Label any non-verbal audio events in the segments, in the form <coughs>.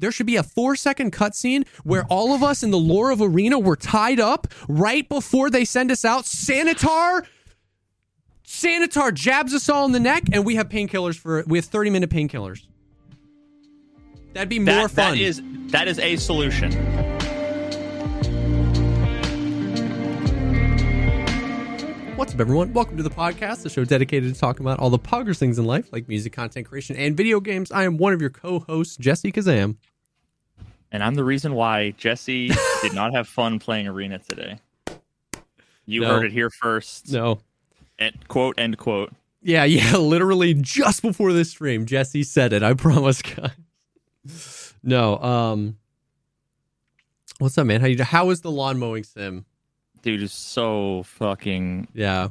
There should be a four second cutscene where all of us in the lore of Arena were tied up right before they send us out. Sanitar, Sanitar jabs us all in the neck, and we have painkillers for we have thirty minute painkillers. That'd be more That, fun. that is that is a solution. What's up, everyone? Welcome to the Pogcast, the show dedicated to talking about all the poggers things in life, like music, content creation, and video games. I am one of your co-hosts, Jesse Kazam. And I'm the reason why Jesse <laughs> did not have fun playing Arena today. You No. heard it here first. No, End, quote, end quote. yeah, yeah, <laughs> literally just before this stream, Jesse said it. I <laughs> promise, guys. No, um, what's up, man? How you? How is the lawn mowing sim? Dude is so fucking. Yeah,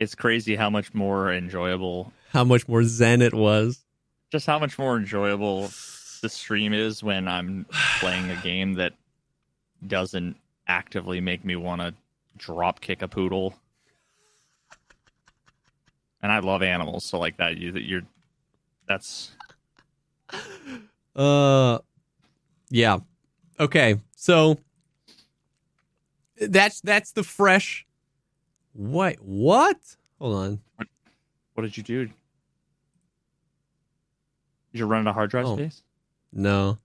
It's crazy how much more enjoyable, how much more zen it was. just how much more enjoyable the stream is when I'm playing a game that doesn't actively make me want to drop kick a poodle. And I love animals, so like that, you, that you're, that's Uh, yeah. Okay, so that's that's the fresh. What? What? Hold on. What did you do? Did you run out of hard drive Oh. space? No,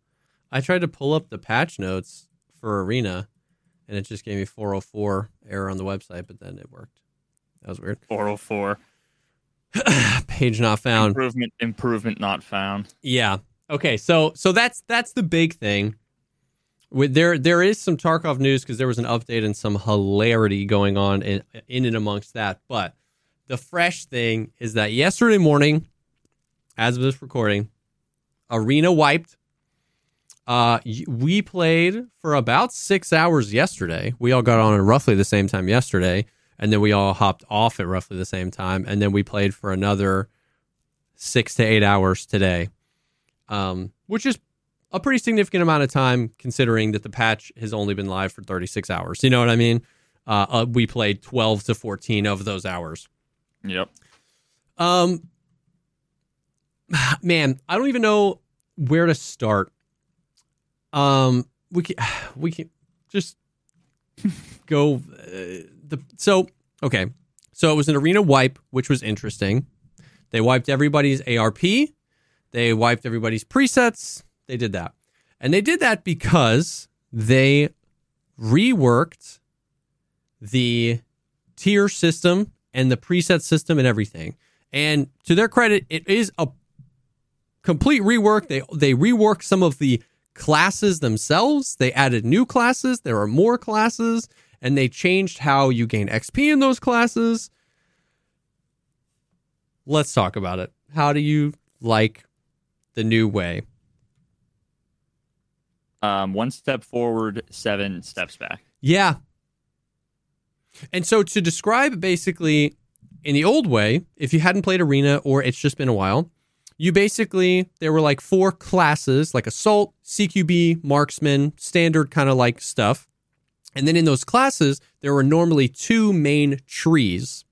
I tried to pull up the patch notes for Arena, and it just gave me 404 error on the website, but then it worked. That was weird. 404. <sighs> Page not found. Improvement, improvement not found. Yeah. Okay. So so that's that's the big thing. There there is some Tarkov news because there was an update and some hilarity going on in in and amongst that. But the fresh thing is that yesterday morning, as of this recording, Arena wiped. Uh, we played for about six hours yesterday. We all got on at roughly the same time yesterday, and then we all hopped off at roughly the same time, and then we played for another six to eight hours today um, which is a pretty significant amount of time considering that the patch has only been live for 36 hours. You know what I mean? Uh, uh, we played 12 to 14 of those hours. Yep. Um, <sighs> man, I don't even know where to start. Um, we can <sighs> we can just <laughs> go. Uh, the so okay, so it was an arena wipe, which was interesting. They wiped everybody's ARP. They wiped everybody's presets. They did that, and they did that because they reworked the tier system and the preset system and everything. And to their credit, it is a complete rework. They they reworked some of the classes themselves. They added new classes. There are more classes, and they changed how you gain XP in those classes. Let's talk about it. How do you like the new way? Um, one step forward, seven steps back. Yeah. And so to describe basically in the old way, if you hadn't played Arena or it's just been a while, you basically there were like four classes like assault, CQB, marksman, standard kind of like stuff. And then in those classes, there were normally two main trees.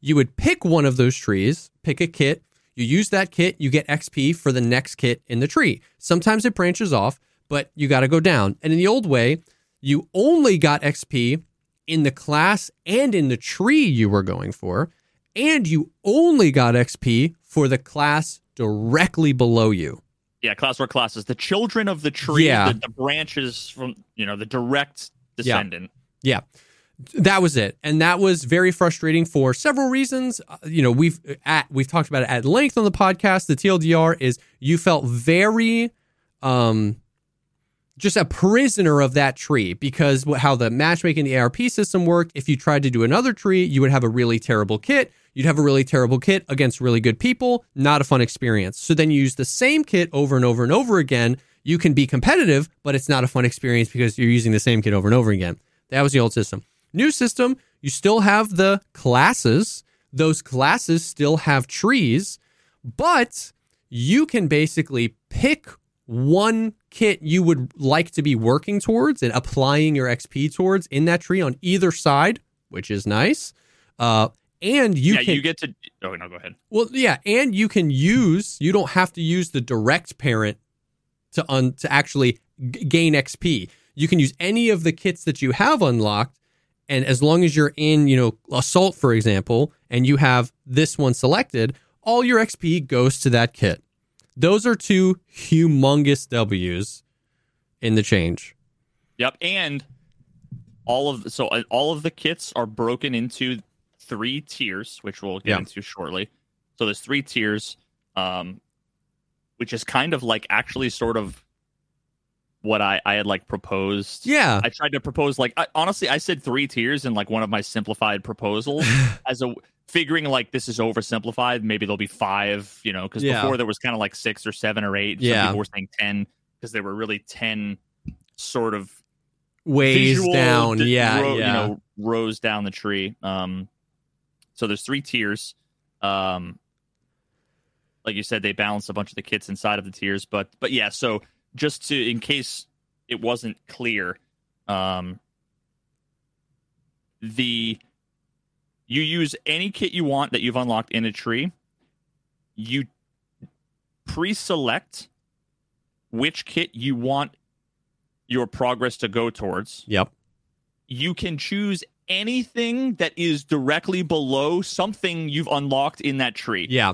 You would pick one of those trees, pick a kit, you use that kit, you get XP for the next kit in the tree. Sometimes it branches off, but you got to go down. And in the old way, you only got XP in the class and in the tree you were going for, and you only got XP for the class directly below you. Yeah, class or classes. The children of the tree, Yeah. the, the branches from, you know, the direct descendant. Yeah. That was it. And that was very frustrating for several reasons. Uh, you know, we've at we've talked about it at length on the podcast. The TLDR is you felt very um just a prisoner of that tree because how the matchmaking the ARP system worked, if you tried to do another tree, you would have a really terrible kit. You'd have a really terrible kit against really good people, not a fun experience. So then you use the same kit over and over and over again. You can be competitive, but it's not a fun experience because you're using the same kit over and over again. That was the old system. New system, you still have the classes. Those classes still have trees, but you can basically pick one kit you would like to be working towards and applying your XP towards in that tree on either side, which is nice. Uh, and you yeah, can you get to. Oh no, go ahead. well, yeah, and you can use you don't have to use the direct parent to un to actually g- gain XP. You can use any of the kits that you have unlocked, and as long as you're in, you know, assault, for example, and you have this one selected, all your XP goes to that kit. Those are two humongous W's in the change. Yep, and all of so uh, all of the kits are broken into three tiers, which we'll get Yeah. into shortly. So there's three tiers, um, which is kind of like actually sort of what I I had like proposed. Yeah. I tried to propose like I, honestly, I said three tiers in like one of my simplified proposals <laughs> as a figuring like this is oversimplified. Maybe there'll be five, you know, because Yeah. before there was kind of like six or seven or eight. Some Yeah. people were saying ten because there were really ten sort of Ways down. yeah. ro- yeah. you know rows down the tree um so there's three tiers um like you said they balance a bunch of the kits inside of the tiers but but yeah so just to in case it wasn't clear um the you use any kit you want that you've unlocked in a tree you pre-select which kit you want your progress to go towards Yep. you can choose anything that is directly below something you've unlocked in that tree. Yeah.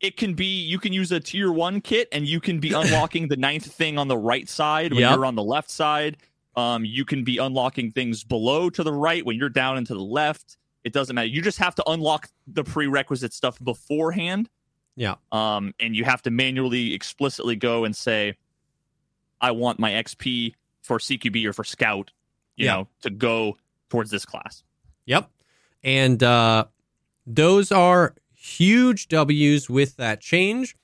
It can be you can use a tier one kit and you can be <laughs> unlocking the ninth thing on the right side when Yep. you're on the left side. Um, you can be unlocking things below to the right when you're down and to the left. It doesn't matter. You just have to unlock the prerequisite stuff beforehand. Yeah. Um, and you have to manually explicitly go and say, I want my XP for CQB or for Scout, you Yeah. know, to go towards this class. Yep. And uh, those are huge W's with that change.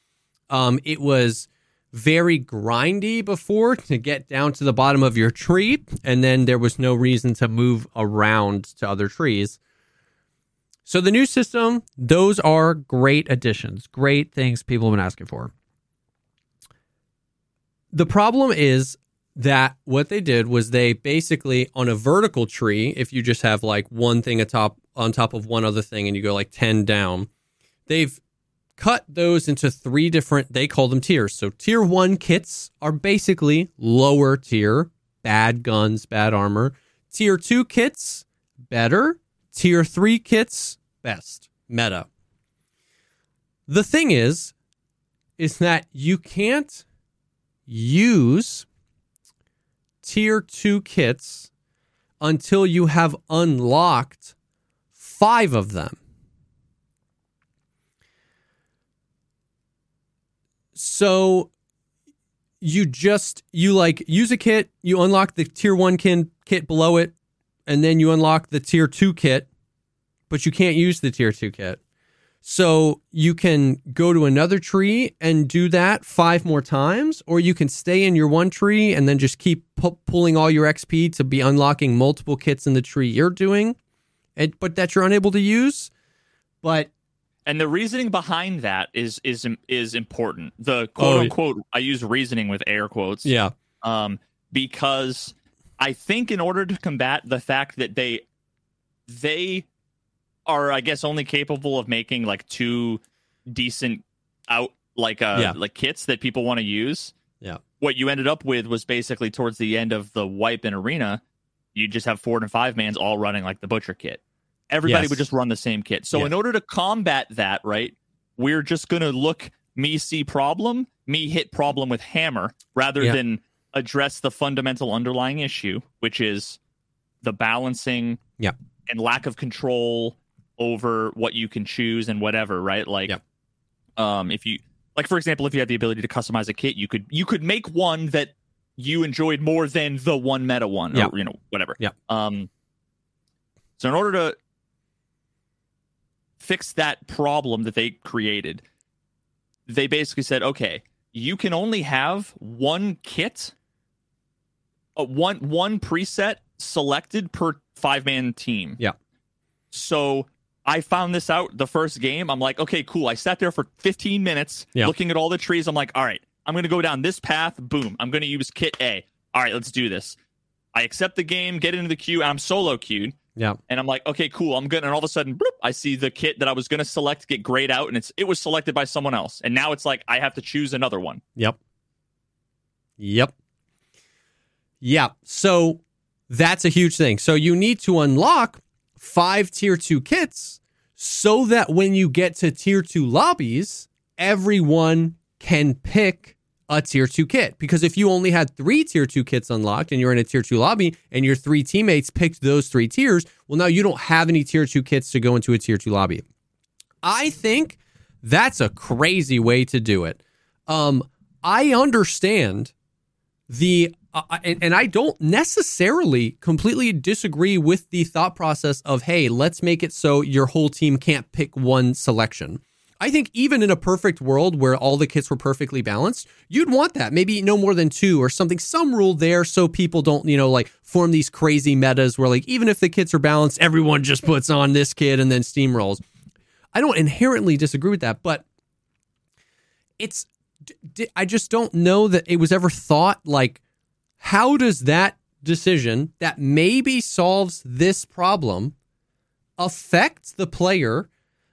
Um, it was very grindy before to get down to the bottom of your tree, and then there was no reason to move around to other trees. So the new system, those are great additions, great things people have been asking for. The problem is that what they did was they basically on a vertical tree, if you just have like one thing atop on top of one other thing and you go like 10 down, they've cut those into three different they call them tiers. So tier 1 kits are basically lower tier, bad guns, bad armor. Tier 2 kits better, tier 3 kits best. Meta. The thing is is that you can't use tier 2 kits until you have unlocked 5 of them. So you just you like use a kit, you unlock the tier 1 kin, kit below it and then you unlock the tier 2 kit, but you can't use the tier 2 kit. So you can go to another tree and do that five more times, or you can stay in your one tree and then just keep pu- pulling all your XP to be unlocking multiple kits in the tree you're doing, and, but that you're unable to use. But And the reasoning behind that is is is important. The quote Oh, unquote I use reasoning with air quotes. yeah, um, because I think in order to combat the fact that they they are, I guess, only capable of making like two decent out like uh Yeah. like kits that people want to use. Yeah. What you ended up with was basically towards the end of the wipe in arena, you just have four and five mans all running like the butcher kit. Everybody Yes. would just run the same kit. So in order to combat that, right, we're just gonna look me see problem, me hit problem with hammer rather Yeah. than address the fundamental underlying issue, which is the balancing Yeah. and lack of control over what you can choose and whatever, right? Like Yeah. um if you like for example, if you had the ability to customize a kit, you could you could make one that you enjoyed more than the one meta one Yeah. or you know, whatever. Yeah. Um so in order to fix that problem that they created, they basically said, okay, you can only have one kit, uh, one one preset selected per five man team. Yeah. So I found this out the first game. I'm like, okay, cool. I sat there for 15 minutes Yeah. looking at all the trees. I'm like, all right, I'm going to go down this path. Boom. I'm going to use kit A. All right, let's do this. I accept the game, get into the queue, and I'm solo queued. yeah, And I'm like, okay, cool. I'm good. And all of a sudden, bloop, I see the kit that I was going to select get grayed out, and it's it was selected by someone else. And now it's like I have to choose another one. yep, Yep. Yeah. So that's a huge thing. So you need to unlock five tier two kits so that when you get to tier two lobbies, everyone can pick a tier two kit. Because if you only had three tier two kits unlocked and you're in a tier two lobby and your three teammates picked those three tiers, well, now you don't have any tier two kits to go into a tier two lobby. I think that's a crazy way to do it. Um, I understand the and, and I don't necessarily completely disagree with the thought process of hey, let's make it so your whole team can't pick one selection. I think even in a perfect world where all the kits were perfectly balanced, you'd want that. Maybe no more than two or something, some rule there so people don't, you know, like form these crazy metas where like even if the kits are balanced, everyone just puts on this kit and then steamrolls. I don't inherently disagree with that, but it's I just don't know that it was ever thought like how does that decision that maybe solves this problem affect the player,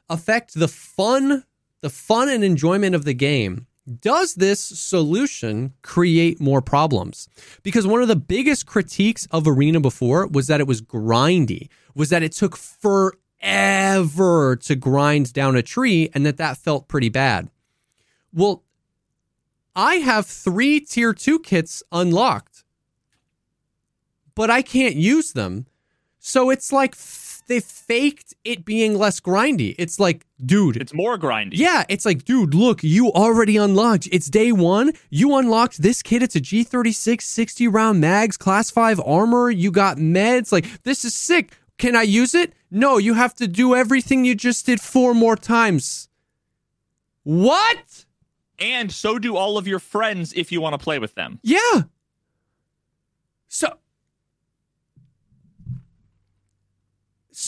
affect the fun, the fun and enjoyment of the game? Does this solution create more problems? Because one of the biggest critiques of Arena before was that it was grindy, was that it took forever to grind down a tree and that that felt pretty bad. Well, I have three tier two kits unlocked, but I can't use them. So it's like f- they faked it being less grindy. It's like, dude, It's more grindy. yeah, it's like, dude, look, you already unlocked. It's day one. You unlocked this kit. It's a G36 60 round mags, class five armor. You got meds. Like, this is sick. Can I use it? No, you have to do everything you just did four more times. What? And so do all of your friends if you want to play with them. Yeah. So,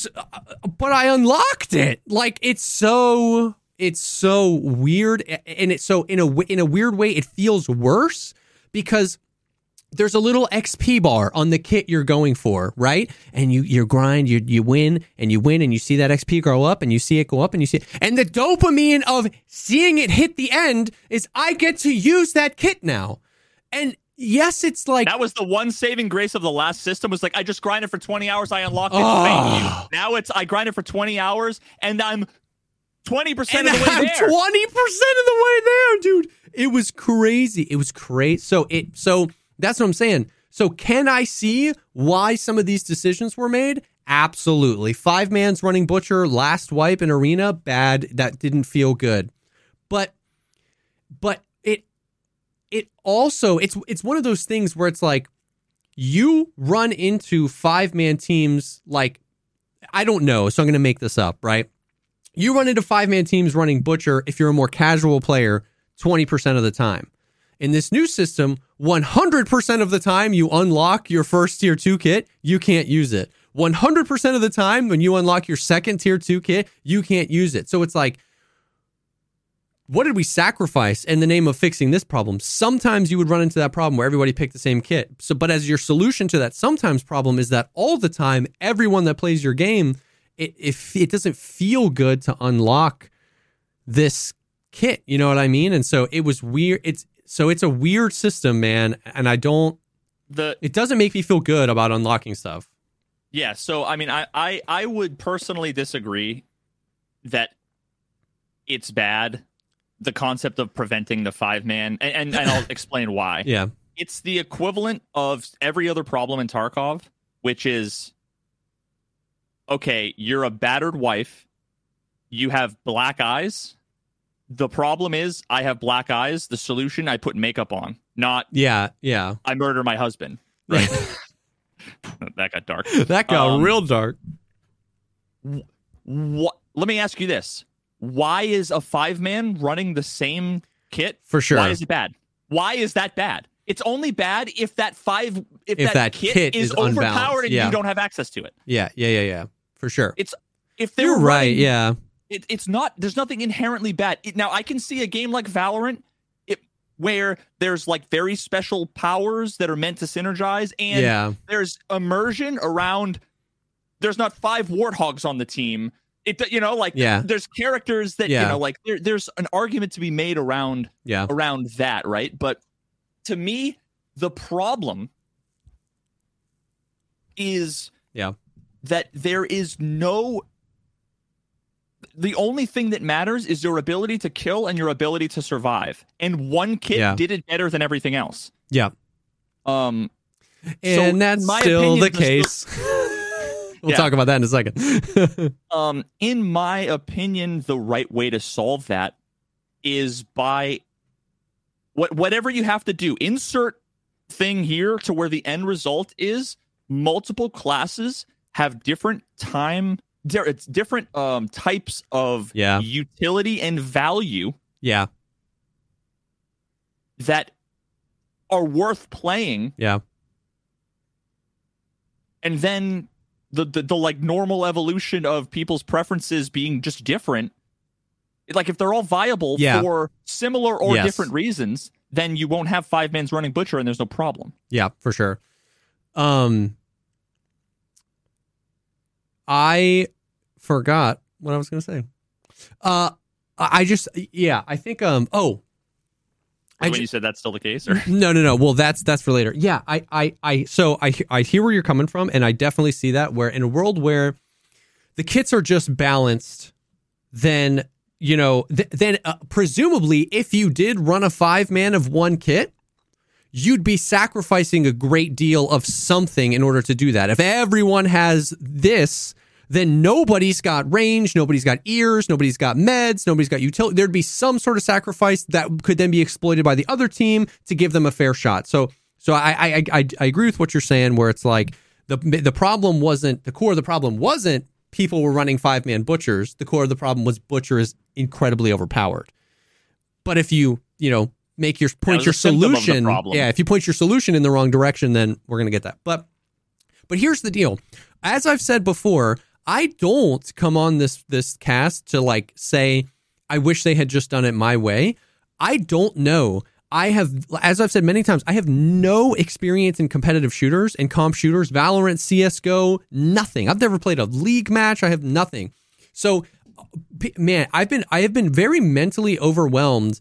so uh, but I unlocked it. Like it's so it's so weird and it's so in a in a weird way it feels worse because there's a little XP bar on the kit you're going for, right? And you you grind, you you win, and you win, and you see that XP grow up, and you see it go up, and you see, it. and the dopamine of seeing it hit the end is I get to use that kit now, and yes, it's like That was the one saving grace of the last system was like I just grinded for 20 hours, I unlocked it. Oh. Thank you. Now it's I grinded for 20 hours and I'm 20% and of the way I'm there. twenty percent of the way there, dude. It was crazy. It was crazy. So it so that's what I'm saying. So can I see why some of these decisions were made? Absolutely. Five man's running butcher, last wipe in arena, bad. That didn't feel good. But but it also it's it's one of those things where it's like you run into five man teams like I don't know, so I'm going to make this up, right? You run into five man teams running Butcher if you're a more casual player 20% of the time. In this new system, 100% of the time you unlock your first tier 2 kit, you can't use it. 100% of the time when you unlock your second tier 2 kit, you can't use it. So it's like, what did we sacrifice in the name of fixing this problem? Sometimes you would run into that problem where everybody picked the same kit. So, but as your solution to that sometimes problem is that all the time, everyone that plays your game, it if it doesn't feel good to unlock this kit, you know what I mean? And so it was weird. It's so it's a weird system, man. And I don't. The It doesn't make me feel good about unlocking stuff. Yeah, so I mean I, I I would personally disagree that it's bad the concept of preventing the five man and, and, and I'll <laughs> explain why. Yeah. It's the equivalent of every other problem in Tarkov, which is okay, you're a battered wife, you have black eyes. The problem is I have black eyes. The solution I put makeup on, not Yeah. Yeah. I murder my husband. Right. <laughs> <laughs> that got dark. that got Um, real dark. What? Let me ask you this: Why is a five man running the same kit? For sure. Why is it bad? Why is that bad? It's only bad if that five if, If that, that kit, kit is, is overpowered unbalanced, and yeah. you don't have access to it. Yeah. Yeah. Yeah. Yeah. For sure. It's if they're You're right. running- Yeah. it, it's not. There's nothing inherently bad. It, now I can see a game like Valorant, it, where there's like very special powers that are meant to synergize, and yeah. there's immersion around. There's not five warthogs on the team. It you know like Yeah. there's characters that yeah. you know like there, there's an argument to be made around Yeah. around that right, but to me The problem is Yeah. that there is no the only thing that matters is your ability to kill and your ability to survive. And one kid Yeah. did it better than everything else. Yeah. Um And in that's still opinion, the the case. We'll Yeah. talk about that in a second. <laughs> um in my opinion the right way to solve that is by what whatever you have to do insert thing here to where the end result is multiple classes have different time it's different um types of Yeah. utility and value yeah. that are worth playing Yeah. and then the, the the like normal evolution of people's preferences being just different like if they're all viable Yeah. for similar or Yes. different reasons then you won't have five man's running butcher and there's no problem Yeah, for sure. Um I forgot what I was going to say. Uh I just yeah, I think um oh when ju- you said that's still the case or no, no, no. Well, that's that's for later. Yeah, I, I, I. So I, I hear where you're coming from, and I definitely see that. Where in a world where the kits are just balanced, then you know, th- then uh, presumably, if you did run a five man of one kit, you'd be sacrificing a great deal of something in order to do that. If everyone has this, then nobody's got range, nobody's got ears, nobody's got meds, nobody's got utility. There'd be some sort of sacrifice that could then be exploited by the other team to give them a fair shot. So, so I, I, I, I agree with what you're saying, where it's like the the problem wasn't the core of the problem wasn't people were running five man butchers. The core of the problem was butcher is incredibly overpowered. But if you you know make your point your a symptom of the solution, yeah, if you point your solution in the wrong direction, then we're gonna get that. But but here's the deal. As I've said before, I don't come on this this cast to like say I wish they had just done it my way. I don't know. I have as I've said many times, I have no experience in competitive shooters and comp shooters, Valorant, CS:GO, nothing. I've never played a league match. I have nothing. So man, I've been I have been very mentally overwhelmed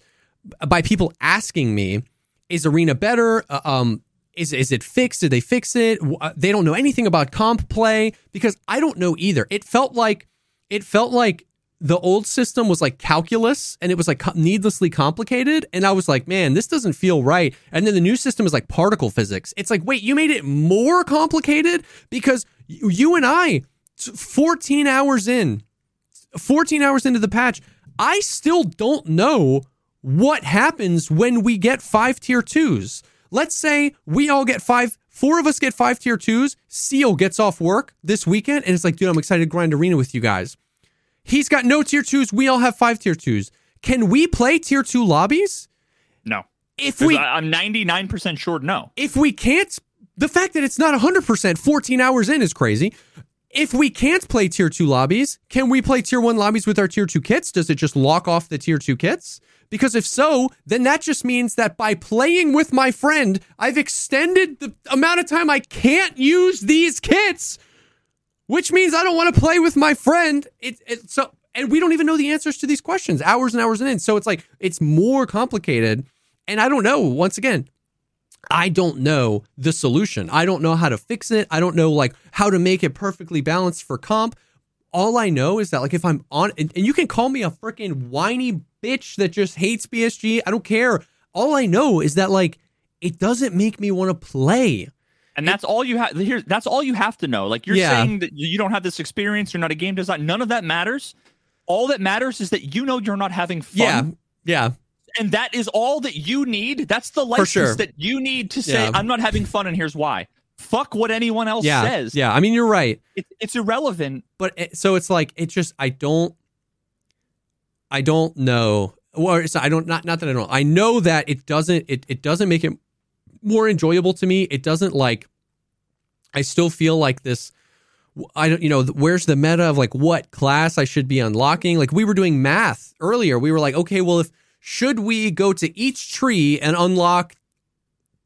by people asking me, "Is Arena better? Uh, um, is is it fixed? Did they fix it? Uh, They don't know anything about comp play because I don't know either. It felt like it felt like the old system was like calculus and it was like needlessly complicated and I was like, "Man, this doesn't feel right." And then the new system is like particle physics. It's like, "Wait, you made it more complicated because you and I 14 hours in 14 hours into the patch, I still don't know what happens when we get five tier twos. Let's say we all get five, four of us get five tier twos. Seal gets off work this weekend and it's like, dude, I'm excited to grind arena with you guys. He's got no tier twos. We all have five tier twos. Can we play tier two lobbies? no If we I, i'm 99% sure no if we can't, the fact that it's not 100% 14 hours in is crazy. If we can't play tier two lobbies, can we play tier one lobbies with our tier two kits? Does it just lock off the tier two kits? Because if so, then that just means that by playing with my friend, I've extended the amount of time I can't use these kits, which means I don't want to play with my friend. It, it so and we don't even know the answers to these questions hours and hours and in. So it's like it's more complicated. And I don't know. Once again, I don't know the solution. I don't know how to fix it. I don't know like how to make it perfectly balanced for comp. All I know is that like if I'm on and, and you can call me a freaking whiny bitch that just hates BSG. I don't care. All I know is that like it doesn't make me want to play. and that's all you have here that's all you have to know like you're Yeah. saying that you don't have this experience you're not a game designer none of that matters all that matters is that you know you're not having fun Yeah. Yeah. And that is all that you need that's the license sure. that you need to say Yeah. i'm not having fun and here's why fuck what anyone else Yeah. says Yeah. I mean, you're right. it, it's irrelevant but it, so it's like it just I don't I don't know. Well, it's, I don't not not that I don't. I know that it doesn't it it doesn't make it more enjoyable to me. It doesn't like. I still feel like this. I don't, you know, where's the meta of like what class I should be unlocking? Like we were doing math earlier. We were like, okay, well, if should we go to each tree and unlock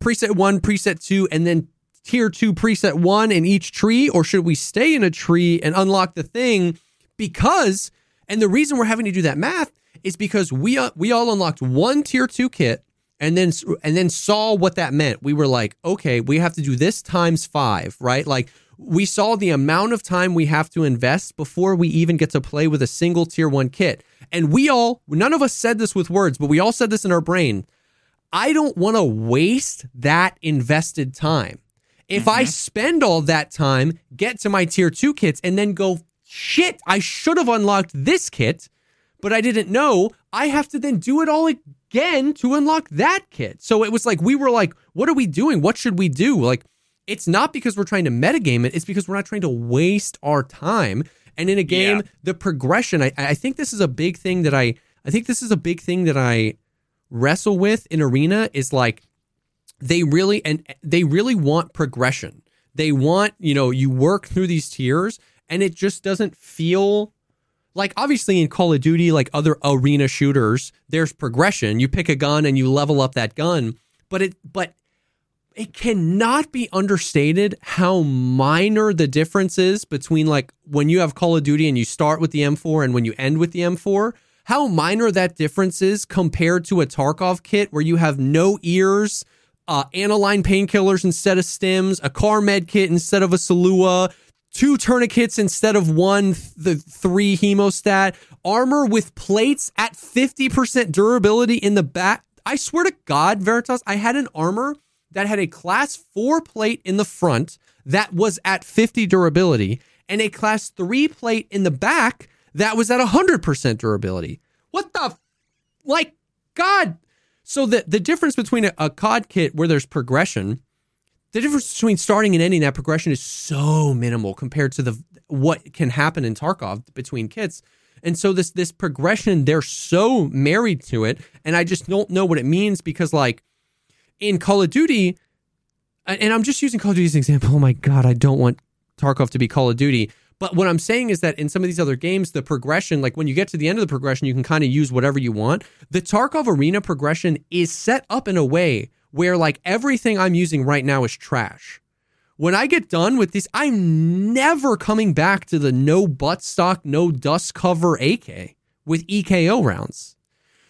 preset one, preset two, and then tier two, preset one in each tree, or should we stay in a tree and unlock the thing? Because, and the reason we're having to do that math is because we uh, we all unlocked one tier two kit and then and then saw what that meant. We were like, okay, we have to do this times 5, right? Like we saw the amount of time we have to invest before we even get to play with a single tier 1 kit. And we all none of us said this with words, but we all said this in our brain. I don't want to waste that invested time. If I mm-hmm. spend all that time, get to my tier 2 kits and then go shit, I should have unlocked this kit, but I didn't know. I have to then do it all again to unlock that kit. So it was like, we were like, what are we doing? What should we do? Like, it's not because we're trying to metagame it, it's because we're not trying to waste our time. And in a game, Yeah. the progression, I, I think this is a big thing that I, I think this is a big thing that I wrestle with in Arena is like, they really and they really want progression. They want, you know, you work through these tiers and it just doesn't feel like obviously in Call of Duty like other arena shooters, there's progression. You pick a gun and you level up that gun, but it but it cannot be understated how minor the difference is between like when you have Call of Duty and you start with the M4 and when you end with the M4. How minor that difference is compared to a Tarkov kit where you have no ears, uh, Analgin painkillers instead of stims, a car med kit instead of a Salewa, two tourniquets instead of one, th- the three hemostat, armor with plates at 50% durability in the back. I swear to God, Veritas, I had an armor that had a class four plate in the front that was at 50 durability and a class three plate in the back that was at 100% durability. What the? F- like, God. So the, the difference between a, a COD kit where there's progression, the difference between starting and ending that progression is so minimal compared to the what can happen in Tarkov between kits. And so this this progression, they're so married to it, and I just don't know what it means because like in Call of Duty, and I'm just using Call of Duty as an example. Oh my god, I don't want Tarkov to be Call of Duty. But what I'm saying is that in some of these other games, the progression, like when you get to the end of the progression, you can kind of use whatever you want. The Tarkov Arena progression is set up in a way where like everything I'm using right now is trash. When I get done with this, I'm never coming back to the no butt stock, no dust cover AK with EKO rounds.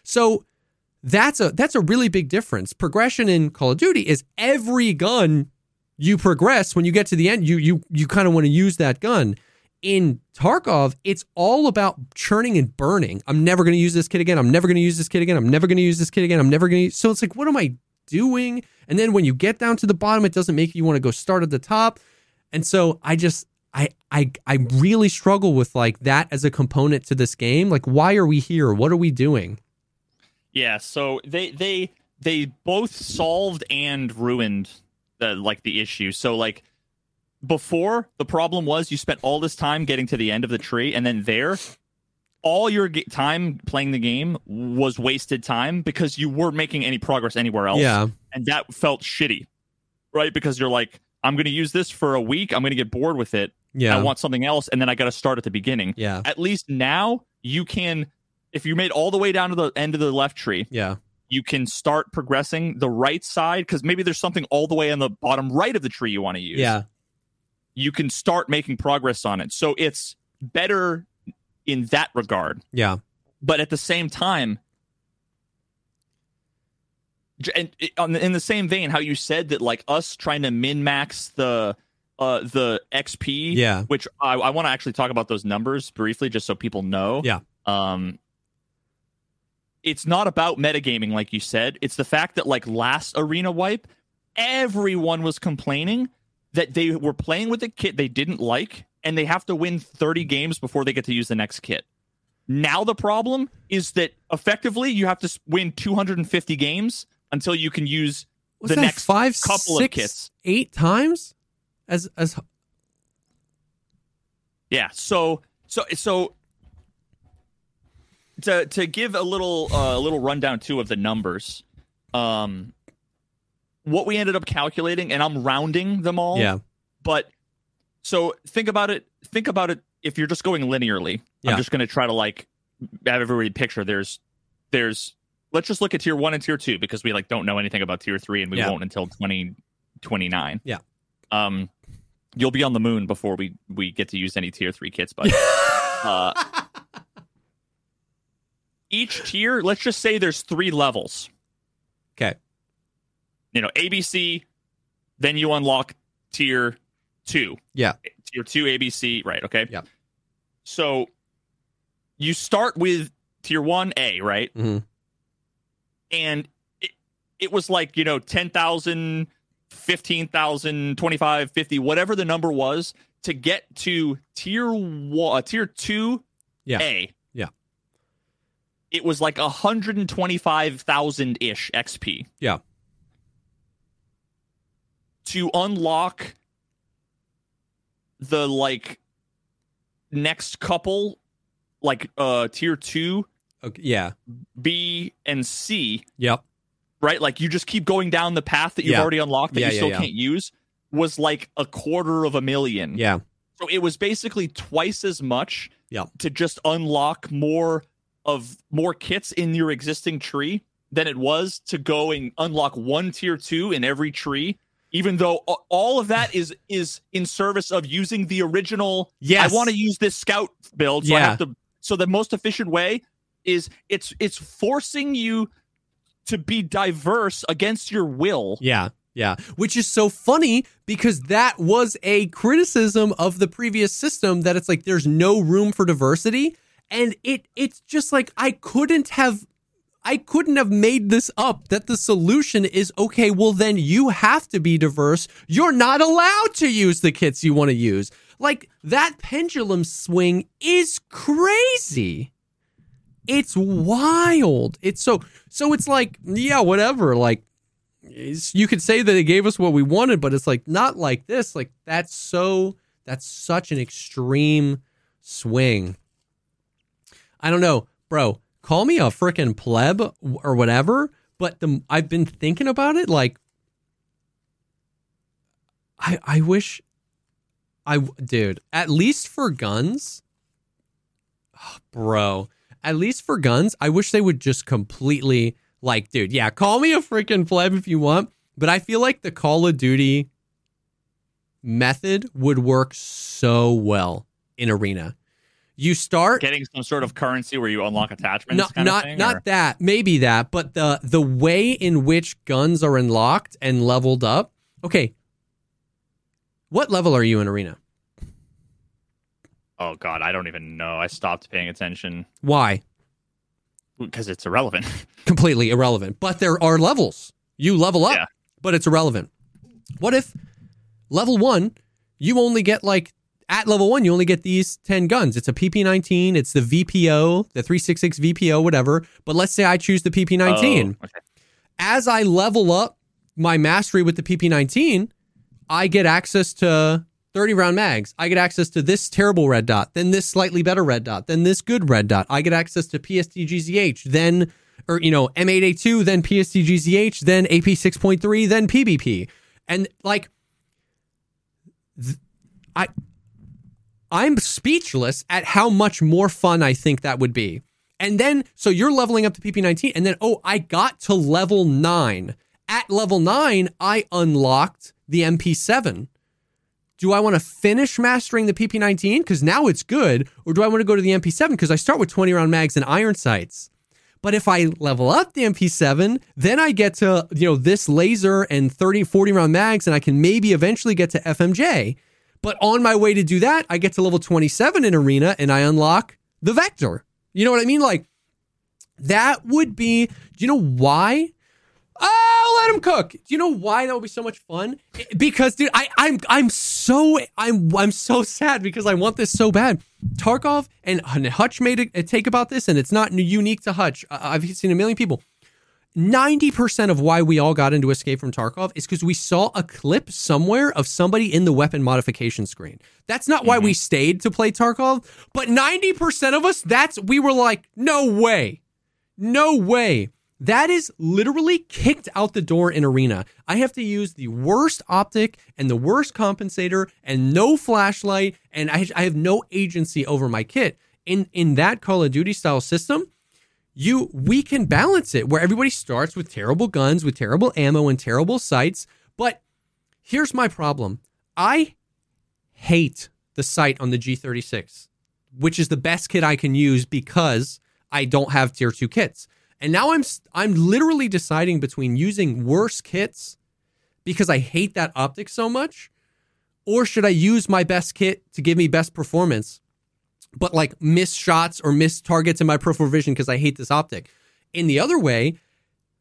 So that's a that's a really big difference. Progression in Call of Duty is every gun you progress when you get to the end, you you you kind of want to use that gun. In Tarkov, it's all about churning and burning. I'm never going to use this kid again. I'm never going to use this kid again. I'm never going to use this kid again. I'm never going to. So it's like, what am I doing? And then when you get down to the bottom, it doesn't make you want to go start at the top. And so I just I I I really struggle with like that as a component to this game. Like, why are we here? What are we doing? Yeah, so they they they both solved and ruined the like the issue. So like before the problem was you spent all this time getting to the end of the tree and then there all your ge- time playing the game was wasted time because you weren't making any progress anywhere else. Yeah. And that felt shitty. Right? Because you're like I'm going to use this for a week. I'm going to get bored with it. Yeah. I want something else and then I got to start at the beginning. yeah. At least now you can if you made all the way down to the end of the left tree, Yeah. you can start progressing the right side because maybe there's something all the way on the bottom right of the tree you want to use. Yeah. You can start making progress on it. So it's better in that regard. Yeah. But at the same time, and on the- in the same vein, how you said that like us trying to min max the uh the XP, Yeah. which I, I want to actually talk about those numbers briefly, just so people know. Yeah. Um, it's not about metagaming, like you said. It's the fact that like last arena wipe, everyone was complaining that they were playing with a kit they didn't like, and they have to win 30 games before they get to use the next kit. Now the problem is that effectively you have to win 250 games until you can use the next five, couple six, of kits. eight times? As as Yeah. So so so to to give a little uh, a little rundown too of the numbers. Um what we ended up calculating and I'm rounding them all. yeah. But so think about it think about it if you're just going linearly. Yeah. I'm just going to try to like have everybody picture there's there's let's just look at tier 1 and tier 2 because we like don't know anything about tier 3 and we Yeah. won't until 2029. Yeah. Um you'll be on the moon before we we get to use any tier 3 kits but <laughs> uh each tier let's just say there's 3 levels Okay. you know, ABC, then you unlock tier two. Yeah. Tier two ABC, right? Okay. Yeah. So you start with tier one A, right? hmm And it, it was like, you know, 10,000, 15,000, 25, 50, whatever the number was to get to tier one, uh, tier two Yeah. A. It was like 125,000 ish XP. Yeah. To unlock the like next couple, like uh tier two, Okay. Yeah. B and C, Yep. right? Like you just keep going down the path that you've Yeah. already unlocked that Yeah, you still yeah. can't use was like a quarter of a million. Yeah. So it was basically twice as much Yeah. to just unlock more of more kits in your existing tree than it was to go and unlock one tier 2 in every tree even though all of that is is in service of using the original Yes. I want to use this scout build so I Yeah. have to so the most efficient way is it's it's forcing you to be diverse against your will. Yeah. Yeah. Which is so funny because that was a criticism of the previous system that it's like there's no room for diversity. And it it's just like I couldn't have I couldn't have made this up that the solution is okay, well then you have to be diverse. You're not allowed to use the kits you want to use. Like that pendulum swing is crazy. It's wild. It's so so it's like yeah, whatever. Like you could say that it gave us what we wanted, but it's like not like this. Like that's so that's such an extreme swing. I don't know, bro. Call me a freaking pleb or whatever, but the I've been thinking about it. Like, I I wish, I dude, at least for guns, oh, bro. At least for guns, I wish they would just completely like, dude, yeah, call me a freaking pleb if you want, but I feel like the Call of Duty method would work so well in arena. You start Getting some sort of currency where you unlock attachments. of not thing, not or- that maybe that but the the way in which guns are unlocked and leveled up okay what level are you in arena Oh god, I don't even know. I stopped paying attention why because it's irrelevant. <laughs> completely irrelevant but there are levels you level up Yeah. but it's irrelevant what if level 1 you only get like at level 1 you only get these 10 guns it's a PP19 it's the VPO the 366 VPO whatever but let's say I choose the PP19 Oh, okay. as I level up my mastery with the PP19, I get access to 30 round mags. I get access to this terrible red dot, then this slightly better red dot, then this good red dot. I get access to PSTGZH, then, or, you know, M8A2, then PSTGZH, then AP 6.3, then PBP. And like, th- I, I'm speechless at how much more fun I think that would be. And then, so you're leveling up to PP19, and then, oh, I got to level nine. At level nine, I unlocked the MP7. Do I want to finish mastering the PP19 because now it's good, or do I want to go to the MP7 because I start with 20 round mags and iron sights? But if I level up the MP7, then I get to, you know, this laser and 30, 40 round mags, and I can maybe eventually get to FMJ. But on my way to do that, I get to level 27 in Arena and I unlock the Vector. You know what I mean? Like, that would be, do you know why? Oh, let him cook. Do you know why that would be so much fun? Because, dude, I, I'm I'm so I'm I'm so sad because I want this so bad. Tarkov and Hutch made a, a take about this, and it's not unique to Hutch. I've seen a million people. 90% of why we all got into Escape from Tarkov is because we saw a clip somewhere of somebody in the weapon modification screen. That's not why we mm-hmm. stayed to play Tarkov, but 90% of us, that's, we were like, no way. No way. That is literally kicked out the door in Arena. I have to use the worst optic and the worst compensator and no flashlight, and I, I have no agency over my kit. In in that Call of Duty style system, you we can balance it where everybody starts with terrible guns, with terrible ammo and terrible sights. But here's my problem. I hate the sight on the G36, which is the best kit I can use because I don't have tier 2 kits. And now I'm I'm literally deciding between using worse kits because I hate that optic so much? Or should I use my best kit to give me best performance, but like miss shots or miss targets in my peripheral vision because I hate this optic? In the other way,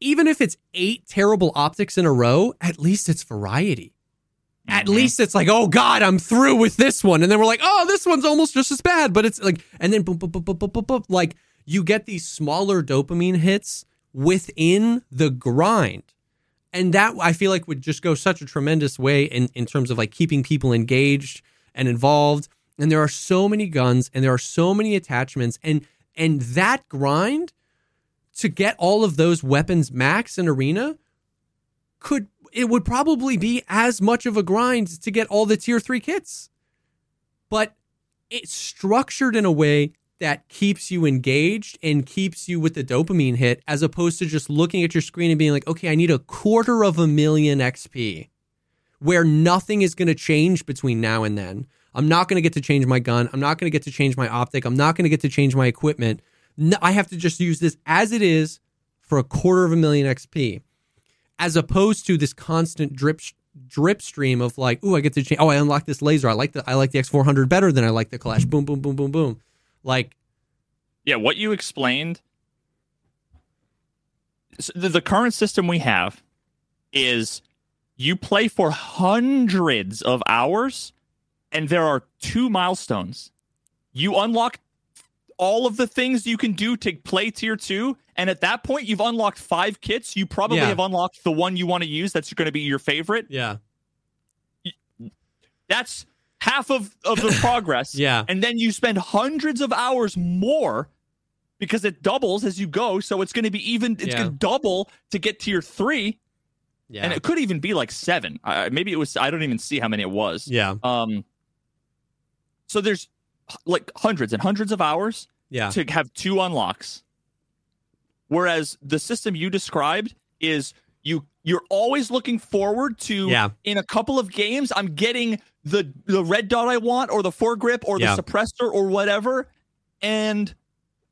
even if it's eight terrible optics in a row, at least it's variety. At Mhm. least it's like, oh God, I'm through with this one. And then we're like, oh, this one's almost just as bad. But it's like, and then boom, boom, boom, boom, boom, boom, boom. like you get these smaller dopamine hits within the grind. And that I feel like would just go such a tremendous way in, in terms of like keeping people engaged and involved. And there are so many guns and there are so many attachments. And and that grind to get all of those weapons max in arena could it would probably be as much of a grind to get all the tier 3 kits but it's structured in a way that keeps you engaged and keeps you with the dopamine hit as opposed to just looking at your screen and being like okay i need a quarter of a million xp where nothing is going to change between now and then i'm not going to get to change my gun i'm not going to get to change my optic i'm not going to get to change my equipment no, I have to just use this as it is for a quarter of a million XP, as opposed to this constant drip drip stream of like, oh, I get to change. Oh, I unlock this laser. I like the I like the X400 better than I like the Clash. Boom, boom, boom, boom, boom. Like, Yeah, what you explained. the current system we have is you play for hundreds of hours, and there are two milestones. You unlock all of the things you can do to play tier two, and at that point, you've unlocked five kits. You probably Yeah. have unlocked the one you want to use. That's going to be your favorite. yeah, That's half of, of the <laughs> progress. yeah, and then you spend hundreds of hours more because it doubles as you go so it's going to be even it's Yeah. going to double to get tier three yeah, and it could even be like seven uh, maybe it was i don't even see how many it was yeah, um so there's like hundreds and hundreds of hours yeah, to have two unlocks. Whereas the system you described is you you're always looking forward to yeah, in a couple of games i'm getting the the red dot i want or the foregrip or the suppressor or whatever. And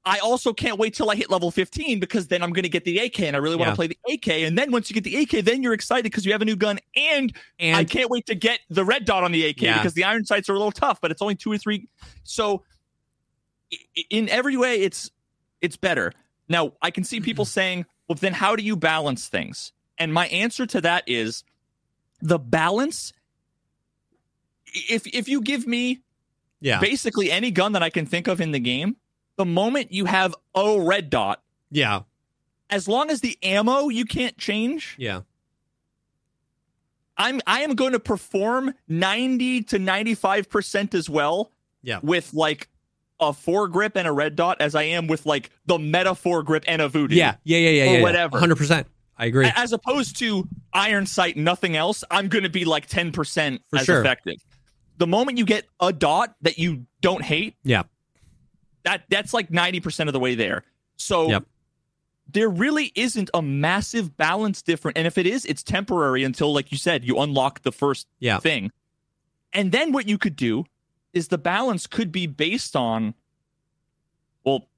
i also can't wait till i hit level 15 because then i'm going to get the ak and i really want Yeah. to play the ak and then once you get the ak then you're excited because you have a new gun and, i can't wait to get the red dot on the ak Yeah. because the iron sights are a little tough but it's only two or three. So in every way it's it's better. Now i can see people mm-hmm. saying well then how do you balance things? And my answer to that is the balance if if you give me yeah, basically any gun that I can think of in the game, the moment you have a red dot, yeah, as long as the ammo you can't change, yeah, I'm I am going to perform 90 to 95% as well Yeah. with like a foregrip and a red dot as I am with like the meta foregrip and a voodoo. yeah, yeah, yeah, yeah, Or yeah, whatever. Hundred percent. I agree. As opposed to iron sight, nothing else, I'm going to be like 10% For as sure. effective. The moment you get a dot that you don't hate, Yeah. That that's like 90% of the way there. So Yep. there really isn't a massive balance difference. And if it is, it's temporary until, like you said, you unlock the first Yeah. thing. And then what you could do is the balance could be based on, well,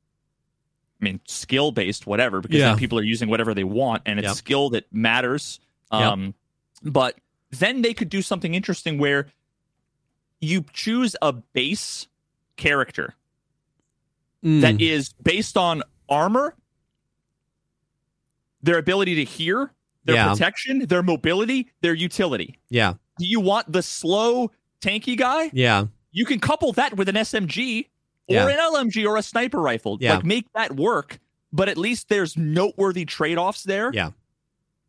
I mean, skill based, whatever, because Yeah. people are using whatever they want and it's Yep. skill that matters. Yep. Um, But then they could do something interesting where you choose a base character Mm. that is based on armor, their ability to hear, their Yeah. protection, their mobility, their utility. yeah, Do you want the slow, tanky guy? yeah, You can couple that with an SMG or Yeah. an LMG or a sniper rifle. Yeah. Like make that work, but at least there's noteworthy trade-offs there. yeah,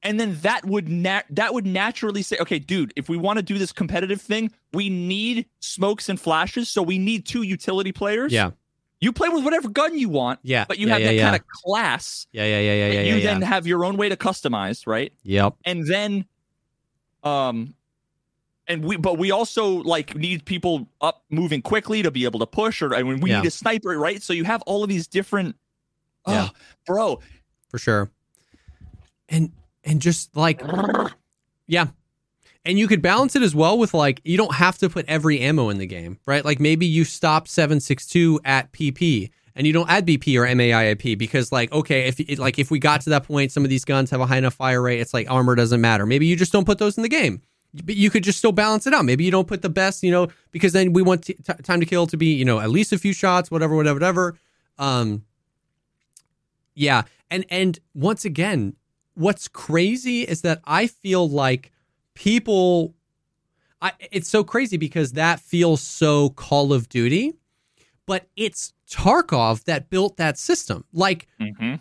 And then that would nat- that would naturally say, okay, dude, if we want to do this competitive thing, we need smokes and flashes, so we need two utility players. yeah, You play with whatever gun you want, yeah. but you yeah, have yeah, that yeah. kind of class. Yeah, yeah, yeah, yeah, yeah, you yeah, then have your own way to customize, right? Yep. And then, um, and we, but we also like need people up moving quickly to be able to push, or I mean, we Yeah. need a sniper, right? So you have all of these different. Yeah. Oh, bro, for sure. And and just like yeah. And you could balance it as well with like you don't have to put every ammo in the game, right? Like maybe you stop 762 at PP and you don't add BP or MAIP because like okay if it, like if we got to that point some of these guns have a high enough fire rate it's like armor doesn't matter. Maybe you just don't put those in the game. But you could just still balance it out. Maybe you don't put the best you know because then we want t- t- time to kill to be you know at least a few shots whatever whatever whatever. Um yeah. And and once again what's crazy is that I feel like people I it's so crazy because that feels so Call of Duty but it's Tarkov that built that system. Like mm-hmm.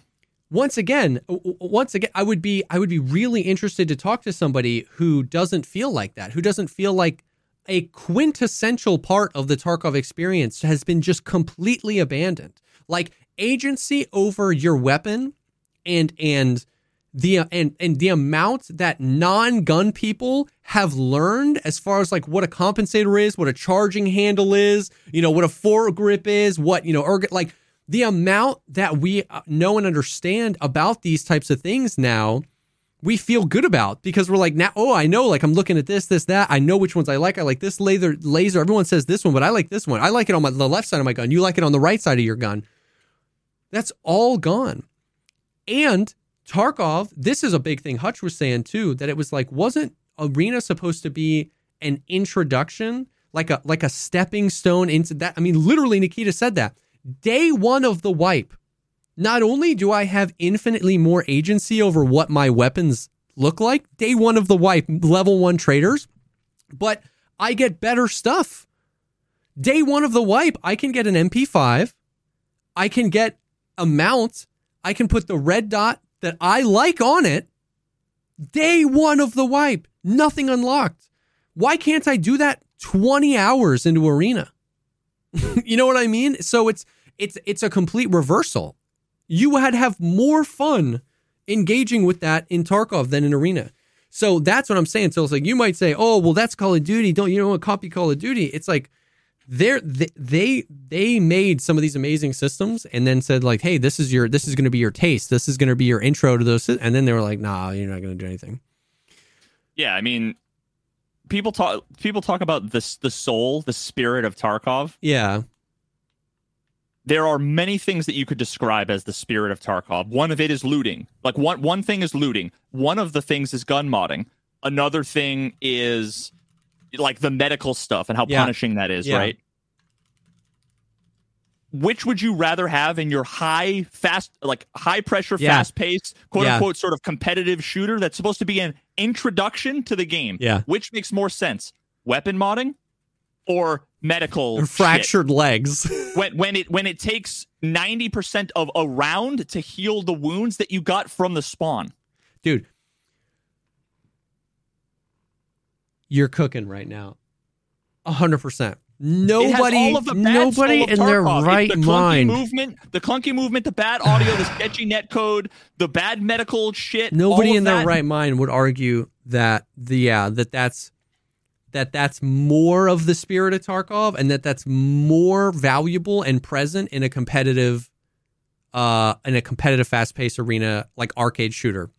once again, once again, I would be I would be really interested to talk to somebody who doesn't feel like that, who doesn't feel like a quintessential part of the Tarkov experience has been just completely abandoned. Like agency over your weapon and and the and and the amount that non-gun people have learned as far as like what a compensator is, what a charging handle is, you know, what a foregrip is, what you know, erg- like the amount that we uh, know and understand about these types of things now, we feel good about because we're like now, oh, I know, like I'm looking at this, this, that. I know which ones I like. I like this laser. Laser. Everyone says this one, but I like this one. I like it on my, the left side of my gun. You like it on the right side of your gun. That's all gone, and Tarkov, this is a big thing Hutch was saying too, that it was like, wasn't Arena supposed to be an introduction, like a like a stepping stone into that? I mean, literally Nikita said that. Day one of the wipe, not only do I have infinitely more agency over what my weapons look like, day one of the wipe, level one traders, but I get better stuff. Day one of the wipe, I can get an MP5. I can get a mount. I can put the red dot that I like on it day one of the wipe. Nothing unlocked. Why can't I do that 20 hours into arena? <laughs> you know what I mean? So it's it's it's a complete reversal. You had have more fun engaging with that in Tarkov than in arena. So that's what I'm saying. So it's like you might say, "Oh, well, that's Call of Duty. Don't you know what copy Call of Duty?" It's like they're they they made some of these amazing systems and then said like hey this is your this is going to be your taste. This is going to be your intro to those and then they were like nah you're not going to do anything. Yeah i mean people talk people talk about this the soul the spirit of tarkov. Yeah. There are many things that you could describe as the spirit of tarkov. One of it is looting. Like one one thing is looting. One of the things is gun modding. Another thing is like the medical stuff and how yeah. punishing that is, yeah. right? Which would you rather have in your high, fast, like high pressure, yeah. fast paced, quote unquote, sort of competitive shooter that's supposed to be an introduction to the game? Yeah. Which makes more sense? Weapon modding or medical <laughs> fractured shit? legs <laughs> when when it when it takes 90% of a round to heal the wounds that you got from the spawn dude you're cooking right now. A hundred percent. Nobody, the nobody in their right the mind. Movement, the clunky movement, the bad audio, the sketchy net code, the bad medical shit. Nobody in that. their right mind would argue that the yeah that that's that that's more of the spirit of Tarkov and that that's more valuable and present in a competitive uh in a competitive fast paced arena like arcade shooter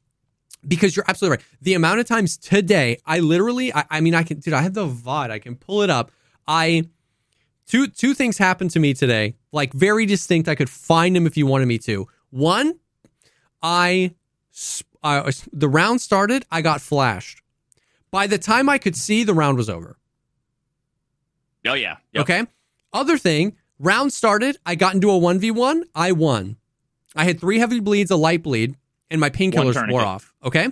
because you're absolutely right. The amount of times today, I literally, I, I, mean, I can, dude, I have the VOD, I can pull it up. I, two, two things happened to me today, like very distinct. I could find them if you wanted me to. One, I, I uh, the round started, I got flashed. By the time I could see, the round was over. Oh, yeah. Yep. Okay. Other thing, round started, I got into a 1v1, I won. I had three heavy bleeds, a light bleed and my painkillers wore off. Okay.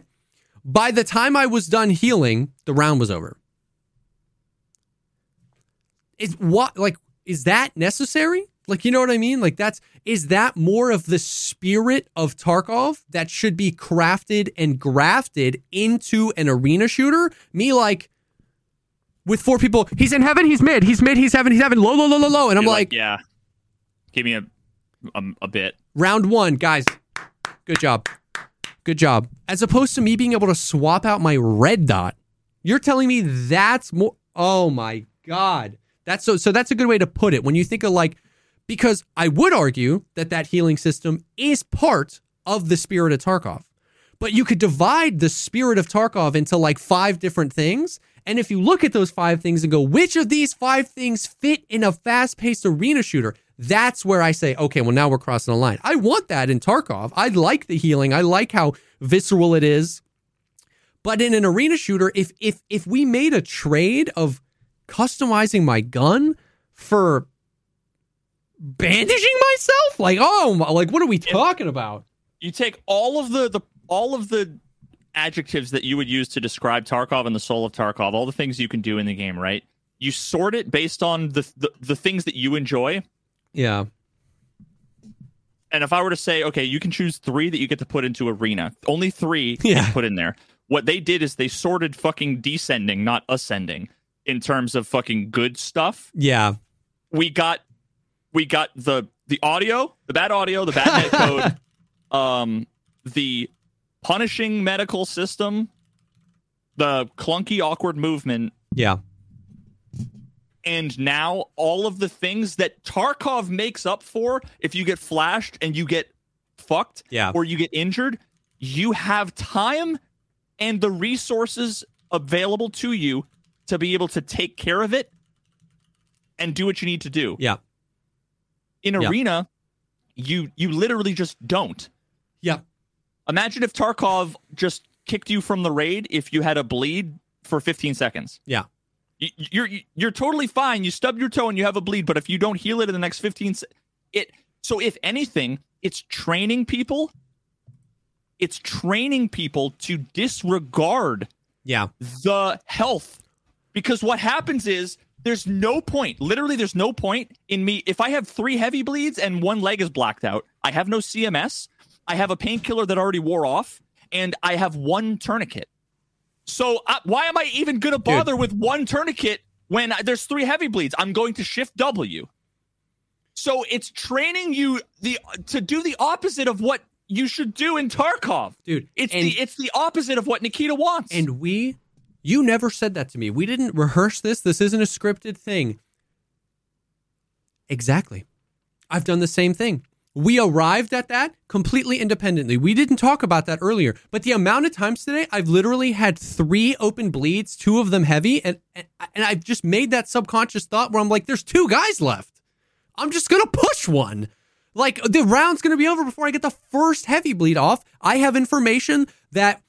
By the time I was done healing, the round was over. Is what like is that necessary? Like you know what I mean? Like that's is that more of the spirit of Tarkov that should be crafted and grafted into an arena shooter? Me like with four people, he's in heaven, he's mid, he's mid, he's heaven, he's heaven, low, low, low, low, low, and I'm like, like, yeah, give me a, a a bit. Round one, guys, good job. Good job. As opposed to me being able to swap out my red dot. You're telling me that's more Oh my god. That's so so that's a good way to put it. When you think of like because I would argue that that healing system is part of the spirit of Tarkov. But you could divide the spirit of Tarkov into like five different things. And if you look at those five things and go, which of these five things fit in a fast paced arena shooter? That's where I say, okay, well now we're crossing the line. I want that in Tarkov. I like the healing. I like how visceral it is. But in an arena shooter, if if if we made a trade of customizing my gun for bandaging myself, like oh, my- like what are we talking about? You take all of the, the all of the adjectives that you would use to describe Tarkov and the soul of Tarkov, all the things you can do in the game, right? You sort it based on the the, the things that you enjoy. Yeah, And if I were to say, okay, you can choose three that you get to put into arena, only three <laughs> you Yeah. can put in there. What they did is they sorted fucking descending, not ascending, in terms of fucking good stuff. yeah, we got we got the the audio, the bad audio, the bad net code, <laughs> um, the punishing medical system, the clunky awkward movement, yeah, and now all of the things that Tarkov makes up for if you get flashed and you get fucked Yeah. or you get injured, you have time and the resources available to you to be able to take care of it and do what you need to do. yeah, in Yeah. arena you you literally just don't yeah. imagine if tarkov just kicked you from the raid if you had a bleed for 15 seconds Yeah. You- you're you're totally fine. You stub your toe and you have a bleed but if you don't heal it in the next 15 it so if anything it's training people it's training people to disregard Yeah. the health. Because what happens is there's no point literally there's no point in me if i have three heavy bleeds and one leg is blacked out i have no cms i have a painkiller that already wore off and i have one tourniquet so uh, why am i even going to bother with one tourniquet when I- there's three heavy bleeds i'm going to shift w so it's training you the to do the opposite of what you should do in tarkov Dude, it's and- the it's the opposite of what nikita wants And we, you never said that to me. We didn't rehearse this. This isn't a scripted thing. Exactly. I've done the same thing. We arrived at that completely independently. We didn't talk about that earlier, but the amount of times today I've literally had three open bleeds, two of them heavy, and and, I've just made that subconscious thought where I'm like, "There's two guys left. I'm just gonna push one." Like the round's gonna be over before I get the first heavy bleed off. I have information that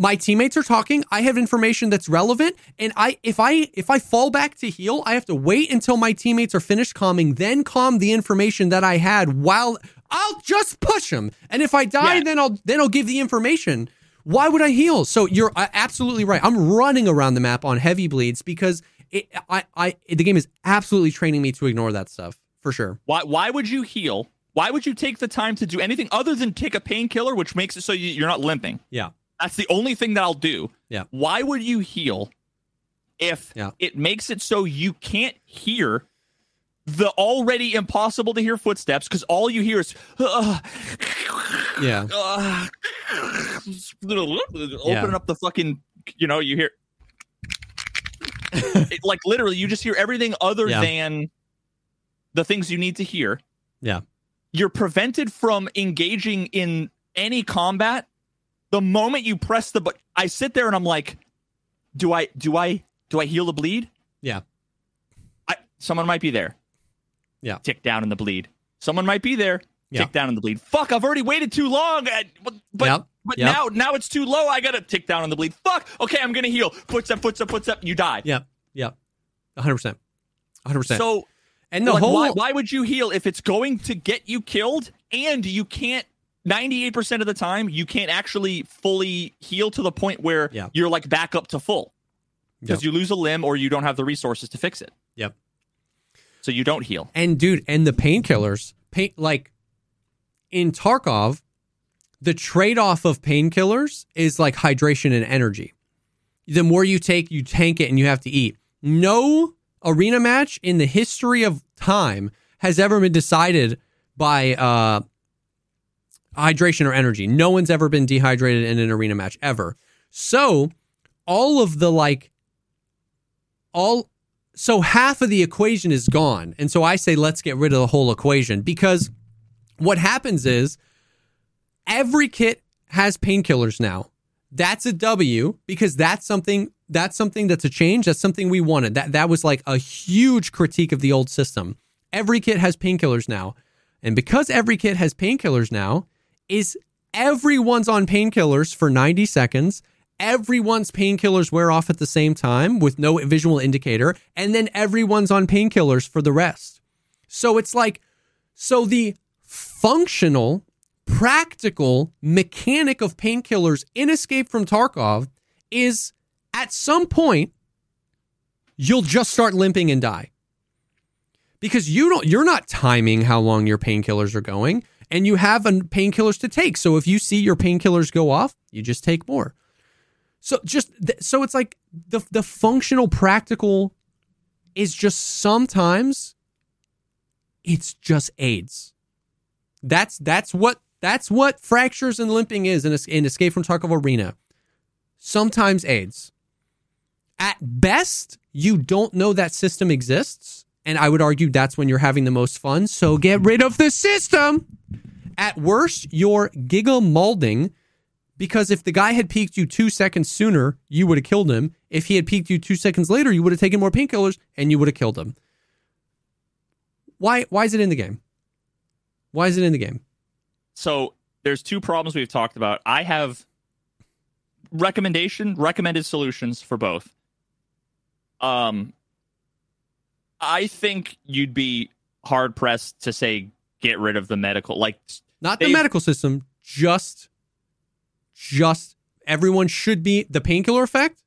my teammates are talking i have information that's relevant and i if i if i fall back to heal i have to wait until my teammates are finished calming then calm the information that i had while i'll just push them and if i die Yeah. then i'll then i'll give the information why would i heal so you're uh, absolutely right i'm running around the map on heavy bleeds because it, i i the game is absolutely training me to ignore that stuff for sure Why why would you heal? Why would you take the time to do anything other than take a painkiller, which makes it so you're not limping? yeah That's the only thing that I'll do. Yeah. Why would you heal if Yeah. it makes it so you can't hear the already impossible to hear footsteps because all you hear is uh, <sighs> yeah <sighs> uh, opening up the fucking you know you hear it, <laughs> like literally you just hear everything other Yeah. than the things you need to hear yeah you're prevented from engaging in any combat the moment you press the but i sit there and i'm like do i do i do i heal the bleed? Yeah. I, someone might be there. Yeah. tick down in the bleed. Someone might be there. Yeah. tick down in the bleed. Fuck i've already waited too long I- but but, Yep. but now now it's too low i gotta tick down in the bleed. Fuck okay i'm gonna heal. Footstep footstep footstep you die. Yeah yeah 100% 100% so and the like, whole why, why would you heal if it's going to get you killed and you can't 98% of the time you can't actually fully heal to the point where Yeah. you're like back up to full because Yep. you lose a limb or you don't have the resources to fix it Yep. so you don't heal And dude, and the painkillers, pain like in Tarkov, the trade-off of painkillers is like hydration and energy. The more you take, you tank it and you have to eat. No arena match in the history of time has ever been decided by uh hydration or energy. No one's ever been dehydrated in an arena match ever. So, all of the like all so half of the equation is gone. And so I say let's get rid of the whole equation because what happens is every kit has painkillers now. That's a W because that's something that's something that's a change. That's something we wanted. That that was like a huge critique of the old system. every kit has painkillers now. And because every kit has painkillers now, is everyone's on painkillers for 90 seconds. Everyone's painkillers wear off at the same time with no visual indicator, and then everyone's on painkillers for the rest. So it's like, so the functional, practical mechanic of painkillers in Escape from Tarkov is at some point, you'll just start limping and die because you don't you're not timing how long your painkillers are going and you have painkillers to take. So if you see your painkillers go off you just take more. So just so it's like the the functional practical is just sometimes it's just aids. That's that's what that's what fractures and limping is in, in escape from tarkov arena. Sometimes aids. At best you don't know that system exists and I would argue that's when you're having the most fun. So get rid of the system. At worst, you're giga molding because if the guy had peeked you two seconds sooner, you would have killed him. If he had peeked you two seconds later, you would have taken more painkillers and you would have killed him. Why? Why is it in the game? Why is it in the game? So there's two problems we've talked about. I have recommendation, recommended solutions for both. Um, I think you'd be hard pressed to say get rid of the medical like not the medical system, just just everyone should be the painkiller effect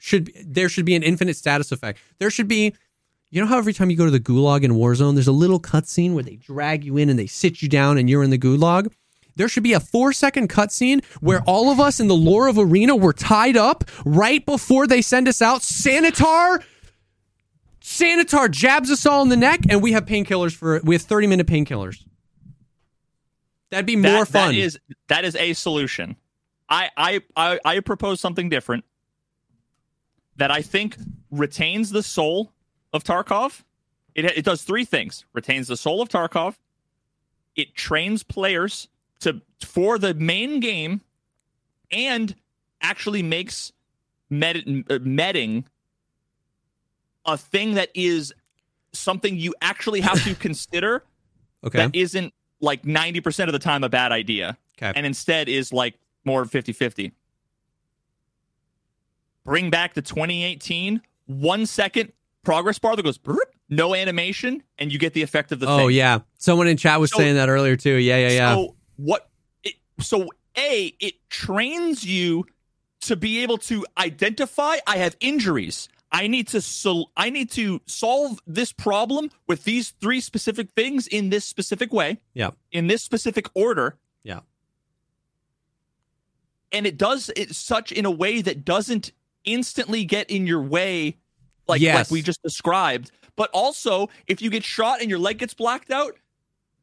should there should be an infinite status effect. There should be you know how every time you go to the gulag in Warzone, there's a little cutscene where they drag you in and they sit you down and you're in the gulag? There should be a four second cutscene where all of us in the lore of Arena were tied up right before they send us out. Sanitar Sanitar jabs us all in the neck, and we have painkillers for we have 30 minute painkillers. That'd be more that, fun. That is that is a solution. I, I I I propose something different that I think retains the soul of Tarkov. It it does three things: retains the soul of Tarkov. It trains players to for the main game, and actually makes med, medding a thing that is something you actually have to <laughs> consider okay. that isn't like 90% of the time a bad idea. Okay. and instead is like more 50-50 bring back the 2018 one second progress bar that goes no animation and you get the effect of the oh thing. yeah. Someone in chat was so, saying that earlier too. Yeah yeah yeah. So what it, so a it trains you to be able to identify i have injuries I need to sol- I need to solve this problem with these three specific things in this specific way. Yeah. In this specific order. Yeah. And it does it such in a way that doesn't instantly get in your way like yes. like we just described. But also, if you get shot and your leg gets blacked out,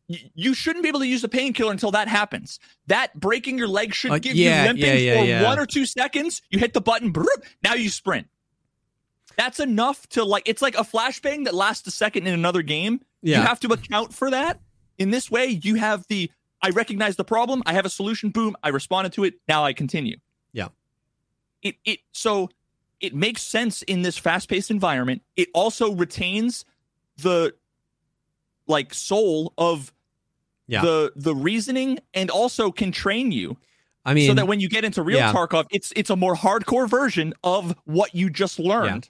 you shouldn't be able to use a painkiller until that happens. That breaking your leg should uh, give yeah, you limping yeah, yeah, for one or two seconds. You hit the button, now you sprint. That's enough to like it's like a flashbang that lasts a second in another game. Yeah. You have to account for that. In this way, you have the I recognize the problem, I have a solution, boom, I responded to it, now I continue. Yeah. It it so it makes sense in this fast-paced environment. It also retains the like soul of yeah. the the reasoning and also can train you I mean, so that when you get into real yeah. Tarkov, it's it's a more hardcore version of what you just learned.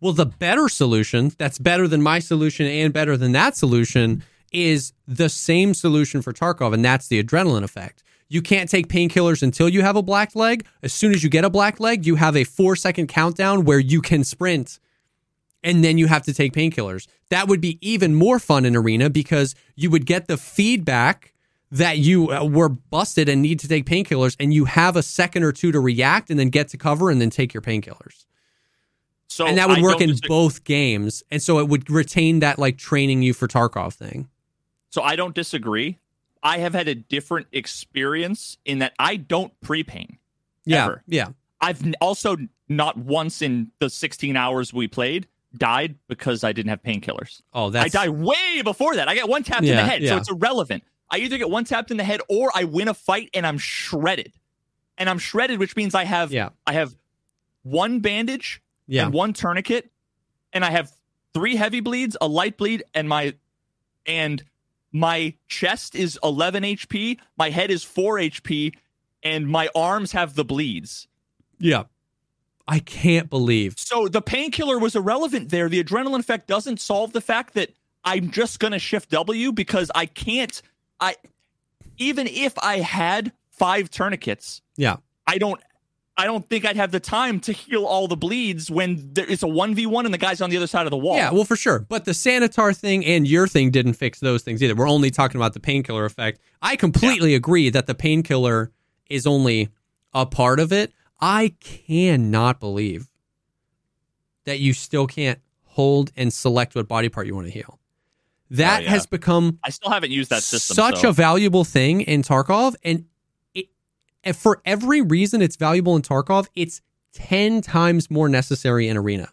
Well, the better solution, that's better than my solution and better than that solution, is the same solution for Tarkov, and that's the adrenaline effect. You can't take painkillers until you have a black leg. As soon as you get a black leg, you have a four second countdown where you can sprint and then you have to take painkillers. That would be even more fun in Arena because you would get the feedback that you uh, were busted and need to take painkillers, and you have a second or two to react and then get to cover and then take your painkillers. So and that would I work in disagree. both games, and so it would retain that like training you for Tarkov thing. So I don't disagree. I have had a different experience in that I don't pre-pain. Yeah, ever. yeah. I've also not once in the 16 hours we played died because I didn't have painkillers. Oh, that's I die way before that. I get one tapped in the head, yeah. so it's irrelevant. I either get one tapped in the head or I win a fight and I'm shredded. And I'm shredded, which means I have Yeah. I have one bandage yeah. and one tourniquet, and I have three heavy bleeds, a light bleed, and my and my chest is 11 HP, my head is 4 HP, and my arms have the bleeds. Yeah. I can't believe. So the painkiller was irrelevant there. The adrenaline effect doesn't solve the fact that I'm just going to shift W because I can't I even if I had 5 tourniquets. Yeah. I don't I don't think I'd have the time to heal all the bleeds when there is a 1v1 and the guy's on the other side of the wall. Yeah, well, for sure. But the Sanitar thing and your thing didn't fix those things either. We're only talking about the painkiller effect. I completely yeah. agree that the painkiller is only a part of it. I cannot believe that you still can't hold and select what body part you want to heal. That oh, yeah. has become I still haven't used that system. Such so. a valuable thing in Tarkov and for every reason it's valuable in Tarkov, it's 10 times more necessary in arena.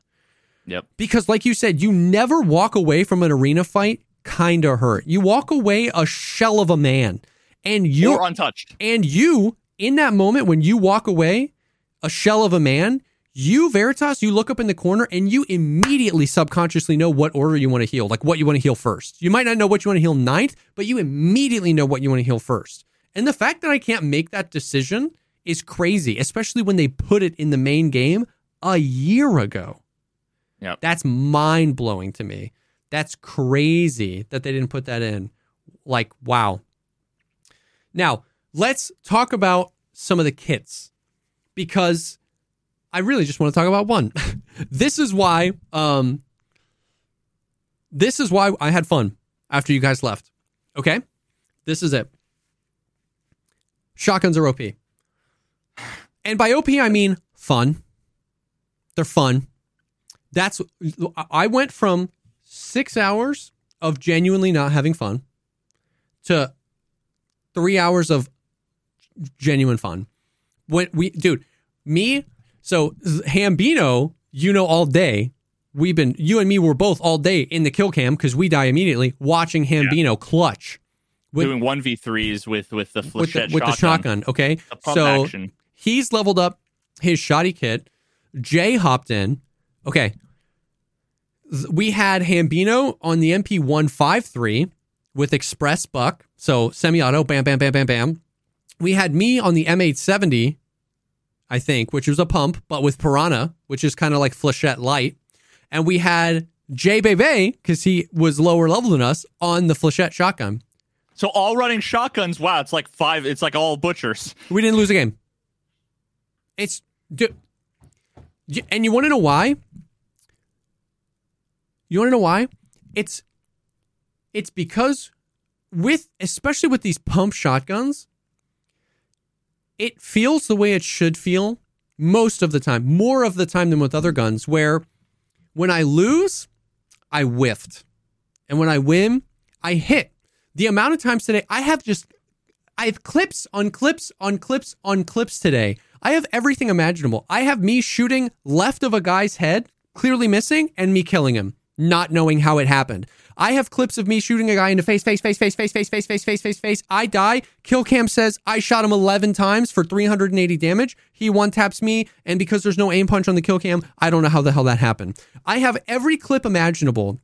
Yep. Because like you said, you never walk away from an arena fight kind of hurt. You walk away a shell of a man. And you're untouched. And you, in that moment when you walk away a shell of a man, you, Veritas, you look up in the corner and you immediately subconsciously know what order you want to heal, like what you want to heal first. You might not know what you want to heal ninth, but you immediately know what you want to heal first. And the fact that I can't make that decision is crazy, especially when they put it in the main game a year ago. Yeah. That's mind blowing to me. That's crazy that they didn't put that in. Like, wow. Now, let's talk about some of the kits because I really just want to talk about one. <laughs> this is why um this is why I had fun after you guys left. Okay? This is it shotguns are OP. And by OP, I mean fun. They're fun. That's I went from six hours of genuinely not having fun to three hours of genuine fun. When we, dude, me, so Hambino, you know, all day, we've been, you and me were both all day in the kill cam because we die immediately watching Hambino yeah. clutch with, doing one v threes with with the with, the, with shotgun. the shotgun. Okay, so action. he's leveled up his shoddy kit. Jay hopped in. Okay, we had Hambino on the MP one five three with Express Buck, so semi-auto, bam, bam, bam, bam, bam. We had me on the M870, I think, which was a pump, but with Piranha, which is kind of like Flechette light. And we had Jay Bebe, because he was lower level than us, on the Flechette shotgun. So all running shotguns. Wow, it's like five. It's like all butchers. We didn't lose a game. It's and you want to know why? You want to know why? It's it's because with especially with these pump shotguns, it feels the way it should feel most of the time, more of the time than with other guns, where when I lose, I whiffed. And when I win, I hit the amount of times today I have just I have clips on clips on clips on clips today. I have everything imaginable. I have me shooting left of a guy's head, clearly missing, and me killing him, not knowing how it happened. I have clips of me shooting a guy in the face, face, face, face, face, face, face, face, face, face, face. I die. Kill cam says I shot him 11 times for 380 damage. He one taps me, and because there's no aim punch on the kill cam, I don't know how the hell that happened. I have every clip imaginable,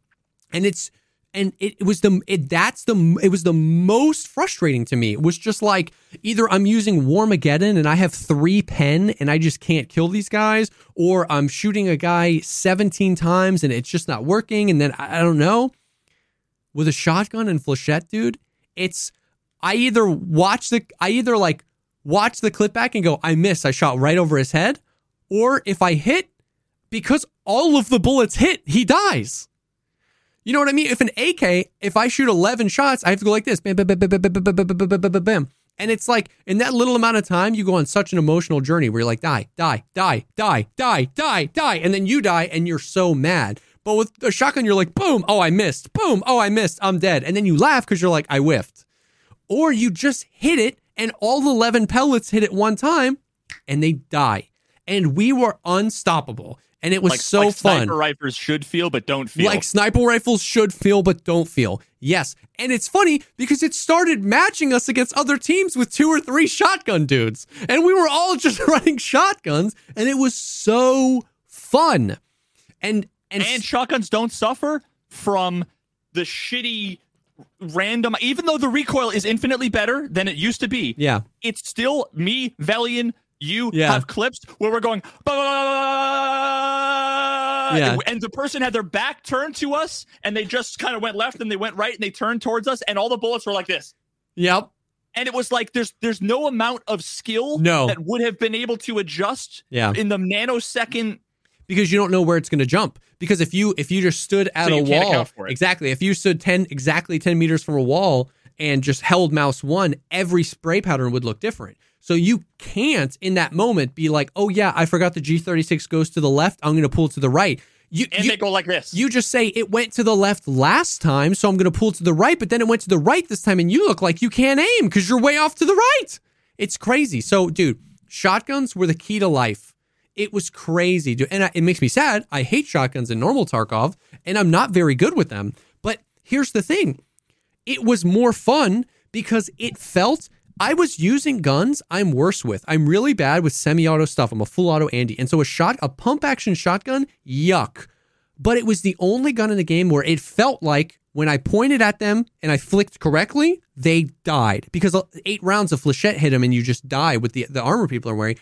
and it's and it, it was the it, that's the it was the most frustrating to me. It was just like either I'm using Warmageddon and I have three pen and I just can't kill these guys, or I'm shooting a guy 17 times and it's just not working, and then I, I don't know. With a shotgun and flechette, dude, it's I either watch the I either like watch the clip back and go, I missed, I shot right over his head, or if I hit, because all of the bullets hit, he dies. You know what I mean? If an AK, if I shoot 11 shots, I have to go like this. Bam, bam, bam, bam, bam, bam, bam, bam, bam, bam, bam. And it's like in that little amount of time, you go on such an emotional journey where you're like, die, die, die, die, die, die, die. And then you die and you're so mad. But with a shotgun, you're like, boom, oh, I missed. Boom, oh, I missed. I'm dead. And then you laugh because you're like, I whiffed. Or you just hit it and all the 11 pellets hit at one time and they die. And we were unstoppable and it was like, so like fun. Sniper rifles should feel, but don't feel. Like sniper rifles should feel, but don't feel. Yes, and it's funny because it started matching us against other teams with two or three shotgun dudes, and we were all <laughs> just running shotguns, and it was so fun. And And, and shotguns don't suffer from the shitty random even though the recoil is infinitely better than it used to be yeah, it's still me velian you Yeah. have clips where we're going Yeah. and, the person had their back turned to us and they just kind of went left and they went right and they turned towards us and all the bullets were like this yep, and it was like there's there's no amount of skill No. that would have been able to adjust yeah. in the nanosecond because you don't know where it's going to jump. Because if you if you just stood at So a wall, for it. exactly. If you stood ten exactly ten meters from a wall and just held mouse one, every spray pattern would look different. So you can't in that moment be like, oh yeah, I forgot the G thirty six goes to the left. I'm going to pull to the right. You and you, they go like this you just say it went to the left last time, so I'm going to pull to the right, but then it went to the right this time, and you look like you can't aim because you're way off to the right. It's crazy. So, dude, shotguns were the key to life. It was crazy, dude. And I, it makes me sad. I hate shotguns in normal Tarkov, and I'm not very good with them. But here's the thing it was more fun because it felt I was using guns I'm worse with. I'm really bad with semi-auto stuff. I'm a full auto Andy. And so a shot a pump action shotgun, yuck. But it was the only gun in the game where it felt like when I pointed at them and I flicked correctly, they died because uh, eight rounds of flechette hit them and you just die with the, the armor people are wearing.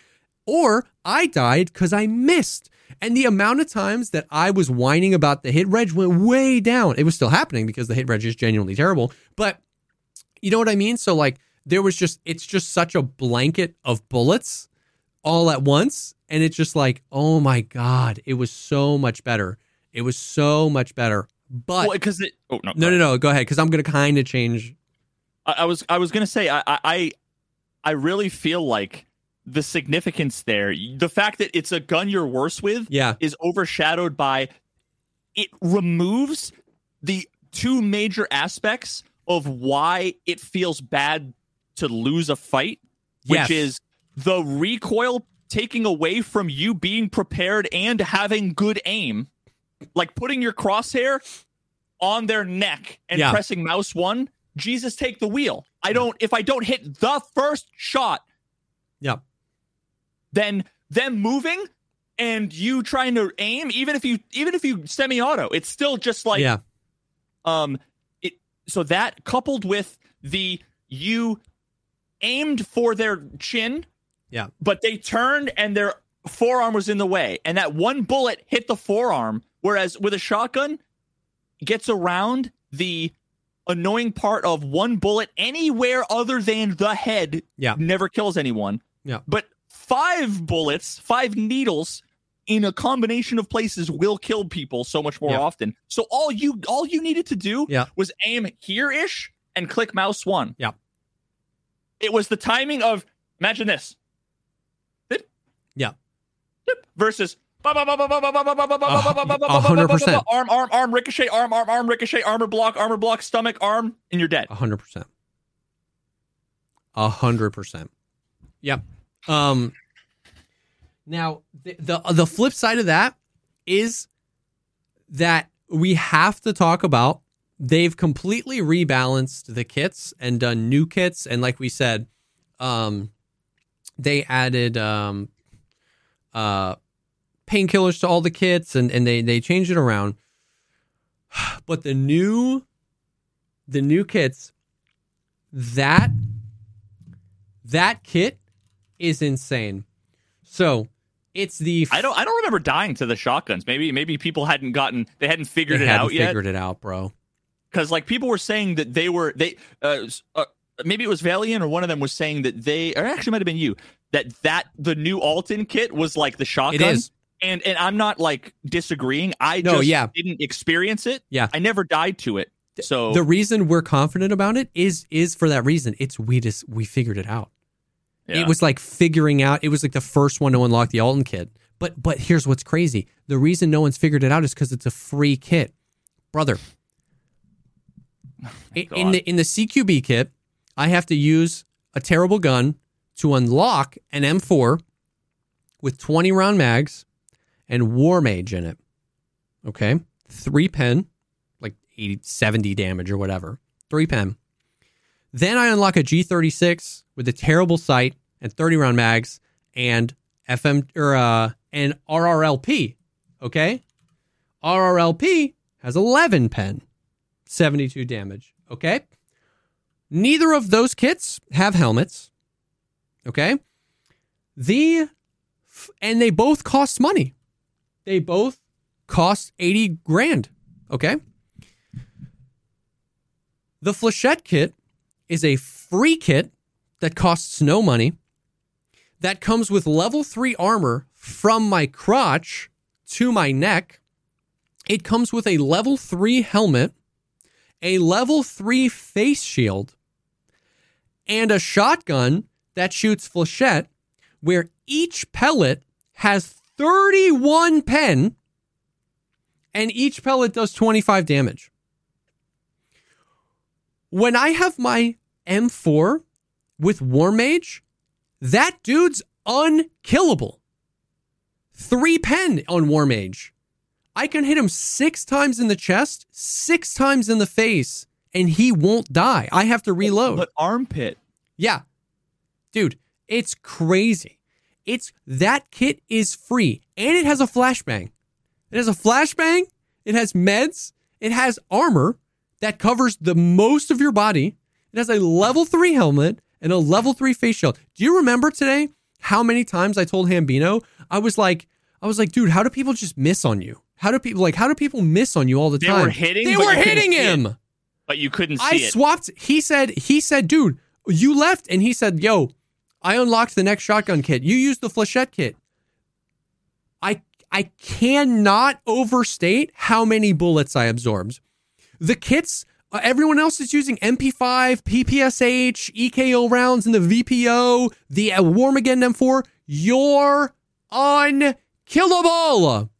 Or I died because I missed. And the amount of times that I was whining about the hit reg went way down. It was still happening because the hit reg is genuinely terrible. But you know what I mean? So like there was just it's just such a blanket of bullets all at once. And it's just like, oh my God, it was so much better. It was so much better. But well, because it oh no no, no, no, go ahead, because I'm gonna kind of change. I, I was I was gonna say I I I really feel like the significance there, the fact that it's a gun you're worse with, Yeah, is overshadowed by it removes the two major aspects of why it feels bad to lose a fight, which Yes. is the recoil taking away from you being prepared and having good aim, like putting your crosshair on their neck and Yeah. pressing mouse one. Jesus, take the wheel. I don't. If I don't hit the first shot, yeah, then them moving and you trying to aim, even if you even if you semi-auto, it's still just like yeah, um it so that coupled with the you aimed for their chin Yeah. but they turned and their forearm was in the way and that one bullet hit the forearm whereas with a shotgun gets around the annoying part of one bullet anywhere other than the head Yeah. never kills anyone Yeah. but five bullets five needles in a combination of places will kill people so much more Yeah. often so all you all you needed to do Yeah. was aim here ish and click mouse one Yeah. It was the timing of imagine this Dip. Yeah. Dip. versus hundred percent. arm arm arm ricochet arm arm arm ricochet armor block armor block stomach arm and you're dead hundred percent, hundred percent. Yep. Um. Now the, the the flip side of that is that we have to talk about they've completely rebalanced the kits and done new kits. And like we said um they added um uh painkillers to all the kits and and they they changed it around. <sighs> But the new the new kits that that kit is insane. So it's the I don't I don't remember dying to the shotguns. Maybe maybe people hadn't gotten they hadn't figured they it hadn't out yet. figured it out bro because like people were saying that they were they uh, uh maybe it was Valiant or one of them was saying that they or actually might have been you that that the new Alton kit was like the shotgun is. and and I'm not like disagreeing I No, just yeah. didn't experience it Yeah. I never died to it so the reason we're confident about it is is for that reason it's we just we figured it out yeah. It was like figuring out. It was like the first one to unlock the Alton kit. But but here's what's crazy: the reason no one's figured it out is because it's a free kit, brother. <laughs> in, in the in the CQB kit, I have to use a terrible gun to unlock an M4 with 20 round mags and Warmageddon. Okay, three pen, like 80, 70 damage or whatever. Three pen. Then I unlock a G36 with a terrible sight and 30 round mags and FM or uh and RRLP. Okay? RRLP has 11 pen, 72 damage. Okay. Neither of those kits have helmets. Okay. The and they both cost money. They both cost 80 grand. Okay. The Flechette kit is a free kit that costs no money. That comes with level three armor from my crotch to my neck. It comes with a level three helmet, a level three face shield, and a shotgun that shoots flechette, where each pellet has 31 pen and each pellet does 25 damage. When I have my M4 with War Mage, that dude's unkillable. Three pen on War Mage. I can hit him six times in the chest, six times in the face, and he won't die. I have to reload. But armpit. Yeah. Dude, it's crazy. It's that kit is free and it has a flashbang. It has a flashbang, it has meds, it has armor that covers the most of your body. It has a level 3 helmet and a level 3 face shield. Do you remember today how many times I told Hambino I was like I was like, dude, how do people just miss on you? How do people like how do people miss on you all the They time? They were hitting, They were hitting see it. him. But you couldn't see I it. swapped. He said, he said, dude, you left. And he said, yo, I unlocked the next shotgun kit. You used the flechette kit. I, I cannot overstate how many bullets I absorbed. The kits, uh, everyone else is using MP5, PPSH, EKO rounds, and the VPO, the uh, Warmageddon M4. You're unkillable.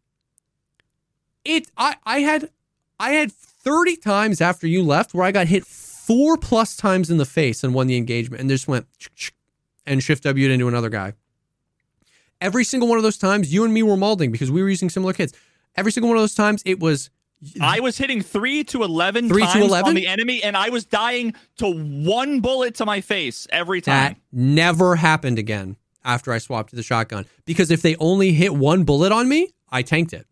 It, I, I had, I had 30 times after you left where I got hit four plus times in the face and won the engagement and just went and shift W'd into another guy. Every single one of those times, you and me were molding because we were using similar kits. Every single one of those times, it was I was hitting three to eleven Three to times 11? on the enemy, and I was dying to one bullet to my face every time. that time. never happened again after I swapped to the shotgun because if they only hit one bullet on me, I tanked it.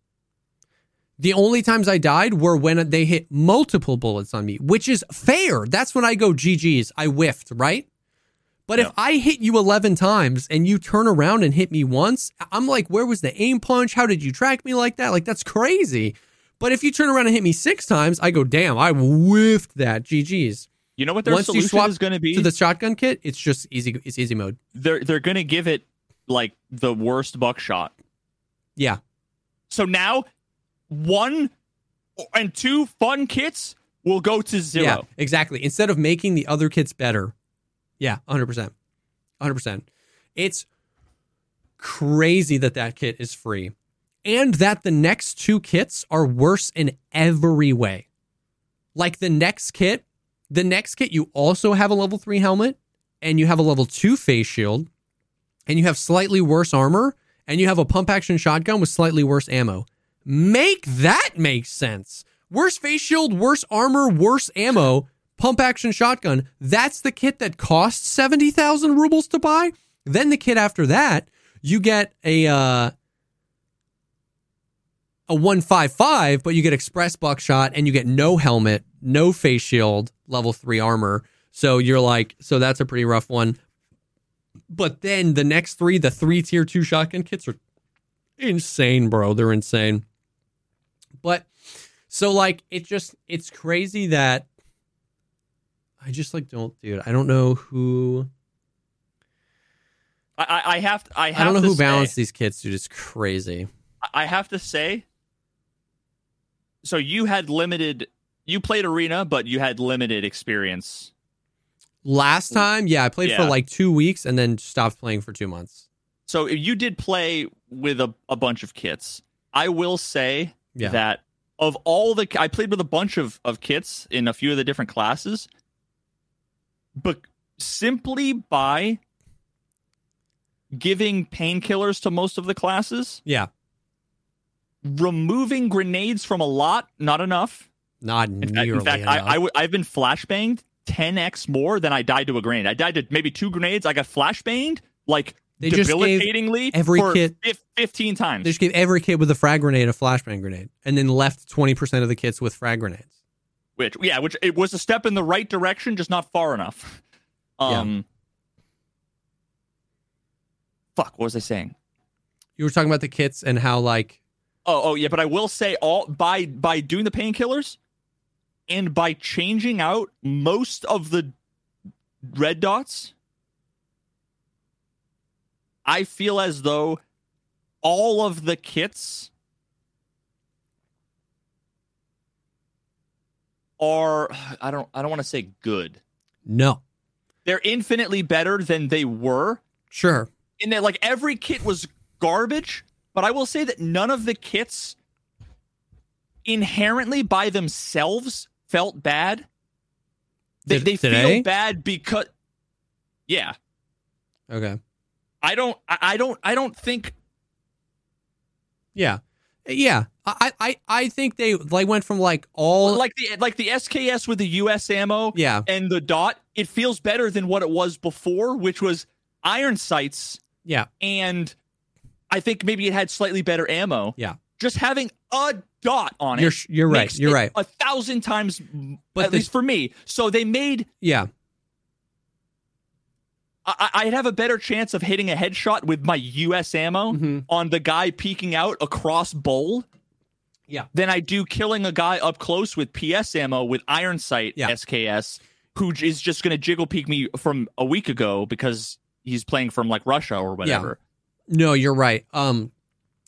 The only times I died were when they hit multiple bullets on me, which is fair. That's when I go GG's. I whiffed, right? But if I hit you 11 times and you turn around and hit me once, I'm like, where was the aim punch? How did you track me like that? Like, that's crazy. But if you turn around and hit me six times, I go, damn, I whiffed that. GG's. You know what their Once you swap is going to be? To the shotgun kit, it's just easy. It's easy mode. they're they're going to give it like the worst buckshot. Yeah. So now one and two fun kits will go to zero. Yeah, exactly. Instead of making the other kits better. Yeah, 100%. 100%. It's crazy that that kit is free and that the next two kits are worse in every way. Like the next kit, the next kit, you also have a level three helmet and you have a level two face shield and you have slightly worse armor and you have a pump action shotgun with slightly worse ammo. Make that make sense. Worse face shield, worse armor, worse ammo, pump action shotgun. That's the kit that costs 70,000 rubles to buy. Then the kit after that, you get a uh a 155, but you get express buckshot and you get no helmet, no face shield, level 3 armor. So you're like, so that's a pretty rough one. But then the next three, the three tier 2 shotgun kits are insane, bro. They're insane. But so like it just it's crazy that I just like don't dude. I don't know who I, I I have I I, have don't know who say, balanced these kids, dude. It's crazy. I have to say. So you had limited. You played arena, but you had limited experience. Last time, yeah, I played for like two weeks and then stopped playing for two months. So you did play with a, a bunch of kits. I will say Yeah. that of all the I played with a bunch of, of kits in a few of the different classes, but simply by giving painkillers to most of the classes, Yeah. removing grenades from a lot, not enough. Not In fact, nearly in fact enough. I, I w- I've been flashbanged 10x more than I died to a grenade. I died to maybe two grenades. I got flashbanged like They just gave debilitatingly every kid- fif- 15 times. They just gave every kid with a frag grenade a flashbang grenade, and then left twenty percent of the kids with frag grenades. which yeah, which it was a step in the right direction, just not far enough. Um Fuck, what was I saying? You were talking about the kits and how like Oh, oh yeah, but I will say all by by doing the painkillers and by changing out most of the red dots, I feel as though all of the kits are I don't I don't want to say good. no, They're infinitely better than they were. sure, In that like every kit was garbage, but I will say that none of the kits inherently by themselves felt bad. They, they feel bad because yeah. okay, I don't I, don't I don't think yeah, yeah. I I I think they like went from like all like the like the SKS with the US ammo yeah and the dot, it feels better than what it was before, which was iron sights yeah and I think maybe it had slightly better ammo. Yeah. Just having a dot on it. you're you're right you're right A thousand times, But at the- least for me. So they made. yeah I, I'd have a better chance of hitting a headshot with my U.S. ammo Mhm. on the guy peeking out across bowl. Yeah. Than I do killing a guy up close with PS ammo with iron sight Yeah. SKS, who is just going to jiggle peek me from a week ago because he's playing from like Russia or whatever. No, you're right. Um,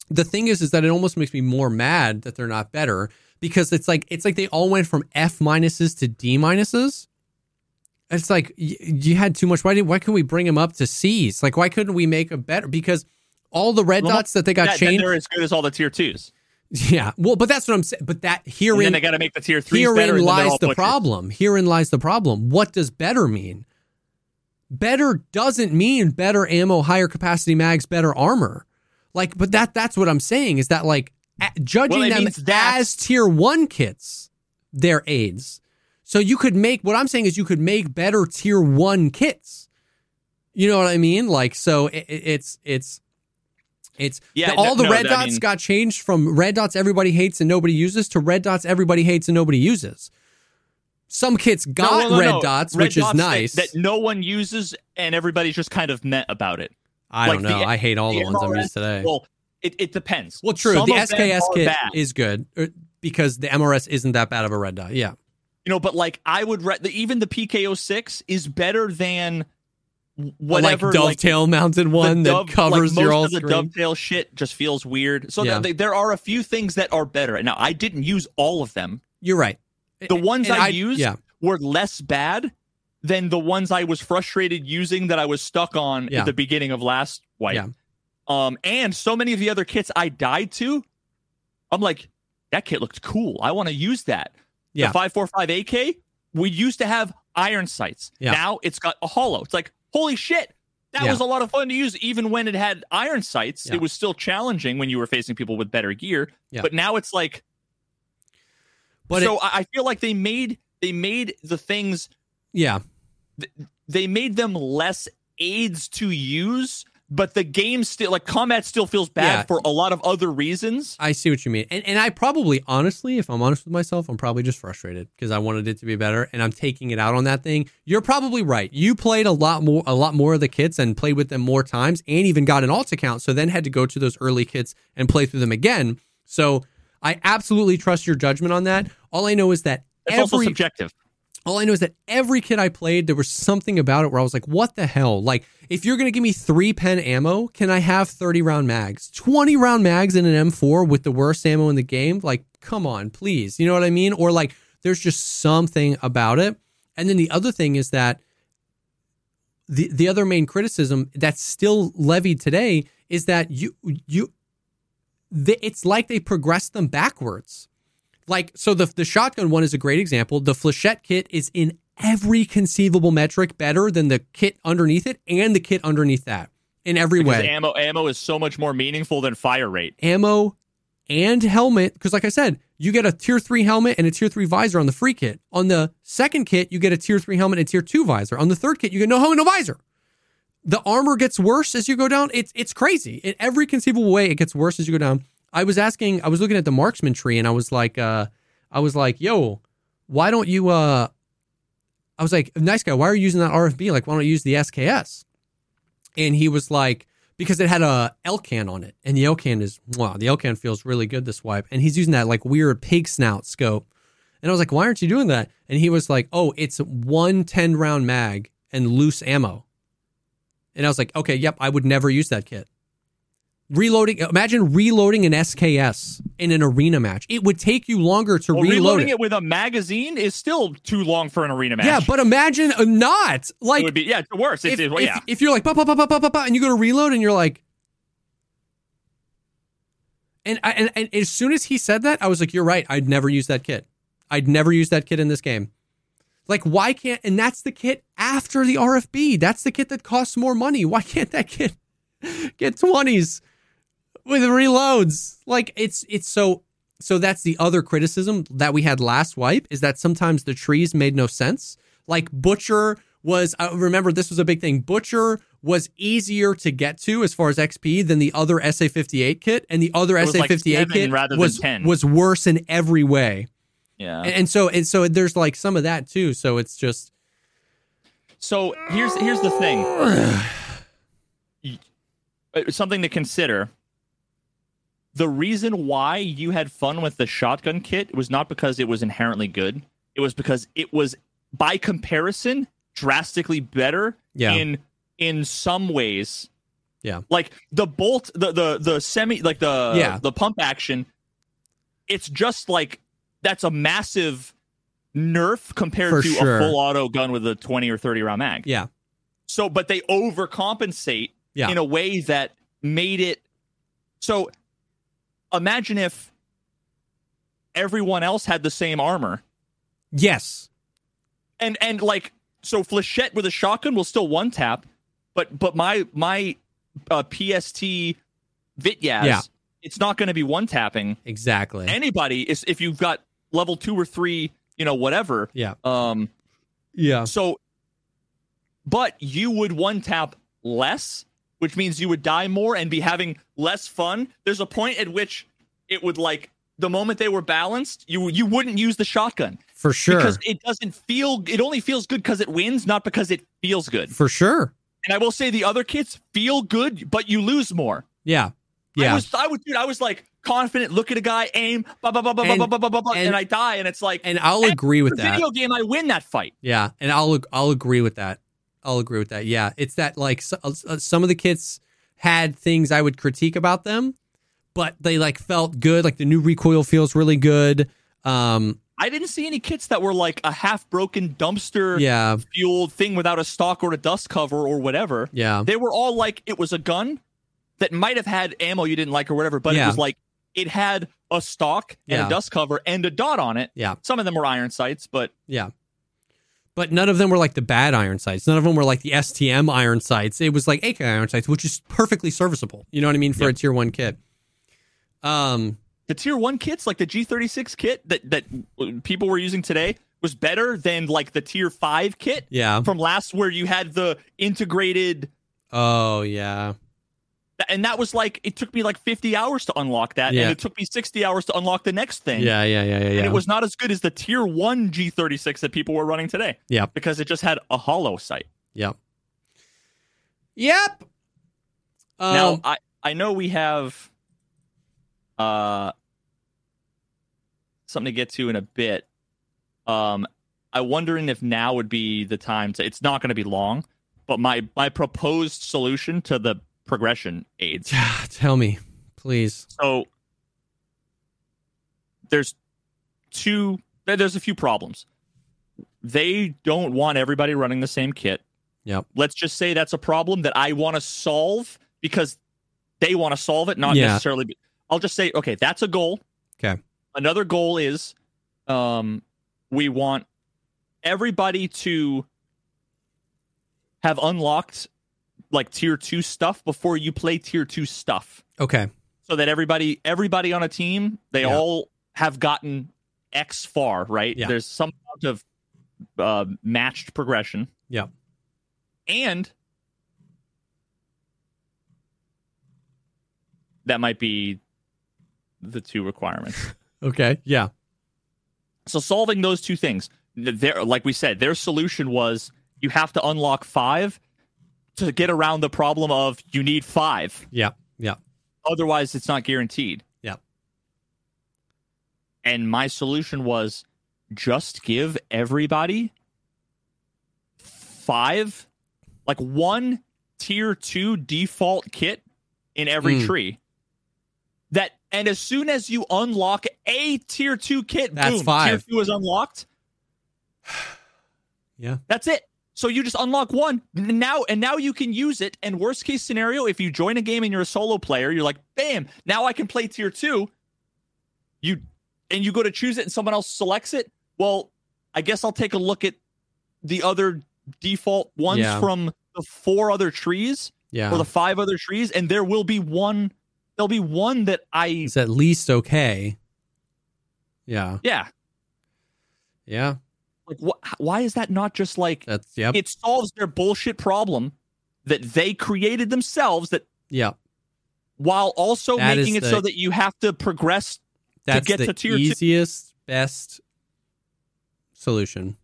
the thing is, is that it almost makes me more mad that they're not better because it's like it's like they all went from F minuses to D minuses. It's like you had too much. Why did why couldn't we bring them up to C's? Like why couldn't we make a better? Because all the red Well, dots that they got That- changed. they're as good as all the tier twos. Yeah, well, but that's what I'm saying. But that And herein then they got to make the tier three. better. Herein and lies the butchers. problem. Herein lies the problem. What does better mean? Better doesn't mean better ammo, higher capacity mags, better armor. Like, but that that's what I'm saying is that like judging Well, them as tier one kits, they're aids. So you could make what I'm saying is you could make better tier one kits. You know what I mean? Like, so it, it- it's it's it's Yeah, the- all no- the no, red I dots mean- got changed from red dots everybody hates and nobody uses to red dots everybody hates and nobody uses. Some kits got no, red no. dots, Red which is dots that- nice. That, no one uses, and everybody's just kind of met about it. I don't like the- know. I hate all the, the ones I'm used today. Well, it, it depends. Well, true. Some the SKS kit bad. is good er, because the MRS isn't that bad of a red dot. Yeah. You know, but like I would re- the, even the PKO six is better than whatever like dovetail mounted one the that covers like, your all the screen. dovetail shit just feels weird. So Yeah. th- there are a few things that are better. Now I didn't use all of them. You're right. The ones And I, used yeah, were less bad than the ones I was frustrated using that I was stuck on Yeah. at the beginning of last wipe. Yeah. Um, and so many of the other kits I died to, I'm like, that kit looked cool. I want to use that. Yeah. The 545 AK, we used to have iron sights. Yeah. Now it's got a holo. It's like, holy shit. That Yeah. was a lot of fun to use, even when it had iron sights. Yeah. It was still challenging when you were facing people with better gear. Yeah. But now it's like, but so it, I I feel like they made they made the things yeah, they made them less aids to use, but the game still like combat still feels bad Yeah. for a lot of other reasons. I see what you mean. And and I probably honestly, if I'm honest with myself, I'm probably just frustrated because I wanted it to be better and I'm taking it out on that thing. You're probably right. You played a lot more a lot more of the kits and played with them more times and even got an alt account, so then had to go to those early kits and play through them again. So I absolutely trust your judgment on that. All I know is that It's also every subjective. All I know is that every kid I played, there was something about it where I was like, what the hell? Like, if you're going to give me three pen ammo, can I have 30 round mags? 20 round mags in an M4 with the worst ammo in the game? Like, come on, please. You know what I mean? Or like, there's just something about it. And then the other thing is that the, the other main criticism that's still levied today is that you, you, the, it's like they progressed them backwards like so the the shotgun one is a great example. The flechette kit is in every conceivable metric better than the kit underneath it and the kit underneath that in every Because way. ammo ammo is so much more meaningful than fire rate. Ammo and helmet because like I said, you get a tier 3 helmet and a tier 3 visor on the free kit. On the second kit, you get a tier 3 helmet and tier 2 visor. On the third kit, you get no helmet no visor. the armor gets worse as you go down. It's it's crazy. In every conceivable way, it gets worse as you go down. I was asking, I was looking at the marksman tree, and I was like, uh, I was like, yo, why don't you? Uh, I was like, nice guy, why are you using that RFB? Like, why don't you use the SKS? And he was like, because it had a Elcan on it, and the Elcan is wow, the Elcan feels really good this wipe, and he's using that like weird pig snout scope. And I was like, why aren't you doing that? And he was like, oh, it's one 10 round mag and loose ammo. And I was like, okay, yep, I would never use that kit. Reloading, imagine reloading an SKS in an arena match. It would take you longer to Well, reload reloading it. it with a magazine is still too long for an arena match. Yeah, but imagine uh, not it like would be yeah, it's worse. If, it's, well, yeah. if you're like ba, ba, ba, ba, ba, ba, ba, and you go to reload and you're like and, I, and and as soon as he said that I was like you're right I'd never use that kit I'd never use that kit in this game like why can't and that's the kit after the RFB that's the kit that costs more money why can't that kit <laughs> get 20s with reloads like it's it's so so that's the other criticism that we had last wipe is that sometimes the trees made no sense like butcher was I remember this was a big thing butcher was easier to get to as far as xp than the other sa58 kit and the other It was like sa58 seven kit rather was 10. was worse in every way yeah. and, and so and so there's like some of that too so it's just So here's here's the thing. <sighs> Uh, Something to consider. The reason why you had fun with the shotgun kit was not because it was inherently good. It was because it was by comparison drastically better Yeah. in in some ways. Yeah. Like the bolt the the the semi like the Yeah. the pump action it's just like that's a massive nerf compared For to sure. a full auto gun with a 20 or 30 round mag. yeah So, but they overcompensate Yeah. in a way that made it. So, imagine if everyone else had the same armor, yes and and like so, Flechette with a shotgun will still one tap, but but my my uh, PST Vityaz, Yeah. it's not going to be one tapping exactly anybody. Is if you've got level two or three, you know, whatever. yeah Um, yeah So, but you would one tap less, which means you would die more and be having less fun. There's a point at which it would like the moment they were balanced, you you wouldn't use the shotgun for sure because it doesn't feel. It only feels good because it wins, not because it feels good. for sure And I will say the other kits feel good, but you lose more. yeah yeah I was, I was, dude, I was like confident. Look at a guy, aim, blah blah blah blah And- blah blah blah blah, blah, and- and I die, and it's like, and I'll agree with that video game, I win that fight. Yeah, and I'll I'll agree with that. I'll agree with that. Yeah, it's that like so, uh, some of the kits had things I would critique about them, but they like felt good. Like the new recoil feels really good. Um, I didn't see any kits that were like a half broken dumpster yeah, fueled thing without a stock or a dust cover or whatever. yeah, They were all like it was a gun that might have had ammo you didn't like or whatever, but Yeah. it was like it had a stock and Yeah. a dust cover and a dot on it. yeah, Some of them were iron sights, but yeah. But none of them were like the bad iron sights. None of them were like the STM iron sights. It was like AK iron sights, which is perfectly serviceable. You know what I mean for Yeah. a tier one kit. Um, the tier one kits, like the G36 kit that that people were using today, was better than like the tier five kit yeah. from last, where you had the integrated. Oh yeah. And that was like it took me like 50 hours to unlock that, Yeah. and it took me 60 hours to unlock the next thing. Yeah, yeah, yeah, yeah, yeah. and it was not as good as the tier one G36 that people were running today. yeah because it just had a holo sight. Yep. Yep. Um, now I I know we have uh something to get to in a bit. Um, I'm wondering if now would be the time to. It's not going to be long, but my my proposed solution to the progression aids. tell me, please. So there's two. There's a few problems. They don't want everybody running the same kit. Yep. Let's just say that's a problem that I want to solve because they want to solve it, not Yeah. necessarily. Be, I'll just say, okay, that's a goal. Okay. Another goal is, um, we want everybody to have unlocked like tier two stuff before you play tier two stuff. Okay. So that everybody everybody on a team, they yeah. all have gotten X far, right? Yeah. There's some amount of uh, matched progression. Yeah. And that might be the two requirements. <laughs> okay. Yeah. So solving those two things, there, like we said, their solution was you have to unlock five to get around the problem of you need five. Yeah. Yeah. Otherwise, it's not guaranteed. Yeah. And my solution was just give everybody five, like one tier two default kit in every Mm. tree. That and as soon as you unlock a tier two kit, That's boom, five. tier two is unlocked. <sighs> Yeah. That's it. So you just unlock one now, and now you can use it. And worst case scenario, if you join a game and you're a solo player, you're like, bam, now I can play tier two. You and you go to choose it, and someone else selects it. Well, I guess I'll take a look at the other default ones Yeah. from the four other trees Yeah. or the five other trees, and there will be one. There'll be one that I is at least okay. Yeah. yeah. Yeah. Like, what? Why is that not just like That's yep. it solves their bullshit problem that they created themselves that yeah. while also That making it so that you have to progress That's get the to tier two. easiest, best solution.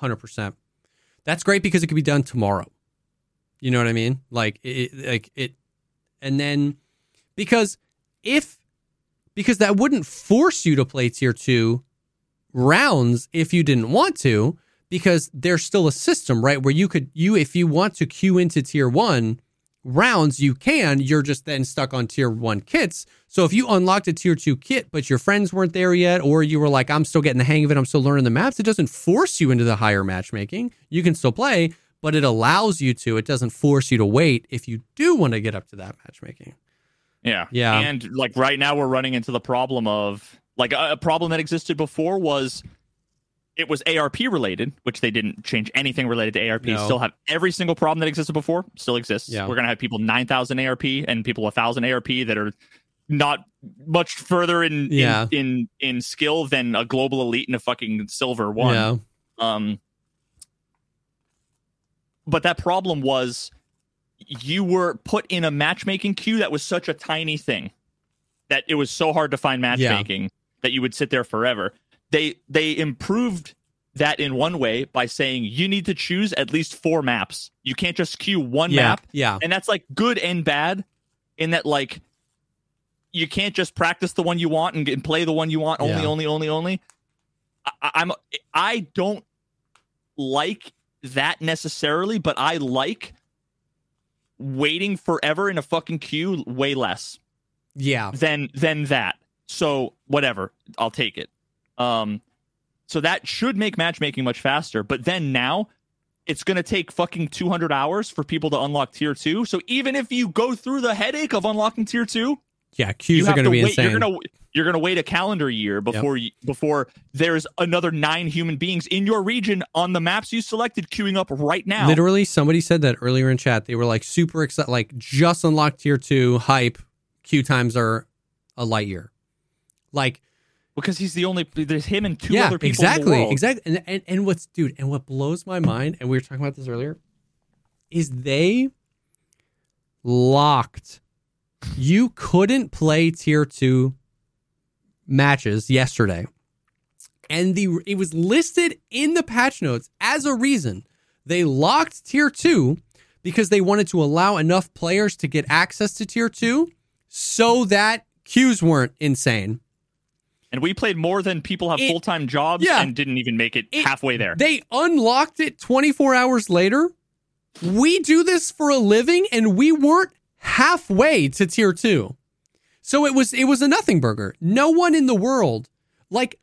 100%. That's great because it could be done tomorrow. You know what I mean? Like it like it and then because if because that wouldn't force you to play tier 2 rounds if you didn't want to because there's still a system, right, where you could you if you want to queue into tier 1 rounds you can. You're just then stuck on tier 1 kits. So if you unlocked a tier 2 kit but your friends weren't there yet or you were like I'm still getting the hang of it. I'm still learning the maps it doesn't force you into the higher matchmaking. You can still play but it allows you to. It doesn't force you to wait if you do want to get up to that matchmaking. Yeah. Yeah. and like right now we're running into the problem of like a, a problem that existed before was it was ARP related, which they didn't change anything related to ARP. No. Still have every single problem that existed before, still exists. Yeah. We're gonna have people nine thousand ARP and people thousand ARP that are not much further in, Yeah. in in in skill than a global elite and a fucking silver one. yeah Um, but that problem was you were put in a matchmaking queue that was such a tiny thing that it was so hard to find matchmaking that you would sit there forever. They they improved that in one way by saying you need to choose at least four maps. You can't just queue one yeah map yeah and that's like good and bad in that like you can't just practice the one you want and, and play the one you want only Yeah. only only only I, i'm i don't like that necessarily but i like waiting forever in a fucking queue way less yeah than than that so whatever. I'll take it. Um so that should make matchmaking much faster. But then now it's going to take fucking 200 hours for people to unlock tier 2 so even if you go through the headache of unlocking tier 2 yeah queues are going to be wait. Insane. you're going to you're going to wait a calendar year before you, before there's another 9 human beings in your region on the maps you selected queuing up right now. Literally, somebody said that earlier in chat. They were like super excited, like just unlocked tier two hype. Queue times are a light year. Like, because he's the only there's him and two yeah, other people exactly, exactly. And, and and what's dude, and what blows my mind, and we were talking about this earlier, is they locked. You couldn't play tier two matches yesterday, and the it was listed in the patch notes as a reason they locked tier two because they wanted to allow enough players to get access to tier two so that queues weren't insane. And we played more than people have full time jobs yeah. and didn't even make it, It- halfway there. They unlocked it 24 hours later. We do this for a living and we weren't halfway to tier 2. So it was it was a nothing burger. No one in the world like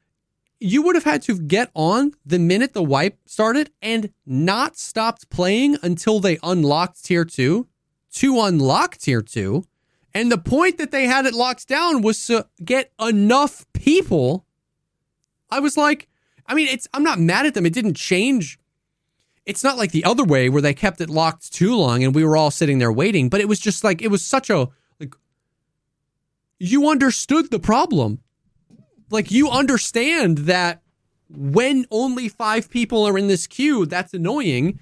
you would have had to get on the minute the wipe started and not stopped playing until they unlocked tier 2 to unlock tier 2. And the point that they had it locked down was to get enough people I was like, I mean, it's I'm not mad at them. It didn't change. It's not like the other way where they kept it locked too long and we were all sitting there waiting, but it was just like it was such a like you understood the problem. Like you understand that when only 5 people are in this queue, that's annoying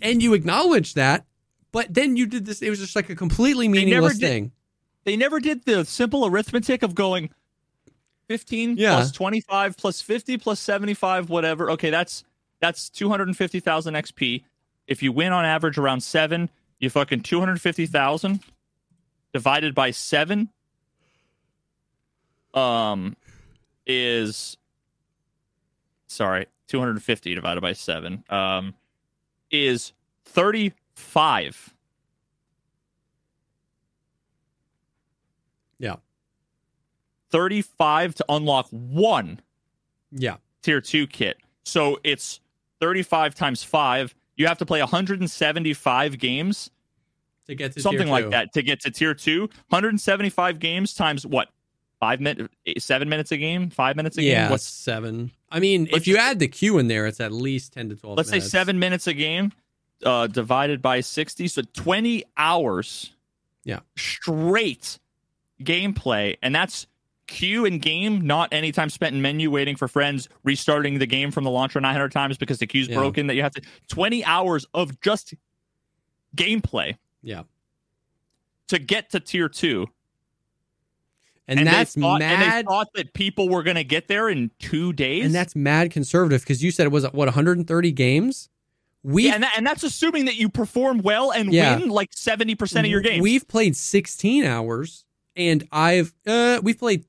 and you acknowledge that, but then you did this it was just like a completely meaningless did- thing. they never did the simple arithmetic of going 15 Yeah. plus 25 plus 50 plus 75 whatever okay that's that's 250,000 XP if you win on average around 7 you fucking 250,000 divided by 7 um is sorry 250 divided by 7 um is 35 Yeah. 35 to unlock one Yeah. tier 2 kit. So it's 35 times 5. You have to play 175 games, To get to something like that to get to tier 2. 175 games times what? 5 minutes eh, 7 minutes a game, 5 minutes a Yeah, game. What's seven. I mean, Let's if you add the queue in there, it's at least ten to twelve. let's say 7 minutes a game uh divided by 60, so 20 hours. Yeah. Straight gameplay and that's queue in game, not any time spent in menu waiting for friends, restarting the game from the launcher 900 times because the queue's Yeah. broken. That you have to 20 hours of just gameplay Yeah, to get to tier two, and, they that's thought, and they thought that people were going to get there in two days. And that's mad conservative because you said it was what 130 games. We yeah, and, that, and that's assuming that you perform well and Yeah. win like 70% of your games. We've played 16 hours, and I've uh, we've played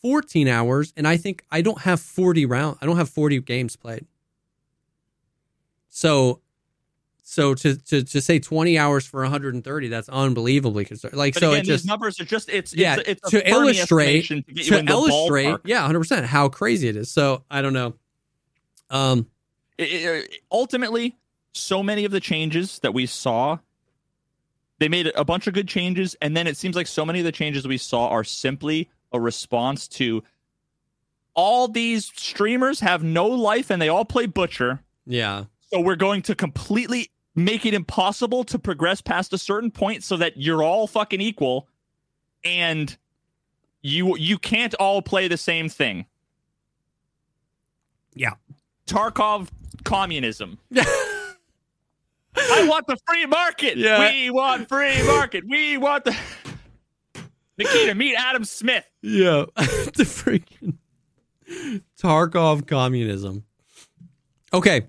14 hours, and I think I don't have 40 round. I don't have 40 games played. So, so to to to say 20 hours for 130, that's unbelievably conservative. Like but so, again, it just these numbers are just it's Yeah, it's, it's a to illustrate- to to illustrate, ballpark. yeah, 100 percent how crazy it is. So I don't know. Um, it- it- ultimately, so many of the changes that we saw, they made a bunch of good changes, and then it seems like so many of the changes we saw are simply a response to all these streamers have no life and they all play butcher. yeah, So we're going to completely make it impossible to progress past a certain point so that you're all fucking equal and you you can't all play the same thing. Yeah. Tarkov communism. <laughs> I want the free market. Yeah. We want free market. We want the <laughs> Nikita, meet Adam Smith. yeah, <laughs> the freaking Tarkov communism. Okay,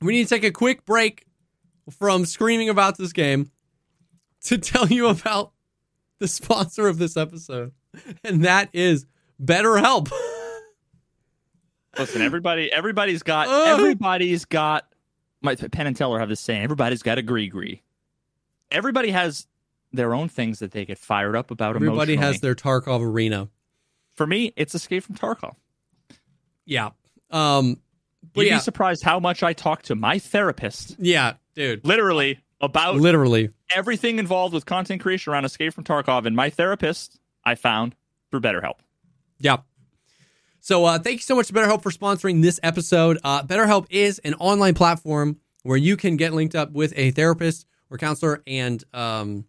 we need to take a quick break from screaming about this game to tell you about the sponsor of this episode, and that is BetterHelp. <laughs> Listen, everybody everybody's got Uh. everybody's got my Penn and Teller have this saying, everybody's got a gree gree. Everybody has their own things that they get fired up about Everybody has their Tarkov arena. For me, it's Escape from Tarkov. Yeah. Um. But You'd yeah, be surprised how much I talk to my therapist, yeah, dude. literally, about Literally. everything involved with content creation around Escape from Tarkov. And my therapist, I found through BetterHelp. Yeah. So uh, thank you so much to BetterHelp for sponsoring this episode. Uh, BetterHelp is an online platform where you can get linked up with a therapist or counselor, and um,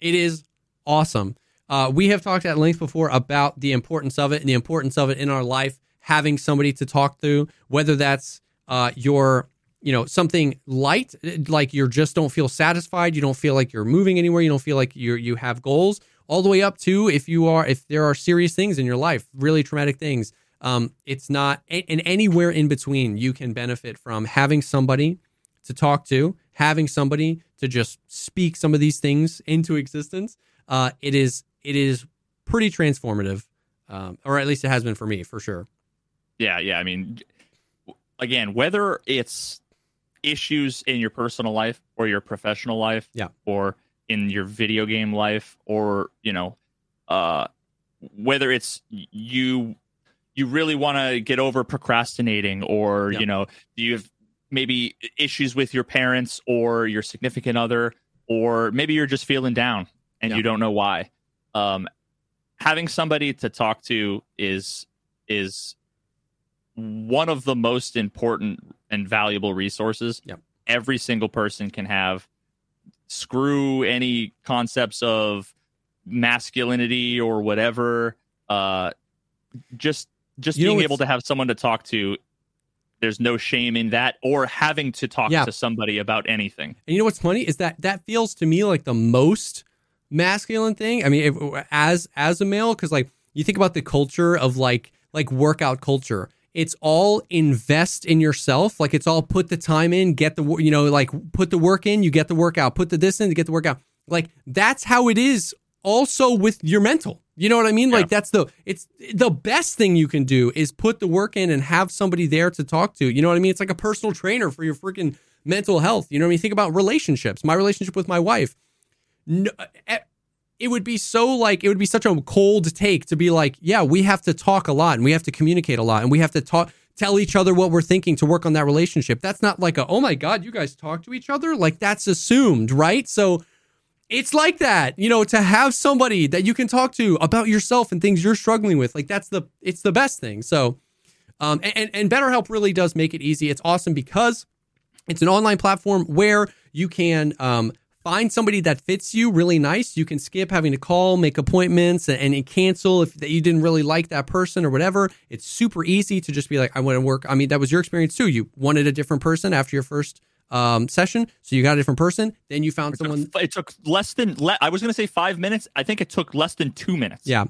it is awesome. Uh, we have talked at length before about the importance of it and the importance of it in our life, having somebody to talk to, whether that's uh, your, you know, something light, like you just don't feel satisfied, you don't feel like you're moving anywhere, you don't feel like you you have goals, all the way up to if you are if there are serious things in your life, really traumatic things. Um, it's not and anywhere in between you can benefit from having somebody to talk to, having somebody to just speak some of these things into existence. Uh, it is it is pretty transformative, um, or at least it has been for me for sure. Yeah, yeah. I mean, again, whether it's issues in your personal life or your professional life, Yeah. or in your video game life, or you know, uh, whether it's you you really want to get over procrastinating, or Yeah. you know, you have maybe issues with your parents or your significant other, or maybe you're just feeling down and Yeah. you don't know why. Um, having somebody to talk to is is one of the most important and valuable resources Yep. every single person can have. Screw any concepts of masculinity or whatever. Uh, just just You being able to have someone to talk to. There's no shame in that, or having to talk Yeah. to somebody about anything. And you know what's funny is that that feels to me like the most masculine thing. I mean, if, as as a male, because like you think about the culture of like like workout culture. It's all invest in yourself. Like it's all put the time in, get the you know like put the work in, you get the workout. Put the this in to get the workout. Like that's how it is. Also with your mental. You know what I mean? Yeah. Like that's the it's the best thing you can do is put the work in and have somebody there to talk to. You know what I mean? It's like a personal trainer for your freaking mental health. You know what I mean? Think about relationships. My relationship with my wife. No, eh, it would be so like it would be such a cold take to be like, yeah, we have to talk a lot and we have to communicate a lot and we have to talk tell each other what we're thinking to work on that relationship. That's not like a oh my god, you guys talk to each other? Like that's assumed, right? So it's like that, you know, to have somebody that you can talk to about yourself and things you're struggling with. Like that's the it's the best thing. So um and and BetterHelp really does make it easy. It's awesome because it's an online platform where you can um, find somebody that fits you really nice. You can skip having to call, make appointments, and, and cancel if that you didn't really like that person or whatever. It's super easy to just be like, I want to work. I mean, that was your experience too. You wanted a different person after your first um, session, so you got a different person. Then you found It took, someone. it took less than. Le- I was going to say five minutes. I think it took less than two minutes. Yeah.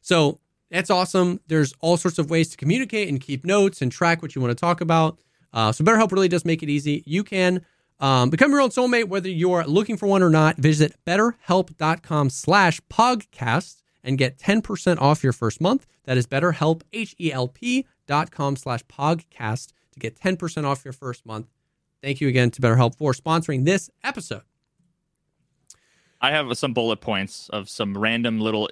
So that's awesome. There's all sorts of ways to communicate and keep notes and track what you want to talk about. Uh, so BetterHelp really does make it easy. You can um, become your own soulmate, whether you're looking for one or not. Visit betterhelp.com slash pogcast and get 10% off your first month. That is betterhelp, H-E-L-P dot com slash pogcast to get 10% off your first month. Thank you again to BetterHelp for sponsoring this episode. I have some bullet points of some random little.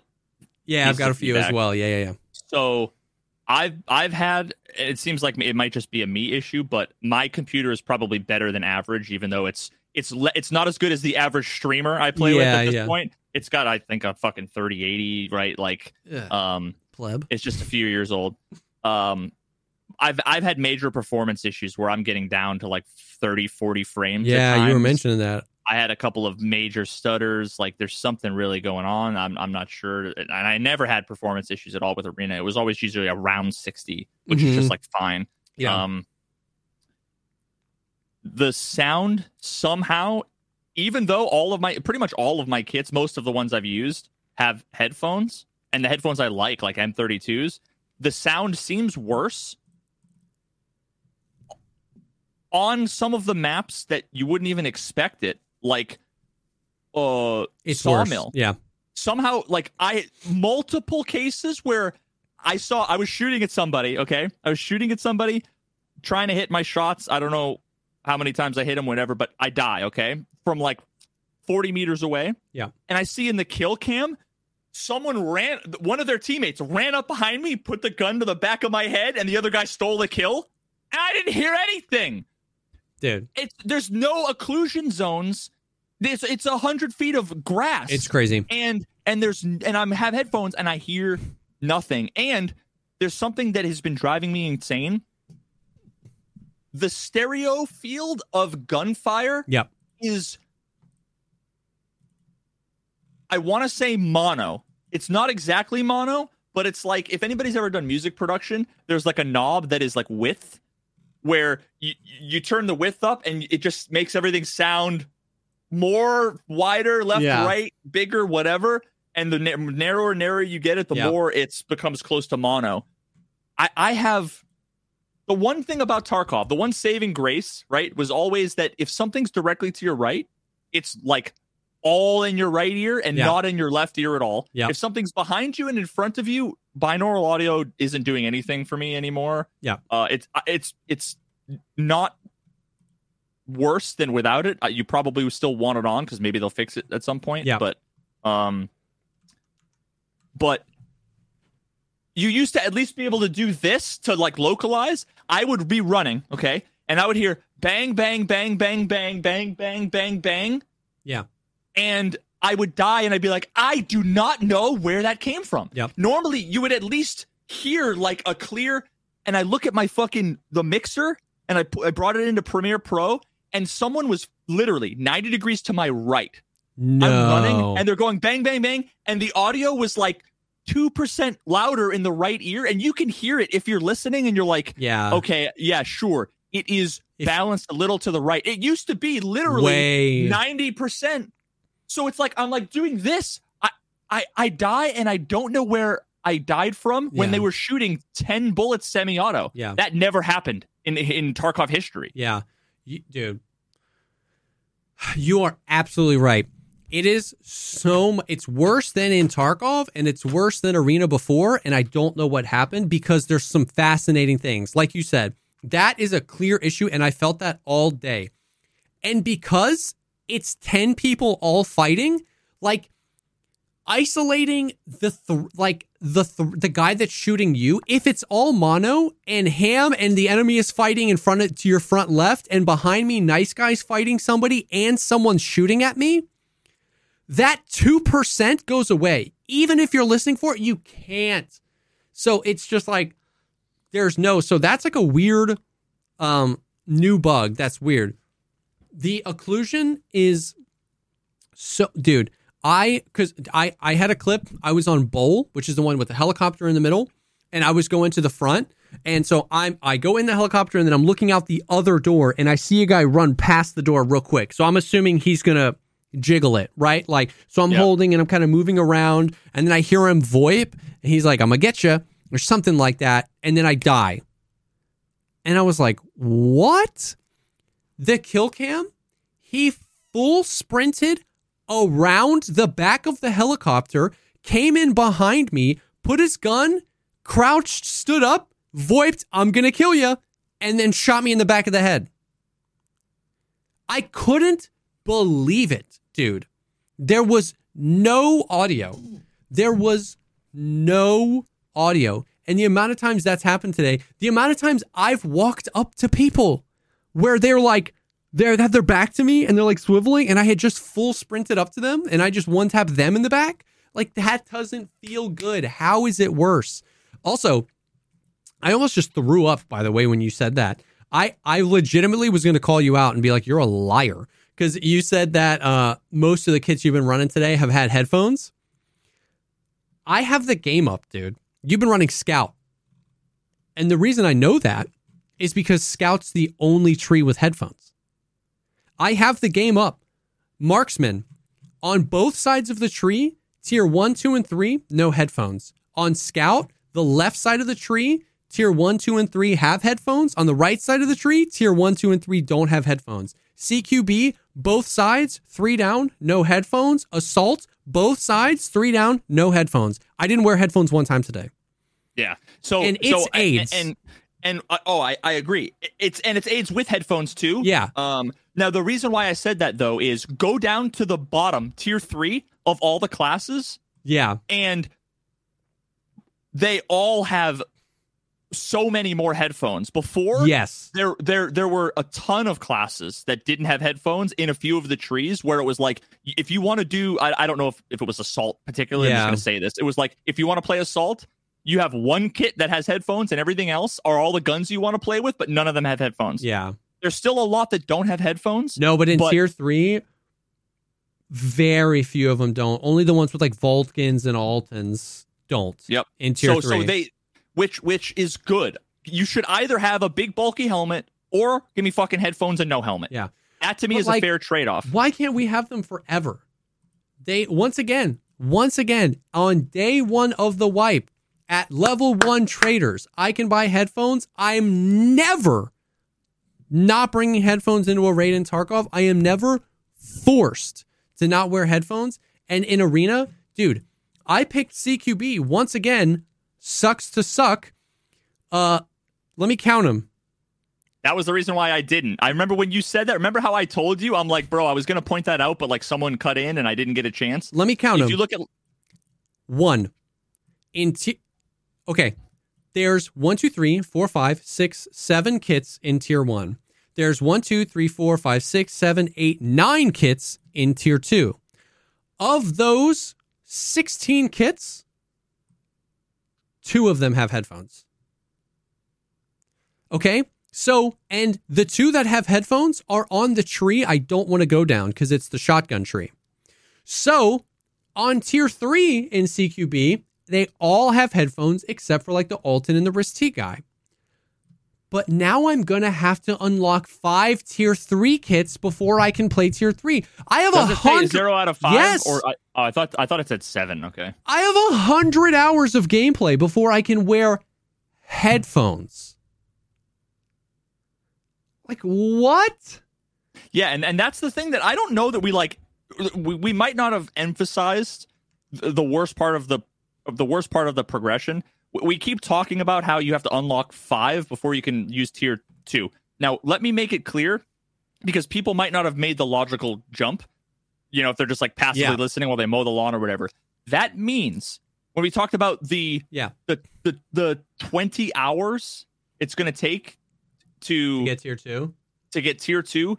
Yeah, I've got a few as well. Yeah, yeah, yeah. So, I've I've had. It seems like it might just be a me issue, but my computer is probably better than average, even though it's it's le- it's not as good as the average streamer I play with at this yeah. point. It's got I think a fucking thirty eighty, right? Like, um, pleb. it's just a few years old. Um, I've I've had major performance issues where I'm getting down to like 30, 40 frames. Yeah, you were mentioning that. I had a couple of major stutters. Like there's something really going on. I'm I'm not sure. And I never had performance issues at all with Arena. It was always usually around 60, which Mhm. is just like fine. Yeah. Um, the sound somehow, even though all of my pretty much all of my kits, most of the ones I've used have headphones, and the headphones I like, like M32s, the sound seems worse on some of the maps that you wouldn't even expect it, like uh it's worse. Sawmill Yeah. somehow like I multiple cases where I saw I was shooting at somebody, okay? I was shooting at somebody trying to hit my shots. I don't know how many times I hit him whatever, but I die, okay? From like 40 meters away. Yeah. And I see in the kill cam someone ran one of their teammates ran up behind me, put the gun to the back of my head and the other guy stole the kill. And I didn't hear anything Dude, it's there's no occlusion zones. It's it's a hundred feet of grass. it's crazy. and and there's and I'm have headphones and I hear nothing. And there's something that has been driving me insane. The stereo field of gunfire Yep. is I want to say mono. It's not exactly mono, but it's like if anybody's ever done music production, there's like a knob that is like width where you you turn the width up and it just makes everything sound more wider, left, Yeah. right, bigger, whatever. And the na- narrower, narrower you get it, the Yeah. more it's becomes close to mono. I I have the one thing about Tarkov, the one saving grace, right, was always that if something's directly to your right, it's like all in your right ear and Yeah. not in your left ear at all. Yeah. If something's behind you and in front of you, binaural audio isn't doing anything for me anymore. Yeah. Uh, it's it's it's not worse than without it. Uh, you probably would still want it on because maybe they'll fix it at some point. Yeah. But um, but you used to at least be able to do this to like localize. I would be running, okay, and I would hear bang, bang, bang, bang, bang, bang, bang, bang, bang, Yeah. And I would die, and I'd be like, I do not know where that came from. Yep. Normally, you would at least hear like a clear. And I look at my fucking the mixer, and I I brought it into Premiere Pro, and someone was literally ninety degrees to my right. No. I'm running, and they're going bang, bang, bang, and the audio was like two percent louder in the right ear, and you can hear it if you're listening, and you're like, yeah. okay, yeah, sure, it is balanced a little to the right. It used to be literally Way. ninety percent So it's like I'm like doing this. I I I die and I don't know where I died from when Yeah. they were shooting 10 bullets semi-auto. Yeah. That never happened in in Tarkov history. Yeah, you, dude, you are absolutely right. It is so. It's worse than in Tarkov, and it's worse than Arena before. And I don't know what happened because there's some fascinating things. Like you said, that is a clear issue, and I felt that all day. And because it's ten people all fighting, like isolating the th- like the th- the guy that's shooting you if it's all mono and ham and the enemy is fighting in front of to your front left and behind me nice guys fighting somebody and someone's shooting at me that 2% goes away. Even if you're listening for it you can't. So it's just like there's no so that's like a weird um new bug. That's weird the occlusion is so dude i because i i had a clip. I was on bowl which is the one with the helicopter in the middle and i was going to the front. And so i'm i go in the helicopter and then i'm looking out the other door and i see a guy run past the door real quick. So i'm assuming he's gonna jiggle it right? Like so i'm Yeah. holding and i'm kind of moving around and then i hear him voip and he's like i'm gonna get you or something like that and then i die. And i was like what the kill cam he full sprinted around the back of the helicopter, came in behind me, put his gun, crouched, stood up, voiped, I'm going to kill you, and then shot me in the back of the head. I couldn't believe it, dude. There was no audio. There was no audio. And the amount of times that's happened today, the amount of times I've walked up to people where they're like, they're have their back to me and they're like swiveling, and I had just full sprinted up to them and I just one tap them in the back. Like that doesn't feel good. How is it worse? Also, I almost just threw up by the way when you said that. I I legitimately was going to call you out and be like you're a liar because you said that uh, most of the kits you've been running today have had headphones. I have the game up, dude. You've been running Scout. And the reason I know that is because Scout's the only tree with headphones. I have the game up. Marksman on both sides of the tree, tier one, two, and three, no headphones. On Scout, the left side of the tree, tier one, two, and three have headphones. On the right side of the tree, tier one, two, and three don't have headphones. CQB, both sides, three down, no headphones. Assault, both sides, three down, no headphones. I didn't wear headphones one time today. Yeah. So And so, it's AIDS. and and, and uh, oh, I, I agree. It's and it's AIDS with headphones too. Yeah. Um. Now the reason why I said that though is go down to the bottom tier three of all the classes, Yeah. and they all have so many more headphones. Before, Yes. there there there were a ton of classes that didn't have headphones in a few of the trees where it was like if you want to do I, I don't know if, if it was assault particularly i'm just going to say this it was like if you want to play assault you have one kit that has headphones and everything else are all the guns you want to play with but none of them have headphones Yeah. there's still a lot that don't have headphones No, but in But- tier three, very few of them don't. Only the ones with like Vulkans and Altyns don't. Yep. In tier so three. so they which which is good you should either have a big bulky helmet or give me fucking headphones and no helmet Yeah. that to me But, is like, a fair trade-off Why can't we have them forever? They once again, once again, on day one of the wipe at level one traders, I can buy headphones. I'm never not bringing headphones into a raid in Tarkov. I am never forced to not wear headphones. And in arena, dude, I picked CQB once again. Sucks to suck. Uh, let me count them. That was the reason why I didn't. I remember when you said that. Remember how I told you? I'm like, bro, I was gonna point that out, but like someone cut in and I didn't get a chance. Let me count If them. you look at one in t- okay. There's one two three four five six seven kits in tier one. There's one two three four five six seven eight nine kits in tier two. Of those 16 kits two of them have headphones. Okay? So and the two that have headphones are on the tree i don't want to go down because it's the shotgun tree. So on tier three in CQB, they all have headphones except for like the Altyn and the Rys-T guy. but now I'm going to have to unlock five tier three kits before I can play tier three. I have Does a hundred. zero out of five? Yes. Or I, oh, I thought I thought it said seven. Okay. I have a hundred hours of gameplay before I can wear headphones. Like what? Yeah, and, and that's the thing that I don't know that we like. We, we might not have emphasized the worst part of the the worst part of the progression. We- keep talking about how you have to unlock five before you can use tier two. Now, let me make it clear because people might not have made the logical jump. You know, if they're just like passively Yeah. listening while they mow the lawn or whatever. That means when we talked about the Yeah. the the, the twenty hours it's going to take to To get tier two. to get tier two,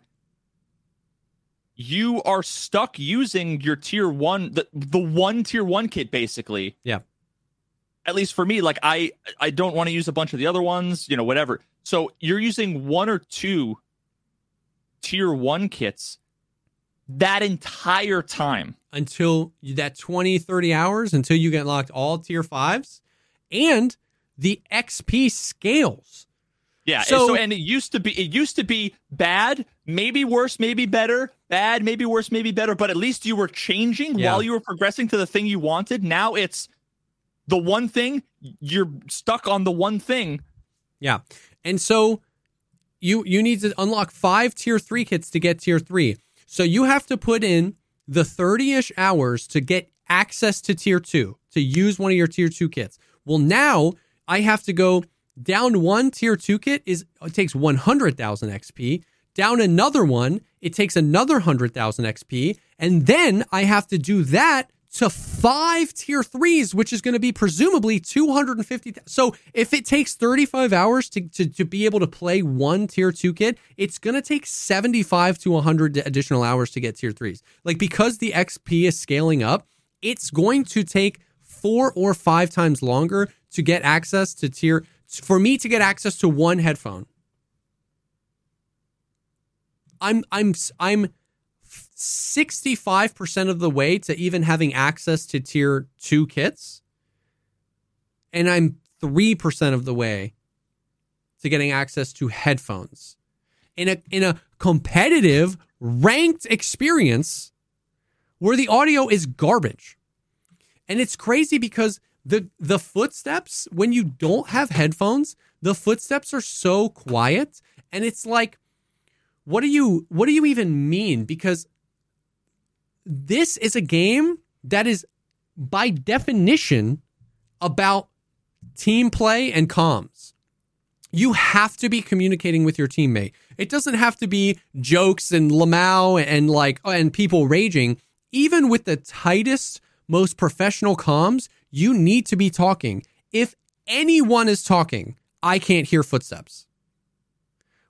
you are stuck using your tier one, the, the one tier one kit, basically. Yeah. At least for me, like I, I don't want to use a bunch of the other ones, you know, whatever. So you're using one or two tier one kits that entire time. until that 20 30 hours until you get locked all tier fives and the xp scales Yeah. and So- So, and it used to be it used to be bad, maybe worse, maybe better, bad, maybe worse, maybe better, but at least you were changing Yeah. while you were progressing to the thing you wanted. Now it's the one thing you're stuck on the one thing. yeah and so you you need to unlock five tier three kits to get tier three so you have to put in the 30ish hours to get access to tier two to use one of your tier two kits well now i have to go down one tier two kit is it takes 100000 xp down another one it takes another 100000 xp and then i have to do that to five tier threes, which is going to be presumably 250. So if it takes 35 hours to, to, to be able to play one tier two kit, it's going to take 75 to 100 additional hours to get tier threes. Like because the XP is scaling up, it's going to take four or five times longer to get access to tier, for me to get access to one headphone. I'm, I'm, I'm 65% of the way to even having access to tier 2 kits and I'm 3% of the way to getting access to headphones in a in a competitive ranked experience where the audio is garbage. And it's crazy because the the footsteps when you don't have headphones, the footsteps are so quiet and it's like what do you what do you even mean because this is a game that is by definition about team play and comms. You have to be communicating with your teammate. It doesn't have to be jokes and lamau and like and people raging. Even with the tightest, most professional comms, you need to be talking. If anyone is talking, I can't hear footsteps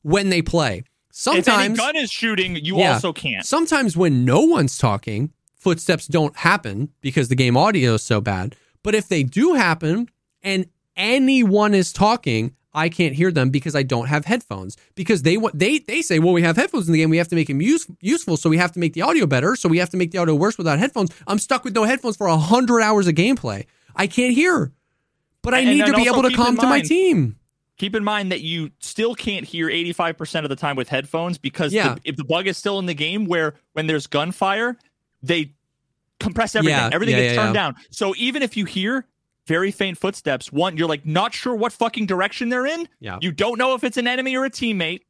when they play. Sometimes gun is shooting, you Yeah. also can't. Sometimes when no one's talking, footsteps don't happen because the game audio is so bad. But if they do happen and anyone is talking, I can't hear them because I don't have headphones. Because they they they say, well, we have headphones in the game, we have to make them use, useful, so we have to make the audio better, so we have to make the audio worse without headphones. I'm stuck with no headphones for hundred hours of gameplay. I can't hear, but I And- need and to be able to come to my team. Keep in mind that you still can't hear 85% of the time with headphones because Yeah. the, if the bug is still in the game where when there's gunfire, they compress everything. Yeah, everything yeah, gets turned down. So even if you hear very faint footsteps, one, you're like not sure what fucking direction they're in. Yeah. You don't know if it's an enemy or a teammate.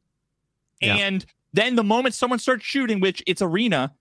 And then the moment someone starts shooting, which it's arena,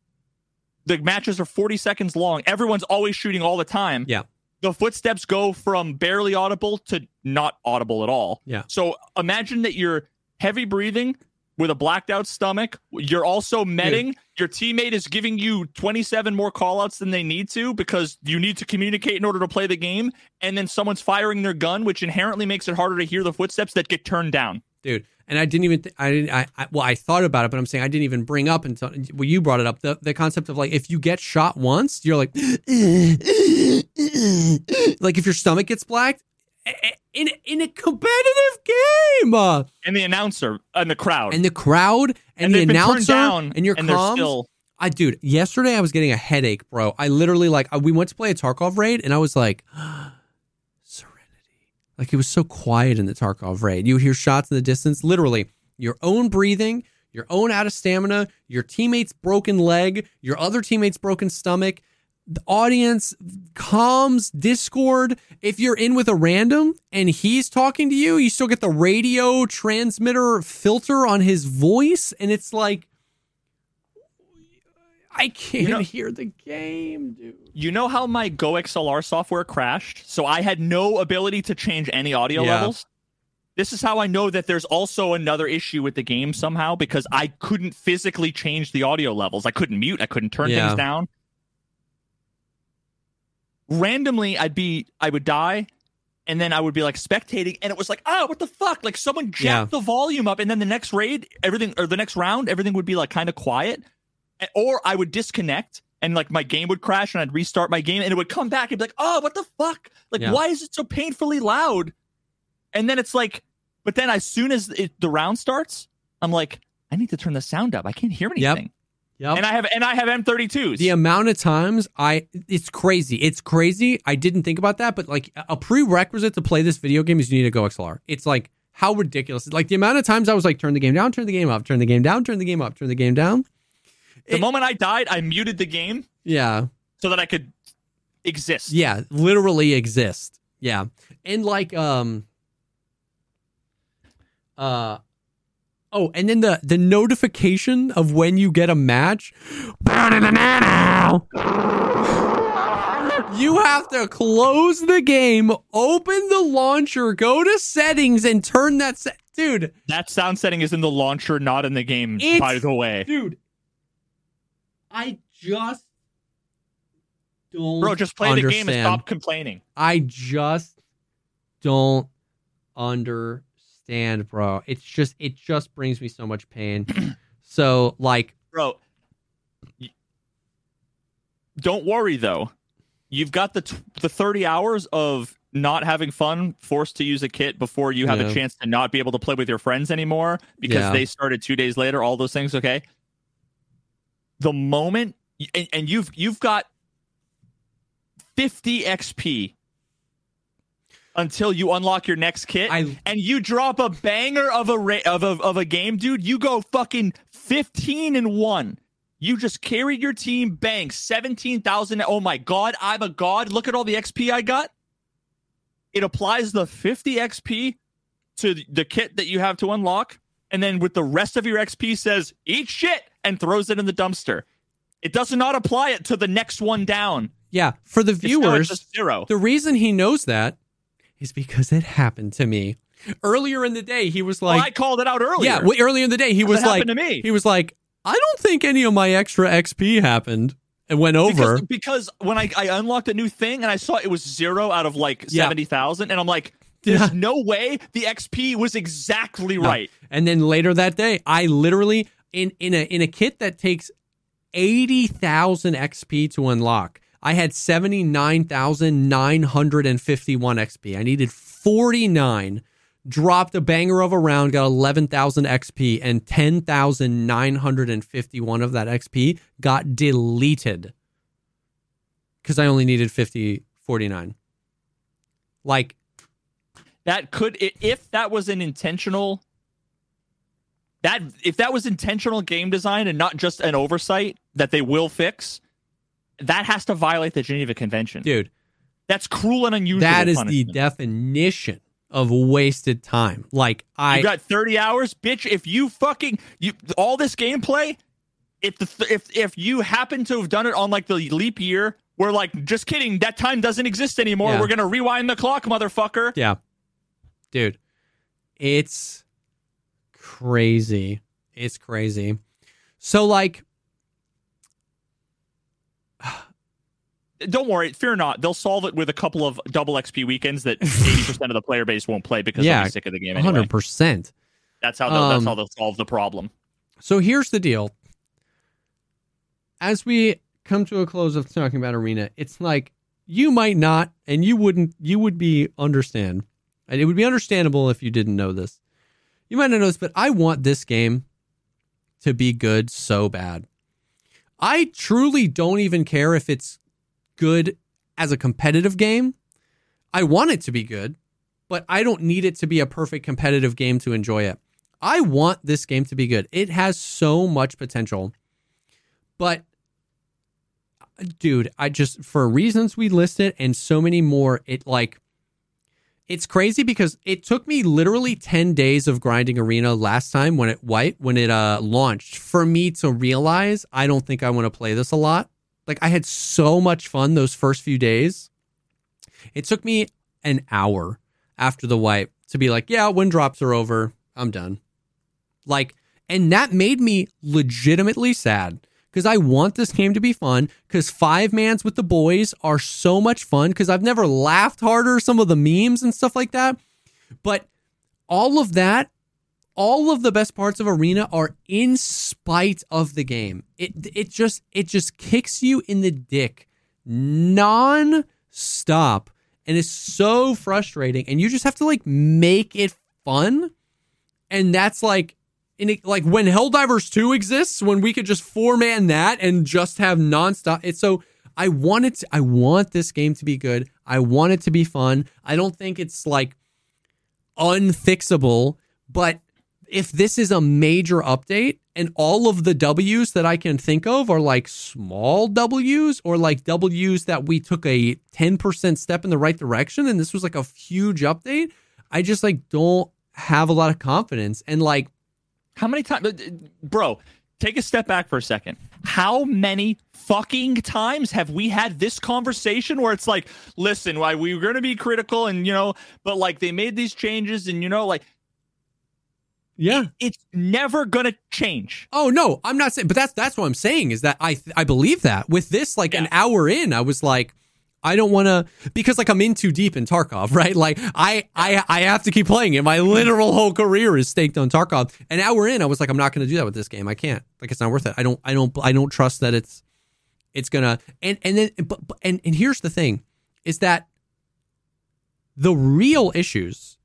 the matches are 40 seconds long. Everyone's always shooting all the time. Yeah. The footsteps go from barely audible to not audible at all. Yeah. So imagine that you're heavy breathing with a blacked out stomach. You're also metting. Your teammate is giving you 27 more callouts than they need to because you need to communicate in order to play the game. And then someone's firing their gun, which inherently makes it harder to hear the footsteps that get turned down. dude. And I didn't even, th- I didn't, I, I, well, I thought about it, but I'm saying I didn't even bring up until, well, you brought it up, the, the concept of like, if you get shot once, you're like, <laughs> like if your stomach gets blacked in, in a competitive game. Uh, And the announcer and the crowd. and the crowd and, And the they've been turned announcer down, and your and comms. still- I, dude, yesterday I was getting a headache, bro. I literally like, we went to play a Tarkov raid and I was like, Like it was so quiet in the Tarkov raid. You would hear shots in the distance, literally your own breathing, your own out of stamina, your teammate's broken leg, your other teammate's broken stomach. The audience, comms, Discord. If you're in with a random and he's talking to you, you still get the radio transmitter filter on his voice. And it's like, I can't You know- hear the game, dude. You know how my GoXLR software crashed? So I had no ability to change any audio Yeah. levels. This is how I know that there's also another issue with the game somehow because I couldn't physically change the audio levels. I couldn't mute, I couldn't turn Yeah. things down. Randomly, I'd be, I would die, and then I would be like spectating, and it was like, ah, what the fuck? Like someone jacked Yeah. the volume up, and then the next raid, everything, or the next round, everything would be like kind of quiet, A- or I would disconnect. And like my game would crash, and I'd restart my game, and it would come back and be like, "Oh, what the fuck? Like, Yeah. why is it so painfully loud?" And then it's like, but then as soon as it, the round starts, I'm like, I need to turn the sound up. I can't hear Yep. anything. Yep. And I have and I have M32s. the amount of times I it's crazy. It's crazy. I didn't think about that, but like a prerequisite to play this video game is you need a GoXLR. It's like how ridiculous. Like the amount of times I was like turn the game down, turn the game up, turn the game down, turn the game up, turn the game down. The it- moment I died, I muted the game Yeah. so that I could exist. Yeah, literally exist. Yeah. And like um uh Oh, and then the the notification of when you get a match. You have to close the game, open the launcher, go to settings, and turn that set. Dude, That sound setting is in the launcher, not in the game. By the way, dude, I just don't. bro, just play the game and stop complaining. I just don't understand, bro. It's just it just brings me so much pain. <clears throat> so like bro. Don't worry though. You've got the t- the 30 hours of not having fun, forced to use a kit before you have Yeah. a chance to not be able to play with your friends anymore because Yeah. they started 2 days later, all those things, okay? The moment and, and you've you've got 50 XP until you unlock your next kit I and you drop a banger of a ra- of a of a game, dude, you go fucking fifteen and one. You just carried your team, bang, seventeen thousand. Oh my god, I'm a god. Look at all the XP I got. It applies the fifty XP to the kit that you have to unlock, and then with the rest of your XP says eat shit and throws it in the dumpster. It does not apply it to the next one down. yeah, for the viewers, zero. the reason he knows that is because it happened to me. Earlier in the day, he was Well, like I called it out earlier. Yeah, well, earlier in the day he was like happened to me. he was like I don't think any of my extra XP happened and went over. Because, because when I, I unlocked a new thing and I saw it was zero out of like Yeah. 70,000, and I'm like, there's Yeah. no way the XP was exactly No. right. And then later that day, I literally in in a in a kit that takes eighty thousand XP to unlock. I had seventy nine thousand nine hundred and fifty one XP. I needed forty nine. Dropped a banger of a round, got eleven thousand XP, and ten thousand nine hundred and fifty one of that XP got deleted because I only needed 50, 49. Like That could, if that was an intentional, that if that was intentional game design and not just an oversight that they will fix, that has to violate the Geneva Convention. dude, That's cruel and unusual. that is the definition of wasted time. Like I You got 30 hours, bitch. If you fucking you all this gameplay, if the if if you happen to have done it on like the leap year, we're like, just kidding, that time doesn't exist anymore. Yeah. We're gonna rewind the clock, motherfucker. Yeah. Dude, it's crazy. It's crazy. So like <sighs> Don't worry, fear not. They'll solve it with a couple of double XP weekends that <laughs> 80% of the player base won't play because Yeah, they'll be sick of the game anyway. 100%. That's how they'll, that's Um, how they'll solve the problem. So here's the deal. As we come to a close of talking about arena, it's like you might not and you wouldn't you would be understand. And it would be understandable if you didn't know this. You might not know this, but I want this game to be good so bad. I truly don't even care if it's good as a competitive game. I want it to be good. but I don't need it to be a perfect competitive game to enjoy it. I want this game to be good. It has so much potential. But dude, I just for reasons we listed and so many more, it like it's crazy because it took me literally 10 days of grinding arena last time when it white when it uh launched for me to realize I don't think I want to play this a lot. Like I had so much fun those first few days. It took me an hour after the wipe to be like, yeah, when drops are over, I'm done. Like and that made me legitimately sad because I want this game to be fun. Because five mans with the boys are so much fun. Because I've never laughed harder, some of the memes and stuff like that. But all of that, all of the best parts of Arena are in spite of the game. It it just it just kicks you in the dick non-stop and it's so frustrating and you just have to like make it fun and that's like in like when Helldivers 2 exists, when we could just four man that and just have nonstop. It's so I want it to, I want this game to be good. I want it to be fun. I don't think it's like unfixable, but if this is a major update and all of the W's that I can think of are like small W's or like W's that we took a 10% step in the right direction and this was like a huge update, I just like don't have a lot of confidence. And like how many times, bro? Take a step back for a second. How many fucking times have we had this conversation where it's like, listen, why we were going to be critical and you know, but like they made these changes and you know, like yeah, it, it's never gonna change. Oh no, I'm not saying, but that's that's what I'm saying is that I I believe that with this like yeah. an hour in, I was like, I don't want to because like I'm in too deep in Tarkov, <laughs> right? Like I I I have to keep playing it. My literal whole career is staked on Tarkov. And now we're in, I was like, I'm not going to do that with this game. I can't. Like it's not worth it. I don't I don't I don't trust that it's it's gonna and and then but, and and here's the thing is that the real issues.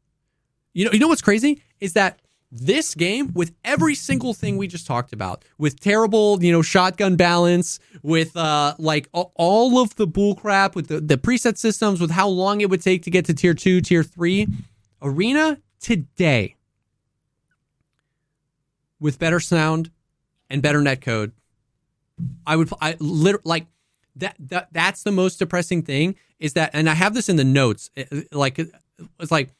You know you know what's crazy is that this game with every single thing we just talked about with terrible you know shotgun balance with uh like all of the bullcrap with the, the preset systems with how long it would take to get to tier 2 tier 3 arena today with better sound and better netcode i would i literally like that, that that's the most depressing thing is that and i have this in the notes like it's like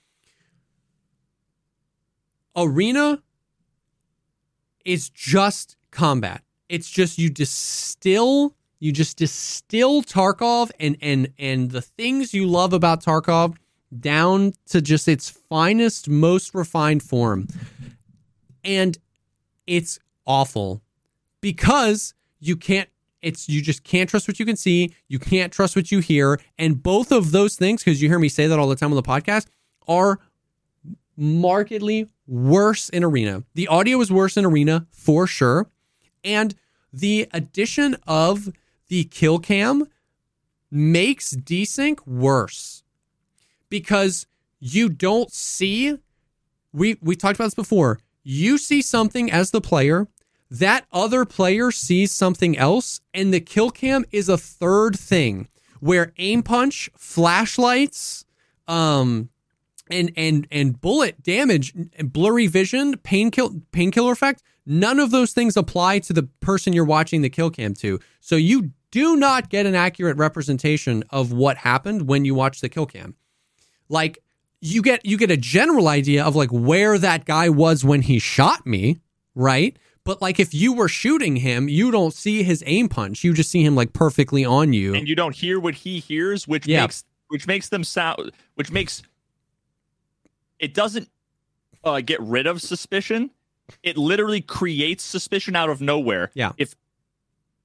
Arena is just combat. It's just you distill you just distill Tarkov and and and the things you love about Tarkov down to just its finest, most refined form. And it's awful because you can't it's you just can't trust what you can see, you can't trust what you hear, and both of those things because you hear me say that all the time on the podcast are markedly worse in Arena. The audio is worse in Arena for sure. And the addition of the kill cam makes desync worse because you don't see we we talked about this before. You see something as the player, that other player sees something else and the kill cam is a third thing where aim punch, flashlights, um and and and bullet damage blurry vision painkiller painkiller effect none of those things apply to the person you're watching the kill cam to. So you do not get an accurate representation of what happened when you watch the kill cam. Like you get you get a general idea of like where that guy was when he shot me right? But like if you were shooting him you don't see his aim punch. You just see him like perfectly on you. And you don't hear what he hears which yeah. makes which makes them sound which makes it doesn't uh, get rid of suspicion. It literally creates suspicion out of nowhere. Yeah. If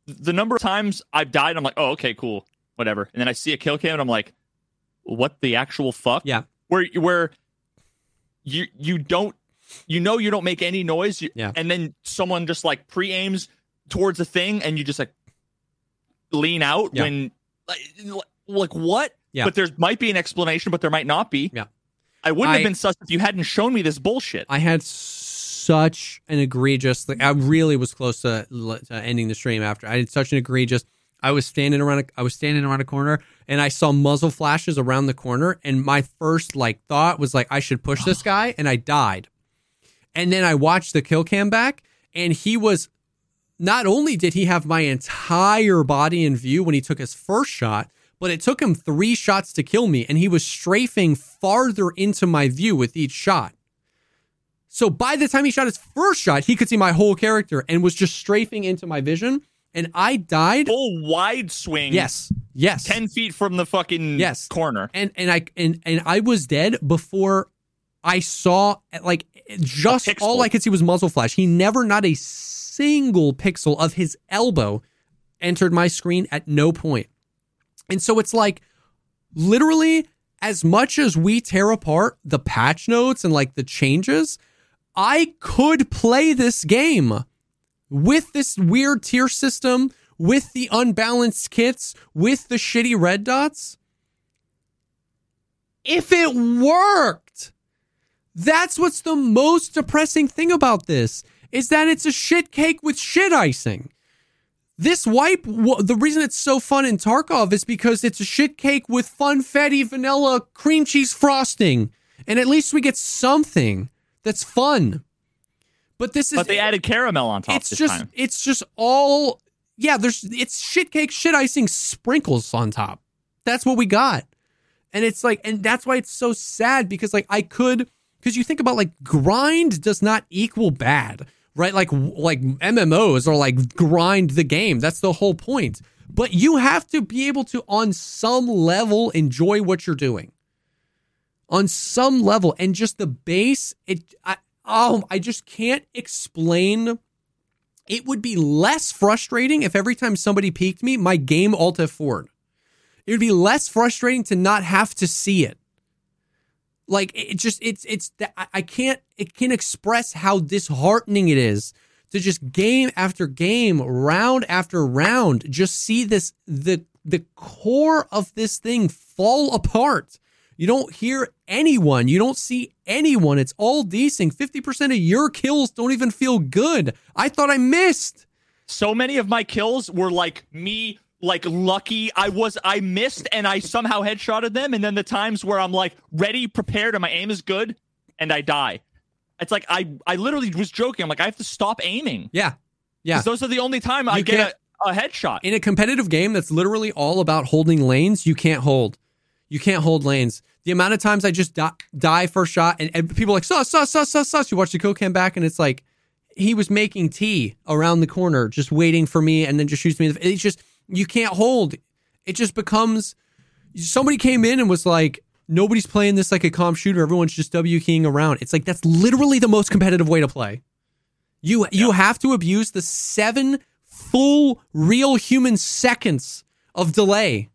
the number of times I've died, I'm like, oh, okay, cool, whatever. And then I see a kill cam, and I'm like, what the actual fuck? Yeah. Where where you you don't you know you don't make any noise. You, yeah. And then someone just like pre aims towards a thing, and you just like lean out yeah. when like like what? Yeah. But there might be an explanation, but there might not be. Yeah. I wouldn't I, have been sus if you hadn't shown me this bullshit. I had such an egregious. Like, I really was close to, to ending the stream after. I had such an egregious. I was standing around. A, I was standing around a corner, and I saw muzzle flashes around the corner. And my first like thought was like, I should push this <sighs> guy, and I died. And then I watched the kill cam back, and he was. Not only did he have my entire body in view when he took his first shot, but it took him three shots to kill me, and he was strafing farther into my view with each shot. So by the time he shot his first shot, he could see my whole character and was just strafing into my vision. And I died. Full wide swing. Yes. Yes. Ten feet from the fucking Yes. corner. And and I and and I was dead before I saw like just all I could see was muzzle flash. He never not a single pixel of his elbow entered my screen at no point. And so it's like literally as much as we tear apart the patch notes and like the changes, I could play this game with this weird tier system, with the unbalanced kits, with the shitty red dots. If it worked, that's what's the most depressing thing about this is that it's a shit cake with shit icing. This wipe, the reason it's so fun in Tarkov is because it's a shit cake with funfetti vanilla cream cheese frosting. And at least we get something that's fun. But this is But they added caramel on top it's this just time. it's just all yeah, there's it's shit cake, shit icing sprinkles on top. That's what we got. And it's like and that's why it's so sad because like I could because you think about like grind does not equal bad, right? Like like MMOs are like grind the game. That's the whole point. But you have to be able to on some level enjoy what you're doing. On some level and just the base it I oh I just can't explain it would be less frustrating if every time somebody peeked me, my game alt F4'd. It would be less frustrating to not have to see it. Like it just it's it's I can't it can't express how disheartening it is to just game after game, round after round, just see this the the core of this thing fall apart. You don't hear anyone. You don't see anyone. It's all desync. 50% of your kills don't even feel good. I thought I missed. so many of my kills were like me like lucky i was i missed and i somehow headshotted them and then the times where i'm like ready prepared and my aim is good and i die it's like i i literally was joking i'm like i have to stop aiming Yeah. Yeah. those are the only time i get a, a headshot In a competitive game that's literally all about holding lanes, you can't hold. You can't hold lanes. The amount of times I just die, die first shot and, and people are like, sus, sus, sus, sus, sus. You watch the kill cam back and it's like, he was making tea around the corner, just waiting for me and then just shoots me. in the- It's just, you can't hold. It just becomes, somebody came in and was like, nobody's playing this like a comp shooter. Everyone's just W keying around. It's like, that's literally the most competitive way to play. You you have to abuse the seven full real human seconds of delay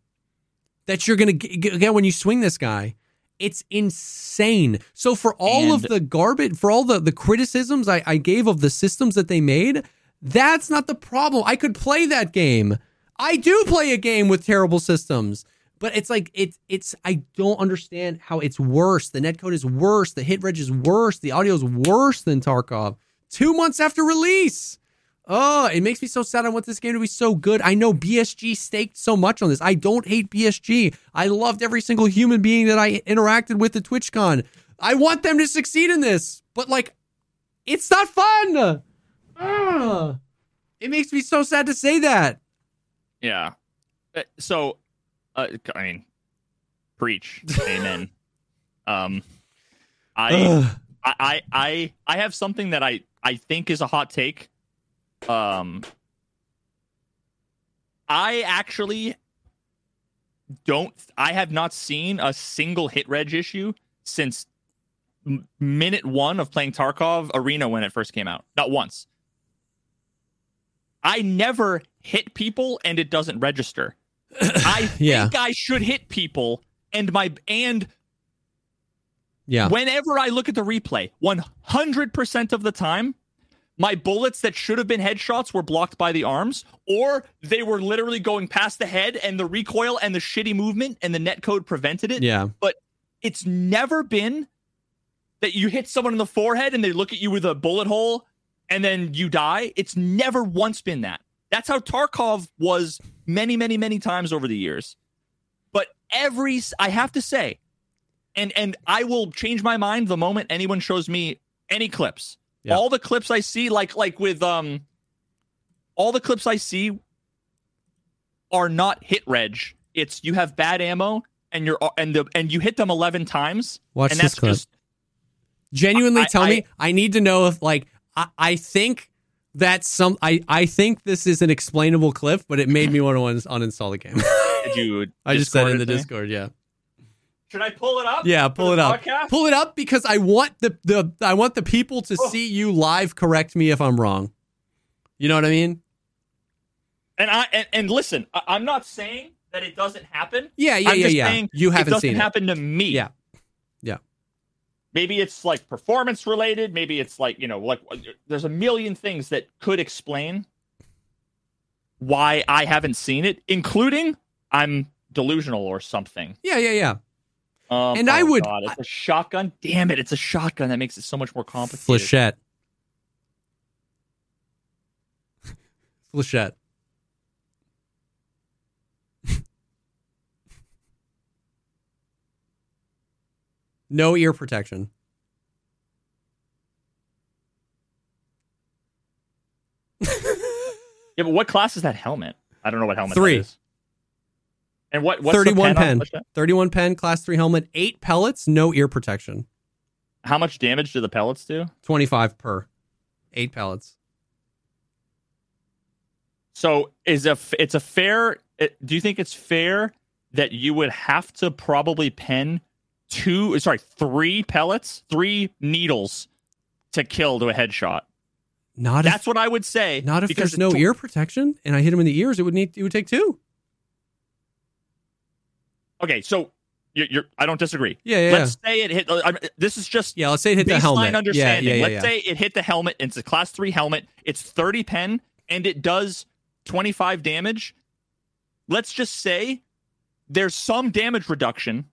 that you're gonna g- get when you swing this guy. It's insane. So for all of the garbage, for all the the criticisms I, I gave of the systems that they made, that's not the problem. I could play that game. I do play a game with terrible systems. But it's like it's it's I don't understand how it's worse. The netcode is worse. The hit reg is worse. The audio is worse than Tarkov. Two months after release. Oh, it makes me so sad. I want this game to be so good. I know BSG staked so much on this. I don't hate BSG. I loved every single human being that I interacted with at TwitchCon. I want them to succeed in this, but like, it's not fun. Ugh. It makes me so sad to say that. Yeah Uh, so uh, i mean preach amen <laughs> um i I, I I I have something that I I think is a hot take. Um, I actually don't. I have not seen a single hit reg issue since m- minute one of playing Tarkov Arena when it first came out. Not once. I never hit people and it doesn't register. <coughs> I Yeah. think I should hit people and my and Yeah. Whenever I look at the replay, 100% of the time, my bullets that should have been headshots were blocked by the arms, or they were literally going past the head and the recoil and the shitty movement and the netcode prevented it. Yeah. But it's never been that you hit someone in the forehead and they look at you with a bullet hole and then you die. It's never once been that. That's how Tarkov was many, many, many times over the years. But every I have to say, and and I will change my mind the moment anyone shows me any clips. Yeah. All the clips I see, like like with um, all the clips I see are not hit reg. It's you have bad ammo and you're and the and you hit them eleven times. Watch and this that's clip. just Genuinely I- tell I- me. I need to know if like I, I think that's some. I I think this is an explainable cliff, but it made me want to un- uninstall the game. did you. <laughs> I just said in the Discord Discord. Yeah. Should I pull it up? Yeah, pull it up. podcast? Pull it up because I want the the I want the people to Oh. see you live correct me if I'm wrong. You know what I mean? And I and, and listen, I, I'm not saying that it doesn't happen. Yeah, yeah, I'm yeah, just yeah. saying You it haven't doesn't seen happen to me. Yeah. Yeah. Maybe it's like performance related. Maybe it's like you know, like there's a million things that could explain why I haven't seen it, including I'm delusional or something. Yeah, yeah, yeah. Um, And I oh would- God, it's a shotgun. Damn it! It's a shotgun that makes it so much more complicated. Flechette. <laughs> Flechette. No ear protection. <laughs> Yeah, but what class is that helmet? I don't know what helmet Three. that is. And what? What's 31 the pen? pen. 31 pen, class 3 helmet, 8 pellets, no ear protection. How much damage do the pellets do? 25 per. 8 pellets. So is a it's a fair? Do you think it's fair that you would have to probably pen two? Sorry, three pellets, three needles to kill to a headshot. Not That's if, what I would say. not if there's no tw- ear protection and I hit him in the ears, it would need it would take two. Okay, so you're, you're I don't disagree. Yeah, yeah. Let's say it hit. I mean, this is just yeah, let's say it hit the helmet. understanding. Yeah, yeah, yeah, Let's yeah. say it hit the helmet. It's a class three helmet. It's 30 pen and it does 25 damage. Let's just say there's some damage reduction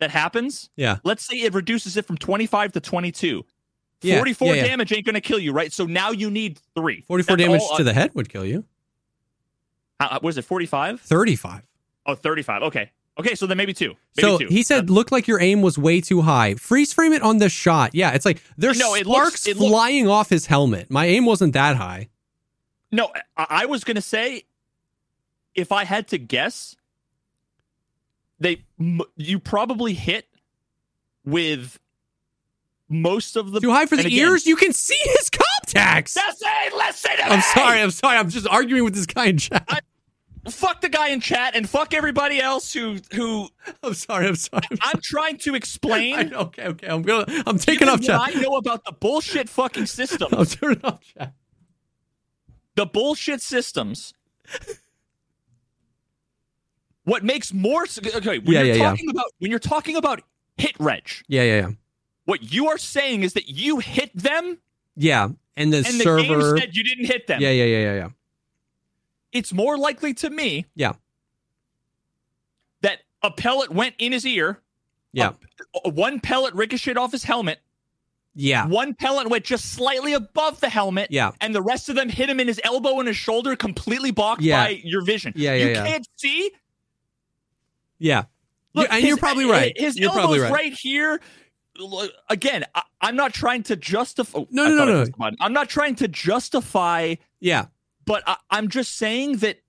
that happens. Yeah. Let's say it reduces it from 25 to 22. Yeah, 44 yeah, yeah. damage ain't going to kill you, right? So now you need three. 44 That's damage all- to the head would kill you. uh, was it 45? 35. Oh, 35. Okay. Okay, so then maybe two. Maybe So two. he said, looked like your aim was way too high. Freeze frame it on the shot. Yeah, it's like there's No, it looks- it flying off his helmet. My aim wasn't that high. No, I, I was going to say, if I had to guess, they you probably hit with most of the Too high for the again, ears. You can see his contacts. That's it. Listen to me. I'm me! sorry. I'm sorry. I'm just arguing with this guy in chat. Fuck the guy in chat and fuck everybody else who who I'm sorry. I'm sorry. I'm trying to <laughs> I, explain. okay, okay. I'm gonna. I'm taking off chat. I know about the bullshit fucking system. <laughs> I'm turning off chat. the bullshit systems. What makes more okay when Yeah, you're yeah, yeah. talking about when you're talking about hit reg, Yeah, yeah, yeah. what you are saying is that you hit them Yeah, and the and the server. game said you didn't hit them. yeah, yeah, yeah, yeah, yeah. It's more likely to me Yeah. that a pellet went in his ear. Yeah. a- one pellet ricocheted off his helmet. Yeah, One pellet went just slightly above the helmet. yeah. And the rest of them hit him in his elbow and his shoulder, completely blocked Yeah. by your vision. Yeah, yeah, You yeah. can't see. Yeah. Look, and his- you're probably right. His You're elbow's right. right. here. Again, I, I'm not trying to justify. No, I no, no, no. button. I'm not trying to justify, Yeah. but I, I'm just saying that.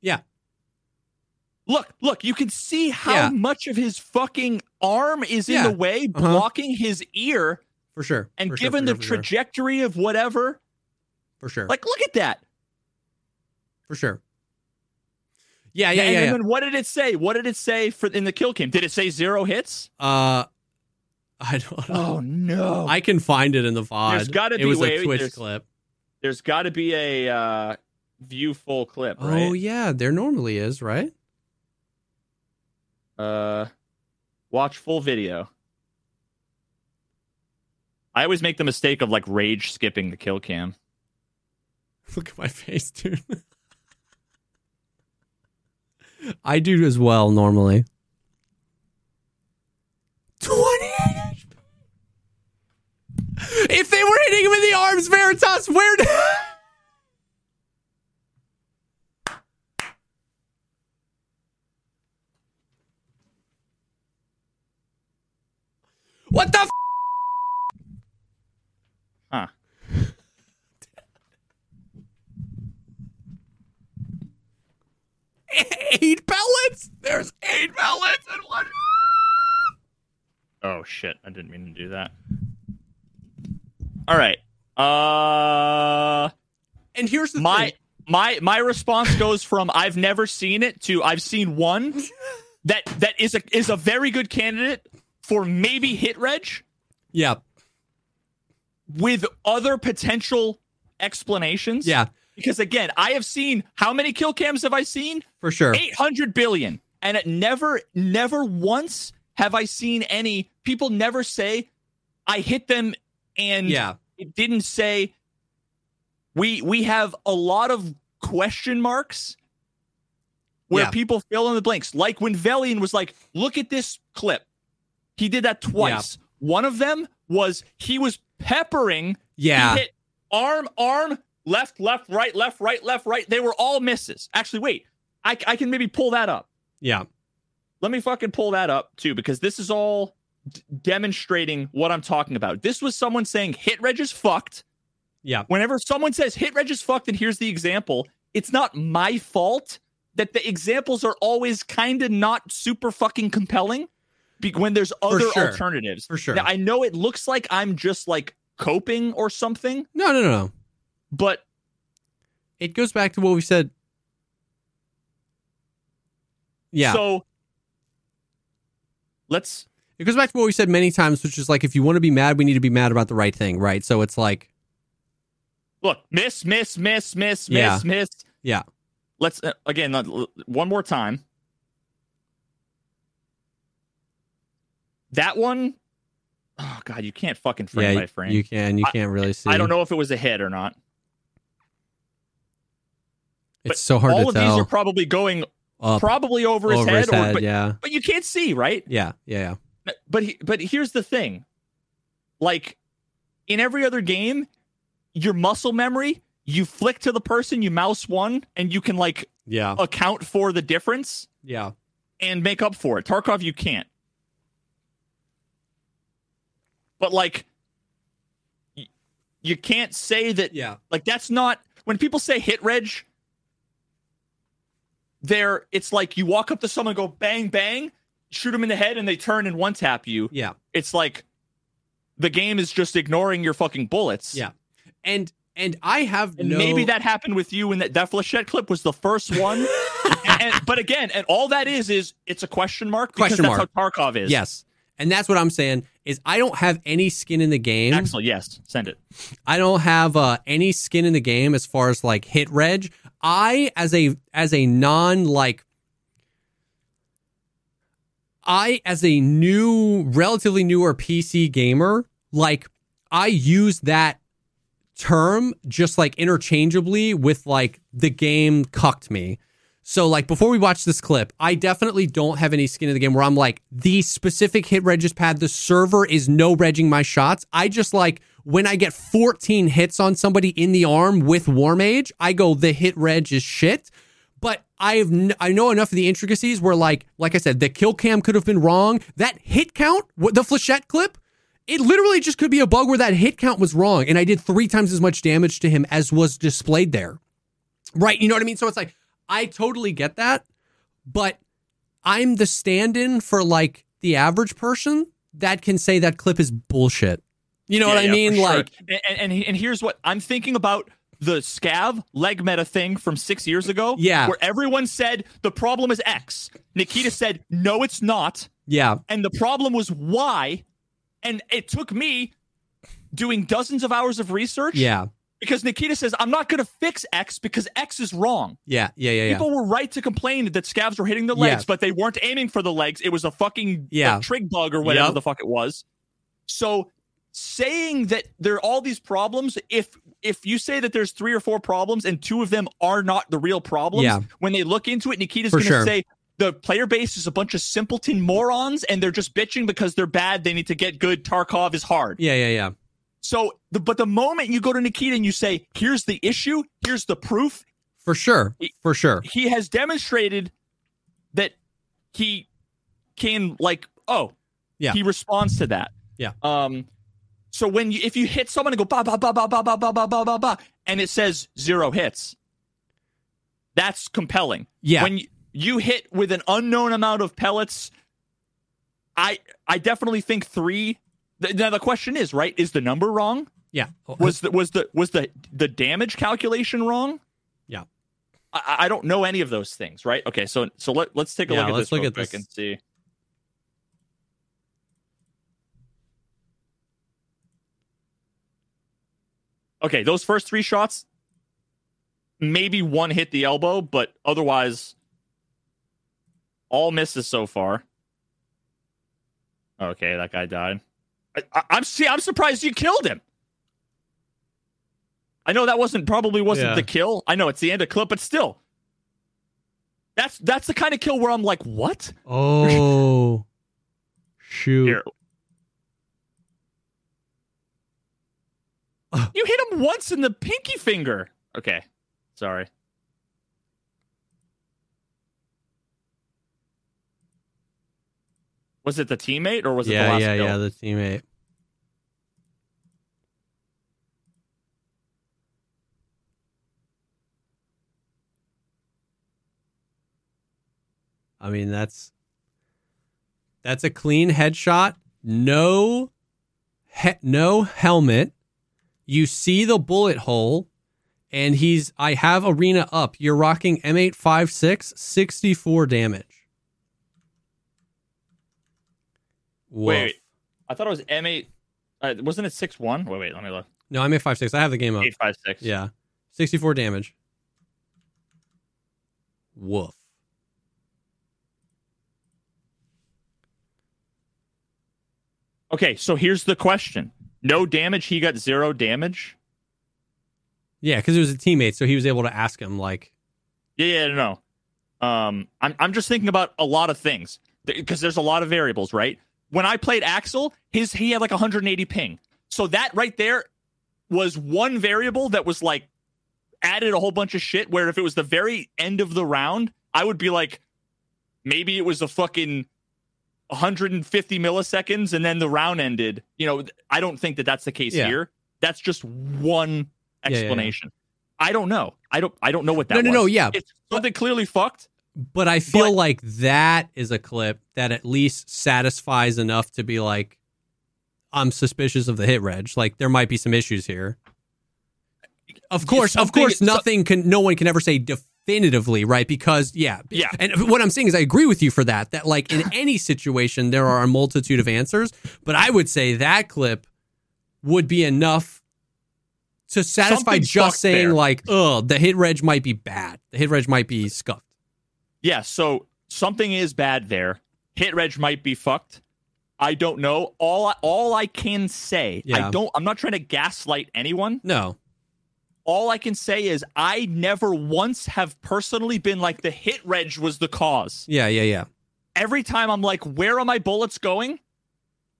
Yeah. Look, look, you can see how Yeah. much of his fucking arm is in the way, Uh-huh. blocking his ear, For sure. and For given for the sure, for sure. trajectory of whatever, For sure. like, look at that. For sure. Yeah, yeah, and, yeah. and yeah. then what did it say? What did it say for in the kill cam? Did it say zero hits? Uh, <laughs> I don't know. Oh no! I can find it in the VOD. There's gotta It be- was wait, a wait, Twitch there's- clip. There's got to be a uh, view full clip, Oh yeah, there normally is, right? Uh, watch full video. I always make the mistake of like rage skipping the kill cam. <laughs> Look at my face, dude. <laughs> I do as well normally. 28 HP. If they were hitting him in the arms, Veritas, where? Did- <laughs> what the? F- Huh. eight pellets. There's eight pellets and one. Oh shit! I didn't mean to do that. All right. Uh, And here's the my thing. my my response goes from I've never seen it to I've seen one that that is a is a very good candidate for maybe hit reg Yeah, with other potential explanations. yeah, Because again, I have seen how many kill cams have I seen? for sure. 800 billion. And it never, never once have I seen any people never say, I hit them and Yeah, it didn't say, we, we have a lot of question marks where Yeah. people fill in the blanks. Like when Velian was like, look at this clip. He did that twice. One of them was he was peppering yeah, hit arm, arm, left, left, right, left, right, left, right. They were all misses. Actually, wait, I, I can maybe pull that up. Yeah, Let me fucking pull that up too, because this is all d- demonstrating what I'm talking about. This was someone saying hit reg is fucked. yeah. Whenever someone says hit reg is fucked, and here's the example, it's not my fault that the examples are always kind of not super fucking compelling be- when there's other sure. alternatives. For sure. Now, I know it looks like I'm just like coping or something, No, no, no, no. but It goes back to what we said. Yeah, So let's it goes back to what we said many times, which is like if you want to be mad, we need to be mad about the right thing, right? So it's like, look. Miss, miss, miss, miss, Yeah. miss, miss. yeah, Let's uh, again one more time. That one, oh god, you can't fucking frame yeah, by frame. you can, you I- can't really see. I don't know if it was a hit or not. but It's so hard All to of tell. these are probably going Up probably over his over head, his head, or, but, yeah, but you can't see, right? yeah, yeah, yeah. But he, but here's the thing, like in every other game, your muscle memory, you flick to the person, you mouse one, and you can like Yeah, account for the difference yeah, and make up for it. Tarkov, you can't. But like, you can't say that. yeah, Like that's not when people say hit reg. There, it's like you walk up to someone, go bang bang, shoot them in the head, and they turn and one tap you. yeah, It's like the game is just ignoring your fucking bullets. yeah. And and I have And no. maybe that happened with you, and that that Flechette clip was the first one. <laughs> and, and- but again, and all that is is it's a question mark because Question that's mark. how Tarkov is. Yes, and that's what I'm saying is I don't have any skin in the game. Axel, yes, send it. I don't have uh, any skin in the game as far as like hit reg. I as a as a non like I as a new relatively newer PC gamer, like I use that term just like interchangeably with like the game cucked me. So like before we watch this clip, I definitely don't have any skin in the game where I'm like the specific hit regis pad, the server is no regging my shots. I just like when I get 14 hits on somebody in the arm with War Mage, I go the hit reg is shit. But I've kn- I know enough of the intricacies where like like I said, the kill cam could have been wrong. That hit count, the flechette clip, it literally just could be a bug where that hit count was wrong, and I did three times as much damage to him as was displayed there. Right? You know what I mean? So it's like I totally get that, but I'm the stand-in for like the average person that can say that clip is bullshit. You know Yeah, what I yeah, mean? for sure. Like, and, and and here's what I'm thinking about the scav leg meta thing from six years ago. Yeah. where everyone said the problem is X. Nikita said no, it's not, yeah, and the problem was Y. And it took me doing dozens of hours of research. yeah, because Nikita says I'm not going to fix X because X is wrong. yeah, yeah, yeah, yeah. People were right to complain that scavs were hitting the legs, Yes. but they weren't aiming for the legs. It was a fucking Yeah. like, trig bug or whatever Yep. the fuck it was. So saying that there are all these problems, if if you say that there's three or four problems and two of them are not the real problems, Yeah. when they look into it, Nikita's going to sure. say the player base is a bunch of simpleton morons and they're just bitching because they're bad. They need to get good. Tarkov is hard. Yeah, yeah, yeah. So, the, but the moment you go to Nikita and you say, "Here's the issue. Here's the proof," For sure. For sure. he has demonstrated that he can like, oh, Yeah. he responds to that. Yeah. Um. So when you if you hit someone and go ba ba ba ba ba ba ba ba ba ba ba and it says zero hits, that's compelling. Yeah. When you, you hit with an unknown amount of pellets, I I definitely think three. Now the question is, right? Is the number wrong? yeah. Oh, was the was the was the the damage calculation wrong? Yeah. I, I don't know any of those things, right? Okay, so so let let's take a Yeah, look at let's this look real at quick this. and see. Okay, those first three shots, maybe one hit the elbow, but otherwise, all misses so far. Okay, that guy died. I, I'm see. I'm surprised you killed him. I know that wasn't probably wasn't Yeah. the kill. I know it's the end of clip, but still, that's that's the kind of kill where I'm like, what? Oh. <laughs> Shoot. Here. You hit him once in the pinky finger. Okay, sorry. Was it the teammate or was it the yeah, last yeah, kill? yeah. The teammate. I mean, that's that's a clean headshot. No, he, no helmet. You see the bullet hole, and he's. I have arena up. You're rocking M856, 64 damage. Wait, I thought it was M eight. Uh, wasn't it six one? Wait, wait, let me look. No, I'm at five six. I have the game up. Eight five six. Yeah, sixty four damage. Woof. Okay, so here's the question: No damage. He got zero damage. Yeah, because it was a teammate, so he was able to ask him like, Yeah, yeah, no. Um, I'm I'm just thinking about a lot of things because there's a lot of variables, right? When I played Axel, his he had like 180 ping, so that right there was one variable that was like added a whole bunch of shit. Where if it was the very end of the round, I would be like, maybe it was a fucking 150 milliseconds and then the round ended. You know, I don't think that that's the case Yeah. here. That's just one yeah, yeah. explanation. I don't know. I don't. I don't know what that. no, no, was. no, yeah. It's something clearly fucked. But I feel But- like that is a clip that at least satisfies enough to be like, I'm suspicious of the hit reg. Like there might be some issues here. Of course, of course, nothing can. No one can ever say definitively, right? Because yeah, Yeah. And what I'm saying is, I agree with you for that. That like in <laughs> any situation, there are a multitude of answers. But I would say that clip would be enough to satisfy Something's just saying there. like, oh, the hit reg might be bad. The hit reg might be scuffed. Yeah. So something is bad there. Hit reg might be fucked. I don't know. All I, all I can say. Yeah. I don't. I'm not trying to gaslight anyone. No, All I can say is I never once have personally been like the hit reg was the cause. yeah, yeah, yeah. Every time I'm like, where are my bullets going?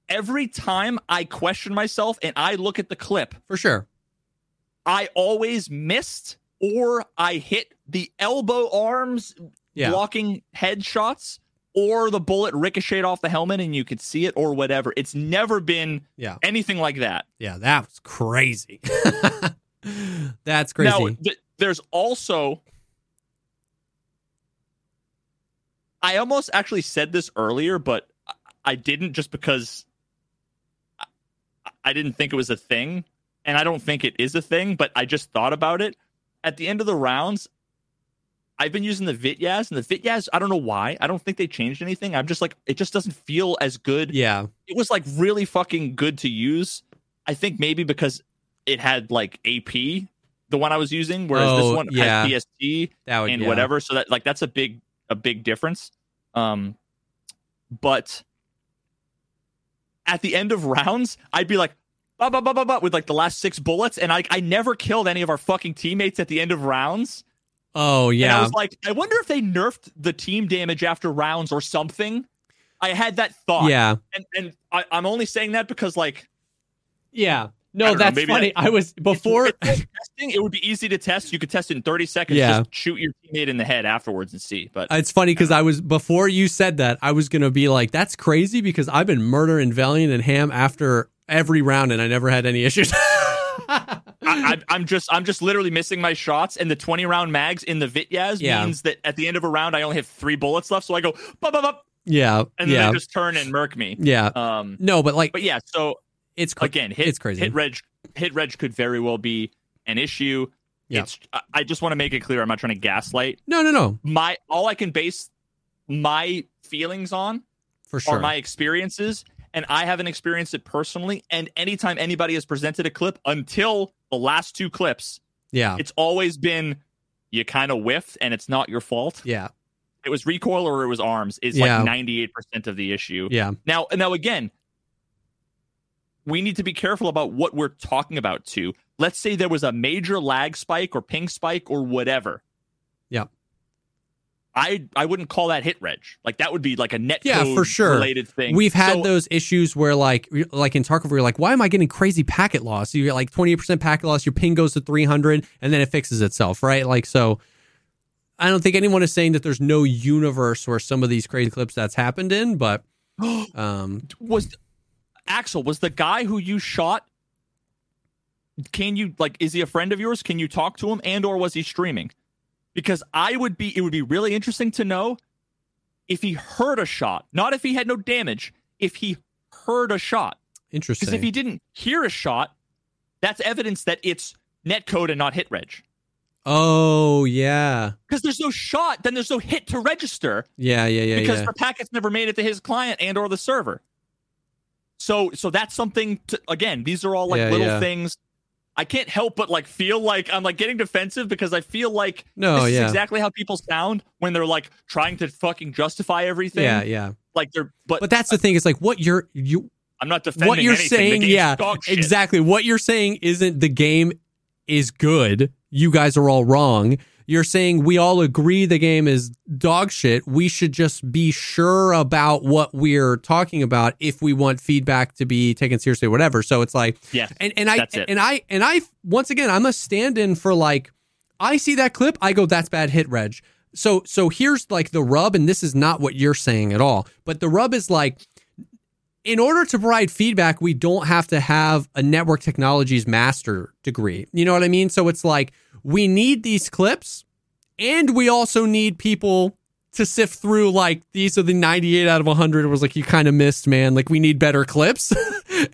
Every time I question myself and I look at the clip, For sure. I always missed or I hit the elbow arms Yeah. blocking headshots or the bullet ricocheted off the helmet and you could see it or whatever. It's never been Yeah. anything like that. Yeah, that was crazy. <laughs> That's crazy. Now, th- there's also I almost actually said this earlier, but I- didn't just because I- I didn't think it was a thing, and I don't think it is a thing, but I just thought about it. At the end of the rounds, I've been using the Vityaz, and the Vityaz, I don't know why. I don't think they changed anything. I'm just like, it just doesn't feel as good. yeah, It was like really fucking good to use. I think maybe because it had like AP, the one I was using, whereas Oh, this one yeah. has PST would and yeah. whatever. So that like that's a big a big difference. Um, but at the end of rounds, I'd be like, bah, bah, bah, bah, bah, with like the last six bullets, and I I never killed any of our fucking teammates at the end of rounds. Oh And I was like, I wonder if they nerfed the team damage after rounds or something. I had that thought. yeah, And and I, I'm only saying that because like yeah. No, don't know, that's funny. that- I was before. Worth testing. It would be easy to test. You could test it in 30 seconds. Yeah. Just shoot your teammate in the head afterwards and see. But It's funny because I was before you said that I was gonna be like, "That's crazy," because I've been murdering Valiant and Ham after every round, and I never had any issues. <laughs> I, I, I'm just I'm just literally missing my shots, and the 20 round mags in the Vityaz Yeah. means that at the end of a round I only have three bullets left. So I go bop, bop, bop, yeah, and then yeah, they just turn and murk me. yeah. Um, No, but like, but yeah, so it's cra- again, hit it's crazy. Hit reg, hit reg could very well be an issue. Yeah. It's I, I just want to make it clear. I'm not trying to gaslight. no, no, no, My all I can base my feelings on for sure. are my experiences, and I haven't experienced it personally. And anytime anybody has presented a clip until the last two clips, yeah, it's always been you kind of whiffed, and it's not your fault. yeah, It was recoil or it was arms. Is Yeah. like 98 percent of the issue. yeah, Now, now again, we need to be careful about what we're talking about too. Let's say there was a major lag spike or ping spike or whatever. I I wouldn't call that hit reg. Like that would be like a net Yeah, for sure. related thing. We've had So- those issues where, like, like in Tarkov, you're like, "Why am I getting crazy packet loss?" You get like 28 percent packet loss, your ping goes to 300, and then it fixes itself, right? Like, so I don't think anyone is saying that there's no universe where some of these crazy clips that's happened in, but <gasps> um, was Axel was the guy who you shot. Can you like? Is he a friend of yours? Can you talk to him, and or was he streaming? Because I would be. It would be really interesting to know if he heard a shot, not if he had no damage. If he heard a shot, interesting. because if he didn't hear a shot, that's evidence that it's netcode and not hit reg. oh yeah, Because there's no shot, then there's no hit to register. yeah, yeah, yeah, because yeah. the packets never made it to his client and or the server. So so that's something to again, these are all like Yeah, little yeah. things. I can't help but like feel like I'm like getting defensive because I feel like No, this is yeah. exactly how people sound when they're like trying to fucking justify everything. yeah, yeah. Like they're but, But that's the thing. It's like what you're you I'm not defending what you're anything. The saying. Yeah, exactly. What you're saying isn't the game is good. You guys are all wrong. You're saying we all agree the game is dog shit. We should just be sure about what we're talking about if we want feedback to be taken seriously or whatever. So it's like yeah, and and I and I and I once again I'm a stand-in for like I see that clip, I go that's bad hit reg. So so here's like the rub and this is not what you're saying at all. But the rub is like in order to provide feedback, we don't have to have a network technologies master degree. You know what I mean? So it's like we need these clips and we also need people to sift through like these are the 98 out of 100 it was like you kind of missed man. Like we need better clips. <laughs>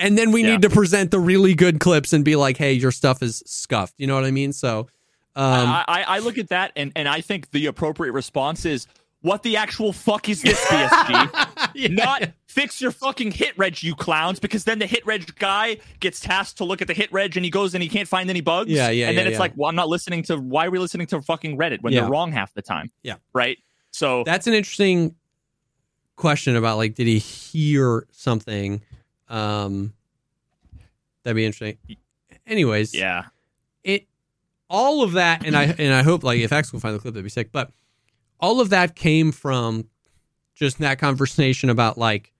And then we Yeah. need to present the really good clips and be like hey your stuff is scuffed. You know what i mean? So um I, I I look at that and, and I think the appropriate response is what the actual fuck is this BSG? <laughs> <laughs> yeah. not fix your fucking hit reg, you clowns, because then the hit reg guy gets tasked to look at the hit reg and he goes and he can't find any bugs. Yeah, yeah, And then yeah, it's yeah. like, well, I'm not listening to why are we listening to fucking Reddit when they're wrong half the time? Yeah. Right. So That's an interesting question about like, did he hear something? Um, that'd be interesting. Anyways, yeah. it all of that, and I and I hope like if X will find the clip, that'd be sick. But all of that came from just that conversation about like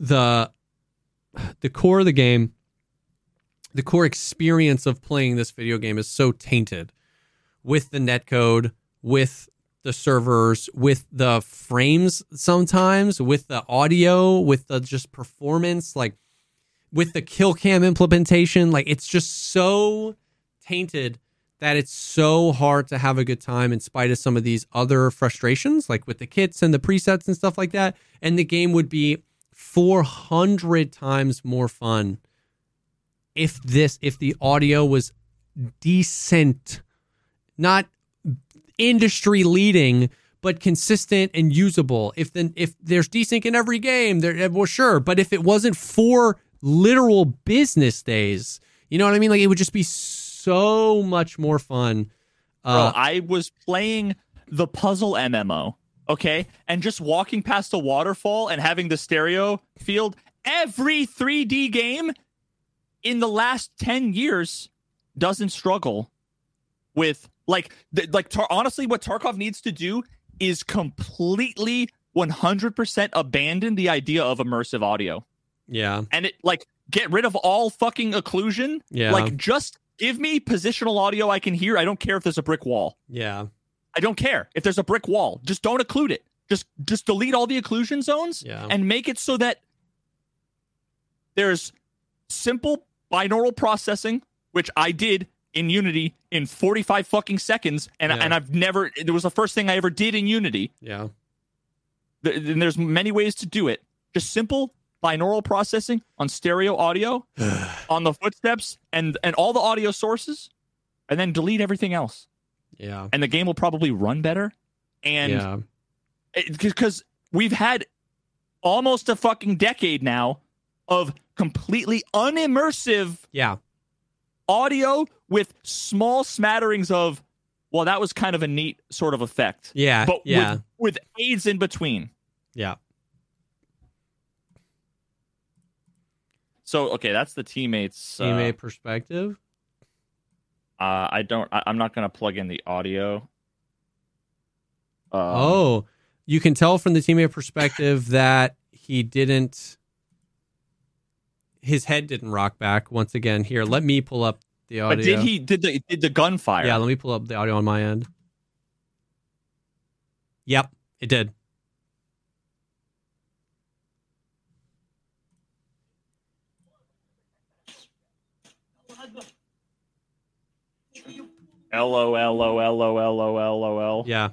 the the core of the game, the core experience of playing this video game is so tainted with the netcode, with the servers, with the frames sometimes, with the audio, with the just performance, like with the kill cam implementation. Like it's just so tainted that it's so hard to have a good time in spite of some of these other frustrations, like with the kits and the presets and stuff like that. And the game would be 400 times more fun if this, if the audio was decent, not industry leading, but consistent and usable. If then if there's desync in every game, there eh, well sure, but if it wasn't for literal business days, you know what I mean? Like it would just be much more fun. Bro, Uh, I was playing the puzzle MMO, okay, and just walking past a waterfall and having the stereo field. Every 3D game in the last 10 years doesn't struggle with like th- like Tar- honestly what Tarkov needs to do is completely 100% abandon the idea of immersive audio. Yeah. and it like get rid of all fucking occlusion. Yeah. Like just give me positional audio I can hear. I don't care if there's a brick wall. Yeah. I don't care if there's a brick wall. Just don't occlude it. Just just delete all the occlusion zones Yeah. and make it so that there's simple binaural processing, which I did in Unity in 45 fucking seconds, and Yeah. and I've never. It was the first thing I ever did in Unity. Yeah. And there's many ways to do it. Just simple binaural processing on stereo audio, <sighs> on the footsteps, and and all the audio sources, and then delete everything else, Yeah. and the game will probably run better. And yeah. because we've had almost a fucking decade now of completely unimmersive Yeah. audio with small smatterings of well that was kind of a neat sort of effect Yeah. but yeah. with, with aids in between yeah. So okay that's the teammates uh, Teammate perspective. uh, i don't I, i'm not going to plug in the audio um, oh, you can tell from the teammate perspective <laughs> that he didn't. His head didn't rock back once again. Here, let me pull up the audio. but did he did the did the gunfire Yeah, let me pull up the audio on my end. Yep, it did. Lol lol lol lol lol Yeah.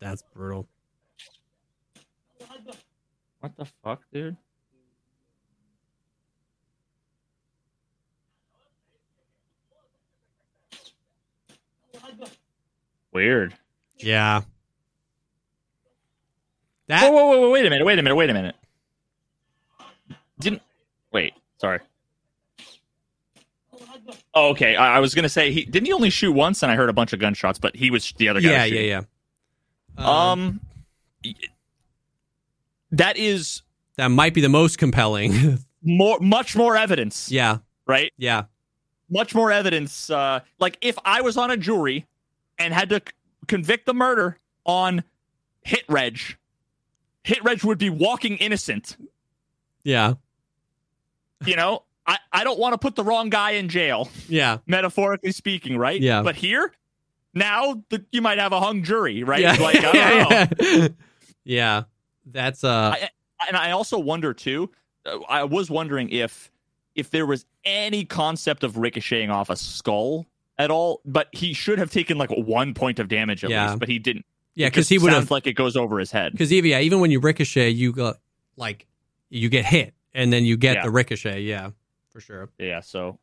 That's brutal. what the fuck dude weird Yeah. That whoa, whoa, whoa, wait a minute, wait a minute, wait a minute. Didn't wait, sorry. Oh, okay. I, I was gonna say he didn't he only shoot once and I heard a bunch of gunshots, but he was the other guy. yeah, was yeah, shooting. yeah. Um y- that is that might be the most compelling. <laughs> more much more evidence, yeah, right? yeah, Much more evidence. Uh like if I was on a jury and had to c- convict the murder on hit reg, hit reg would be walking innocent. yeah, you know, I, I don't want to put the wrong guy in jail, yeah, metaphorically speaking, right? Yeah. But here, now the, you might have a hung jury, right? yeah. Like, I <laughs> don't know. yeah. That's uh, I, and I also wonder too. uh, I was wondering if if there was any concept of ricocheting off a skull at all, but he should have taken like one point of damage at Yeah. least, but he didn't. yeah, because he would have like it goes over his head. because even yeah, even when you ricochet, you got like you get hit and then you get Yeah. the ricochet. Yeah, for sure. Yeah. So,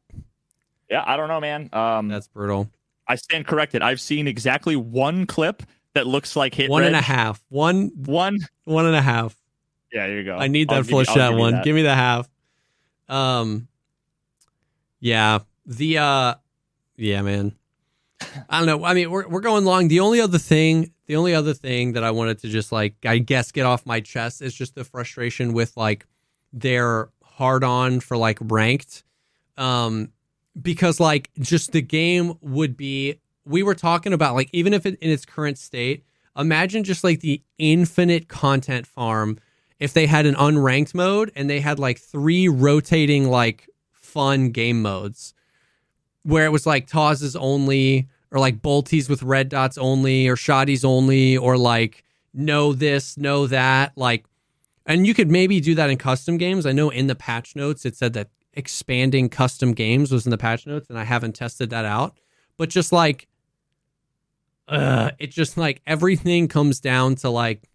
yeah, I don't know, man. Um, That's brutal. I stand corrected. I've seen exactly one clip that looks like hit One and a half. One One one and a half. Yeah, here you go. I need that give you- I'll fleshed out give one. that. Give me the half. Um Yeah. The uh yeah, man. I don't know. I mean, we're we're going long. The only other thing, the only other thing that I wanted to just like I guess get off my chest is just the frustration with like their hard on for like ranked. Um because like just the game would be we were talking about like even if it in its current state, imagine just like the infinite content farm if they had an unranked mode and they had like three rotating like fun game modes where it was like Tawz's only or like Bolties with red dots only or Shoddy's only or like know this, know that. Like, and you could maybe do that in custom games. I know in the patch notes it said that expanding custom games was in the patch notes and I haven't tested that out. But just like, uh, it just like everything comes down to like,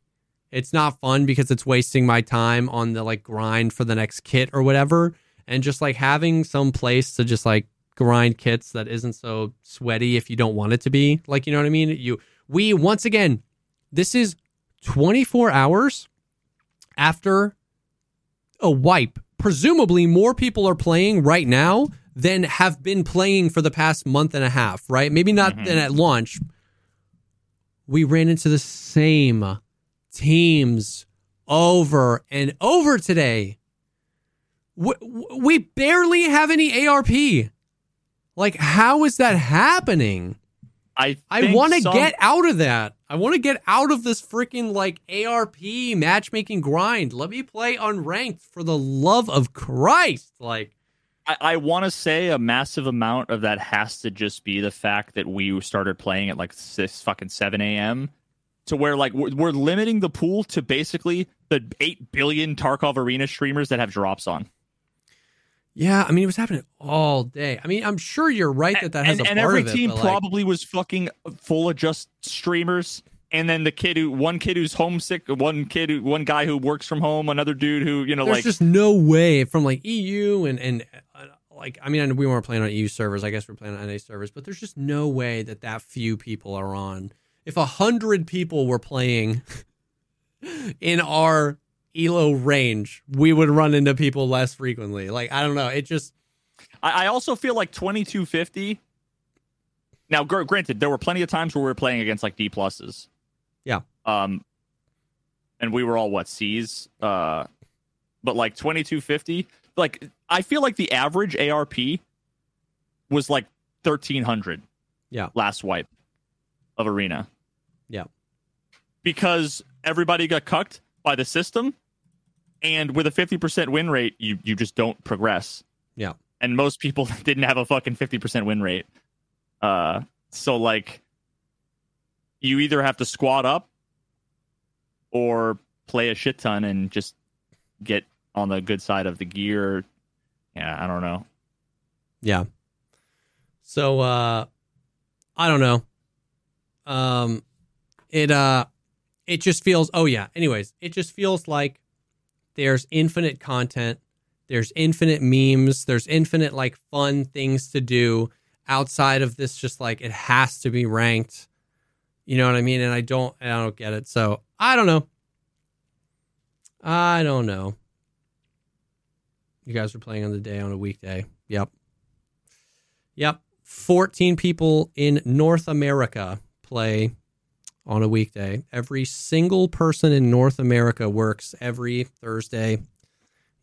it's not fun because it's wasting my time on the like grind for the next kit or whatever. And just like having some place to just like grind kits that isn't so sweaty if you don't want it to be. Like, you know what I mean? You we once again, this is 24 hours after a wipe. Presumably more people are playing right now than have been playing for the past month and a half, right? Maybe not Mhm. than at launch. We ran into the same teams over and over today. We, we barely have any ARP. Like, how is that happening? I I want to some- get out of that. I want to get out of this freaking like ARP matchmaking grind. Let me play unranked for the love of Christ. Like, I, I want to say a massive amount of that has to just be the fact that we started playing at like six fucking seven a.m. to where like we're, we're limiting the pool to basically the eight billion Tarkov Arena streamers that have drops on. Yeah, I mean, it was happening all day. I mean, I'm sure you're right that that has and, a and part every of it. team but, like, probably was fucking full of just streamers. And then the kid who, one kid who's homesick, one kid, who, one guy who works from home, another dude who, you know, there's like just no way from like EU and and uh, like I mean, we weren't playing on EU servers. I guess we're playing on NA servers, but there's just no way that that few people are on. If a hundred people were playing <laughs> in our elo range, we would run into people less frequently. Like I don't know, it just I, I also feel like 2250. Now, gr- granted, there were plenty of times where we were playing against like D pluses. Yeah. Um, and we were all what C's. Uh, but like 2250, like I feel like the average ARP was like 1300. Yeah. Last wipe of arena. Yeah. Because everybody got cucked by the system, and with a 50% win rate, you you just don't progress yeah. and most people <laughs> didn't have a fucking 50% win rate. Uh, so like, you either have to squat up or play a shit ton and just get on the good side of the gear. Yeah, I don't know. Yeah. So uh I don't know. Um it uh it just feels oh yeah, anyways, it just feels like there's infinite content, there's infinite memes, there's infinite like fun things to do outside of this just like it has to be ranked. You know what I mean? And I don't I don't get it. So, I don't know. I don't know. You guys are playing on the day on a weekday. Yep. Yep. 14 people in North America play on a weekday. Every single person in North America works every Thursday.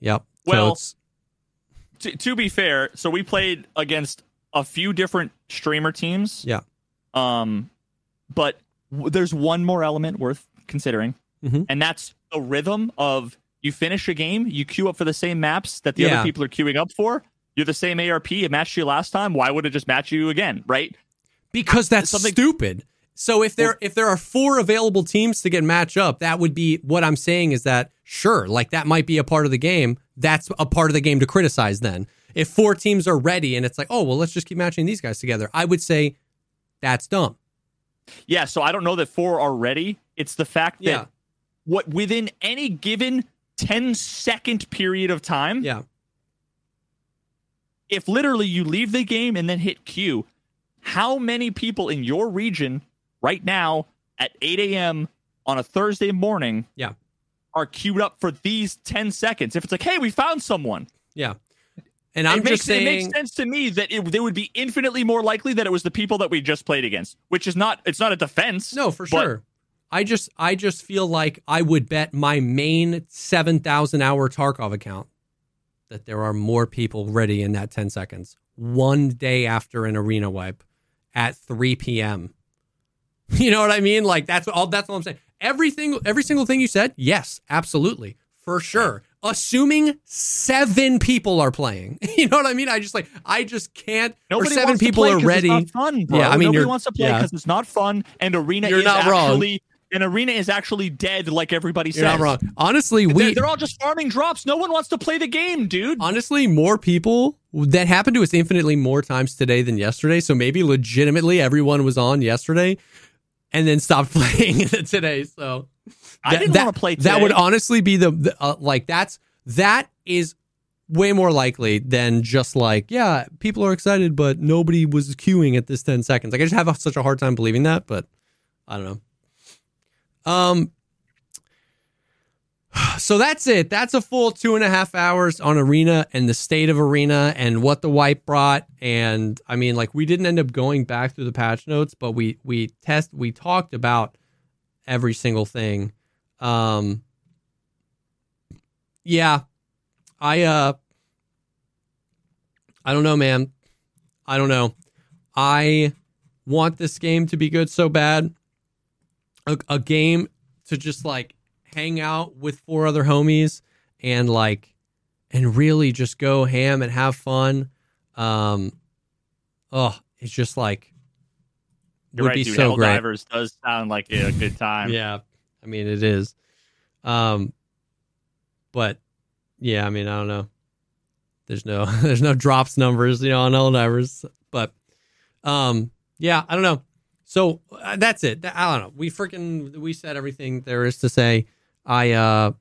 Yep. Well, Totes. To, to be fair, so we played against a few different streamer teams. Yeah. Um, but w- there's one more element worth considering, Mhm. and that's the rhythm of you finish a game, you queue up for the same maps that the Yeah. other people are queuing up for. You're the same ARP. It matched you last time. Why would it just match you again? Right? because that's something- stupid. So if there if there are four available teams to get match up, that would be what I'm saying is that sure, like that might be a part of the game. That's a part of the game to criticize then. If four teams are ready and it's like, "Oh, well, let's just keep matching these guys together." I would say that's dumb. Yeah. So I don't know that four are ready. It's the fact that Yeah. what within any given 10 second period of time, Yeah. if literally you leave the game and then hit Q, how many people in your region right now at 8 a.m. on a Thursday morning Yeah. are queued up for these 10 seconds? If it's like, hey, we found someone, Yeah. And I'm it, makes, just saying it makes sense to me that it, they would be infinitely more likely that it was the people that we just played against, which is not, it's not a defense. No, for sure. I just I just feel like I would bet my main 7,000 hour Tarkov account that there are more people ready in that 10 seconds. One day after an arena wipe at 3 p.m. <laughs> You know what I mean? Like that's all that's all I'm saying. Everything every single thing you said, yes, absolutely. For sure. Assuming seven people are playing. <laughs> You know what I mean? I just like I just can't Nobody or seven wants to people play are ready. It's not fun, bro. Yeah, I mean, nobody wants to play yeah. because it's not fun, and arena You're is not wrong. actually an arena is actually dead, like everybody said. You're says. not wrong. Honestly, They're, we they're all just farming drops. No one wants to play the game, dude. honestly more people that happened to us infinitely more times today than yesterday so maybe legitimately everyone was on yesterday and then stopped <laughs> playing today so. I that- didn't want to play. that would honestly be the, the uh, like that's that is way more likely than just like yeah people are excited but nobody was queuing at this 10 seconds. Like i just have a, such a hard time believing that but i don't know. Um <sighs> so that's it. That's a full two and a half hours on arena and the state of arena and what the wipe brought. And i mean like we didn't end up going back through the patch notes but we we test we talked about every single thing. Um yeah i uh i don't know man. I don't know. I want this game to be good so bad. A, a game to just like hang out with four other homies and like and really just go ham and have fun. Um, oh, it's just like You're would right, be dude. so great. Helldivers does sound like a good time. Yeah, I mean it is. Um, but yeah, I mean I don't know. There's no <laughs> there's no drops numbers, you know, on Helldivers, but um, yeah, I don't know. So uh, that's it. I don't know. We freaking we said everything there is to say. I uh,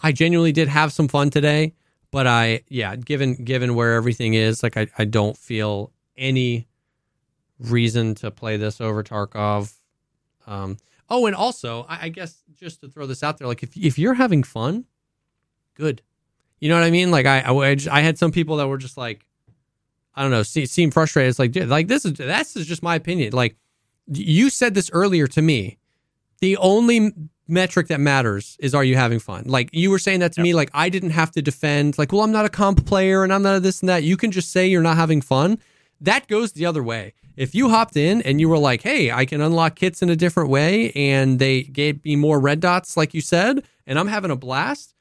I genuinely did have some fun today, but I yeah, given given where everything is, like I I don't feel any reason to play this over Tarkov. Um, oh, and also, I, I guess just to throw this out there, like if if you're having fun, good. You know what I mean? Like I I, I had some people that were just like, I don't know, see, seem frustrated. It's like, dude, like this is that's just my opinion. Like you said this earlier to me. The only metric that matters is are you having fun? Like you were saying that to Yep. me, like I didn't have to defend, like, well, I'm not a comp player and I'm not a this and that. You can just say you're not having fun. That goes the other way. If you hopped in and you were like, hey, I can unlock kits in a different way and they gave me more red dots, like you said, and I'm having a blast,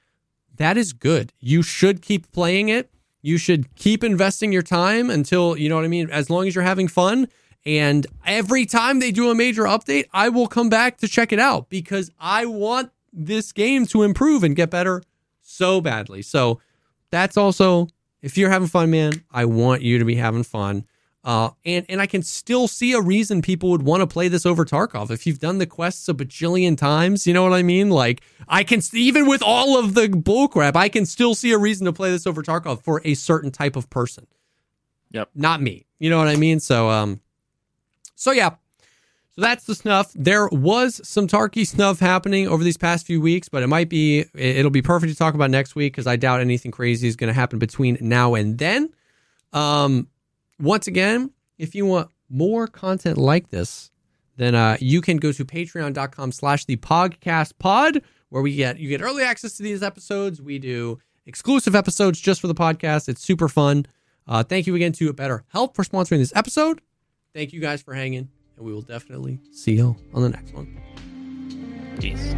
that is good. You should keep playing it. You should keep investing your time until, you know what I mean, as long as you're having fun. And every time they do a major update, I will come back to check it out because I want this game to improve and get better so badly. So that's also, if you're having fun, man, I want you to be having fun. Uh, and and I can still see a reason people would want to play this over Tarkov if you've done the quests a bajillion times. You know what I mean? Like I can even with all of the bullcrap, I can still see a reason to play this over Tarkov for a certain type of person. Yep. Not me. You know what I mean? So um, so yeah. So that's the snuff. There was some Tarky snuff happening over these past few weeks, but it might be it'll be perfect to talk about next week because I doubt anything crazy is going to happen between now and then. Um, once again, if you want more content like this, then uh, you can go to patreon.com slash the pogcast pod where we get you get early access to these episodes. We do exclusive episodes just for the podcast. It's super fun. Uh, thank you again to Better Help for sponsoring this episode. Thank you guys for hanging, and we will definitely see you on the next one. Peace.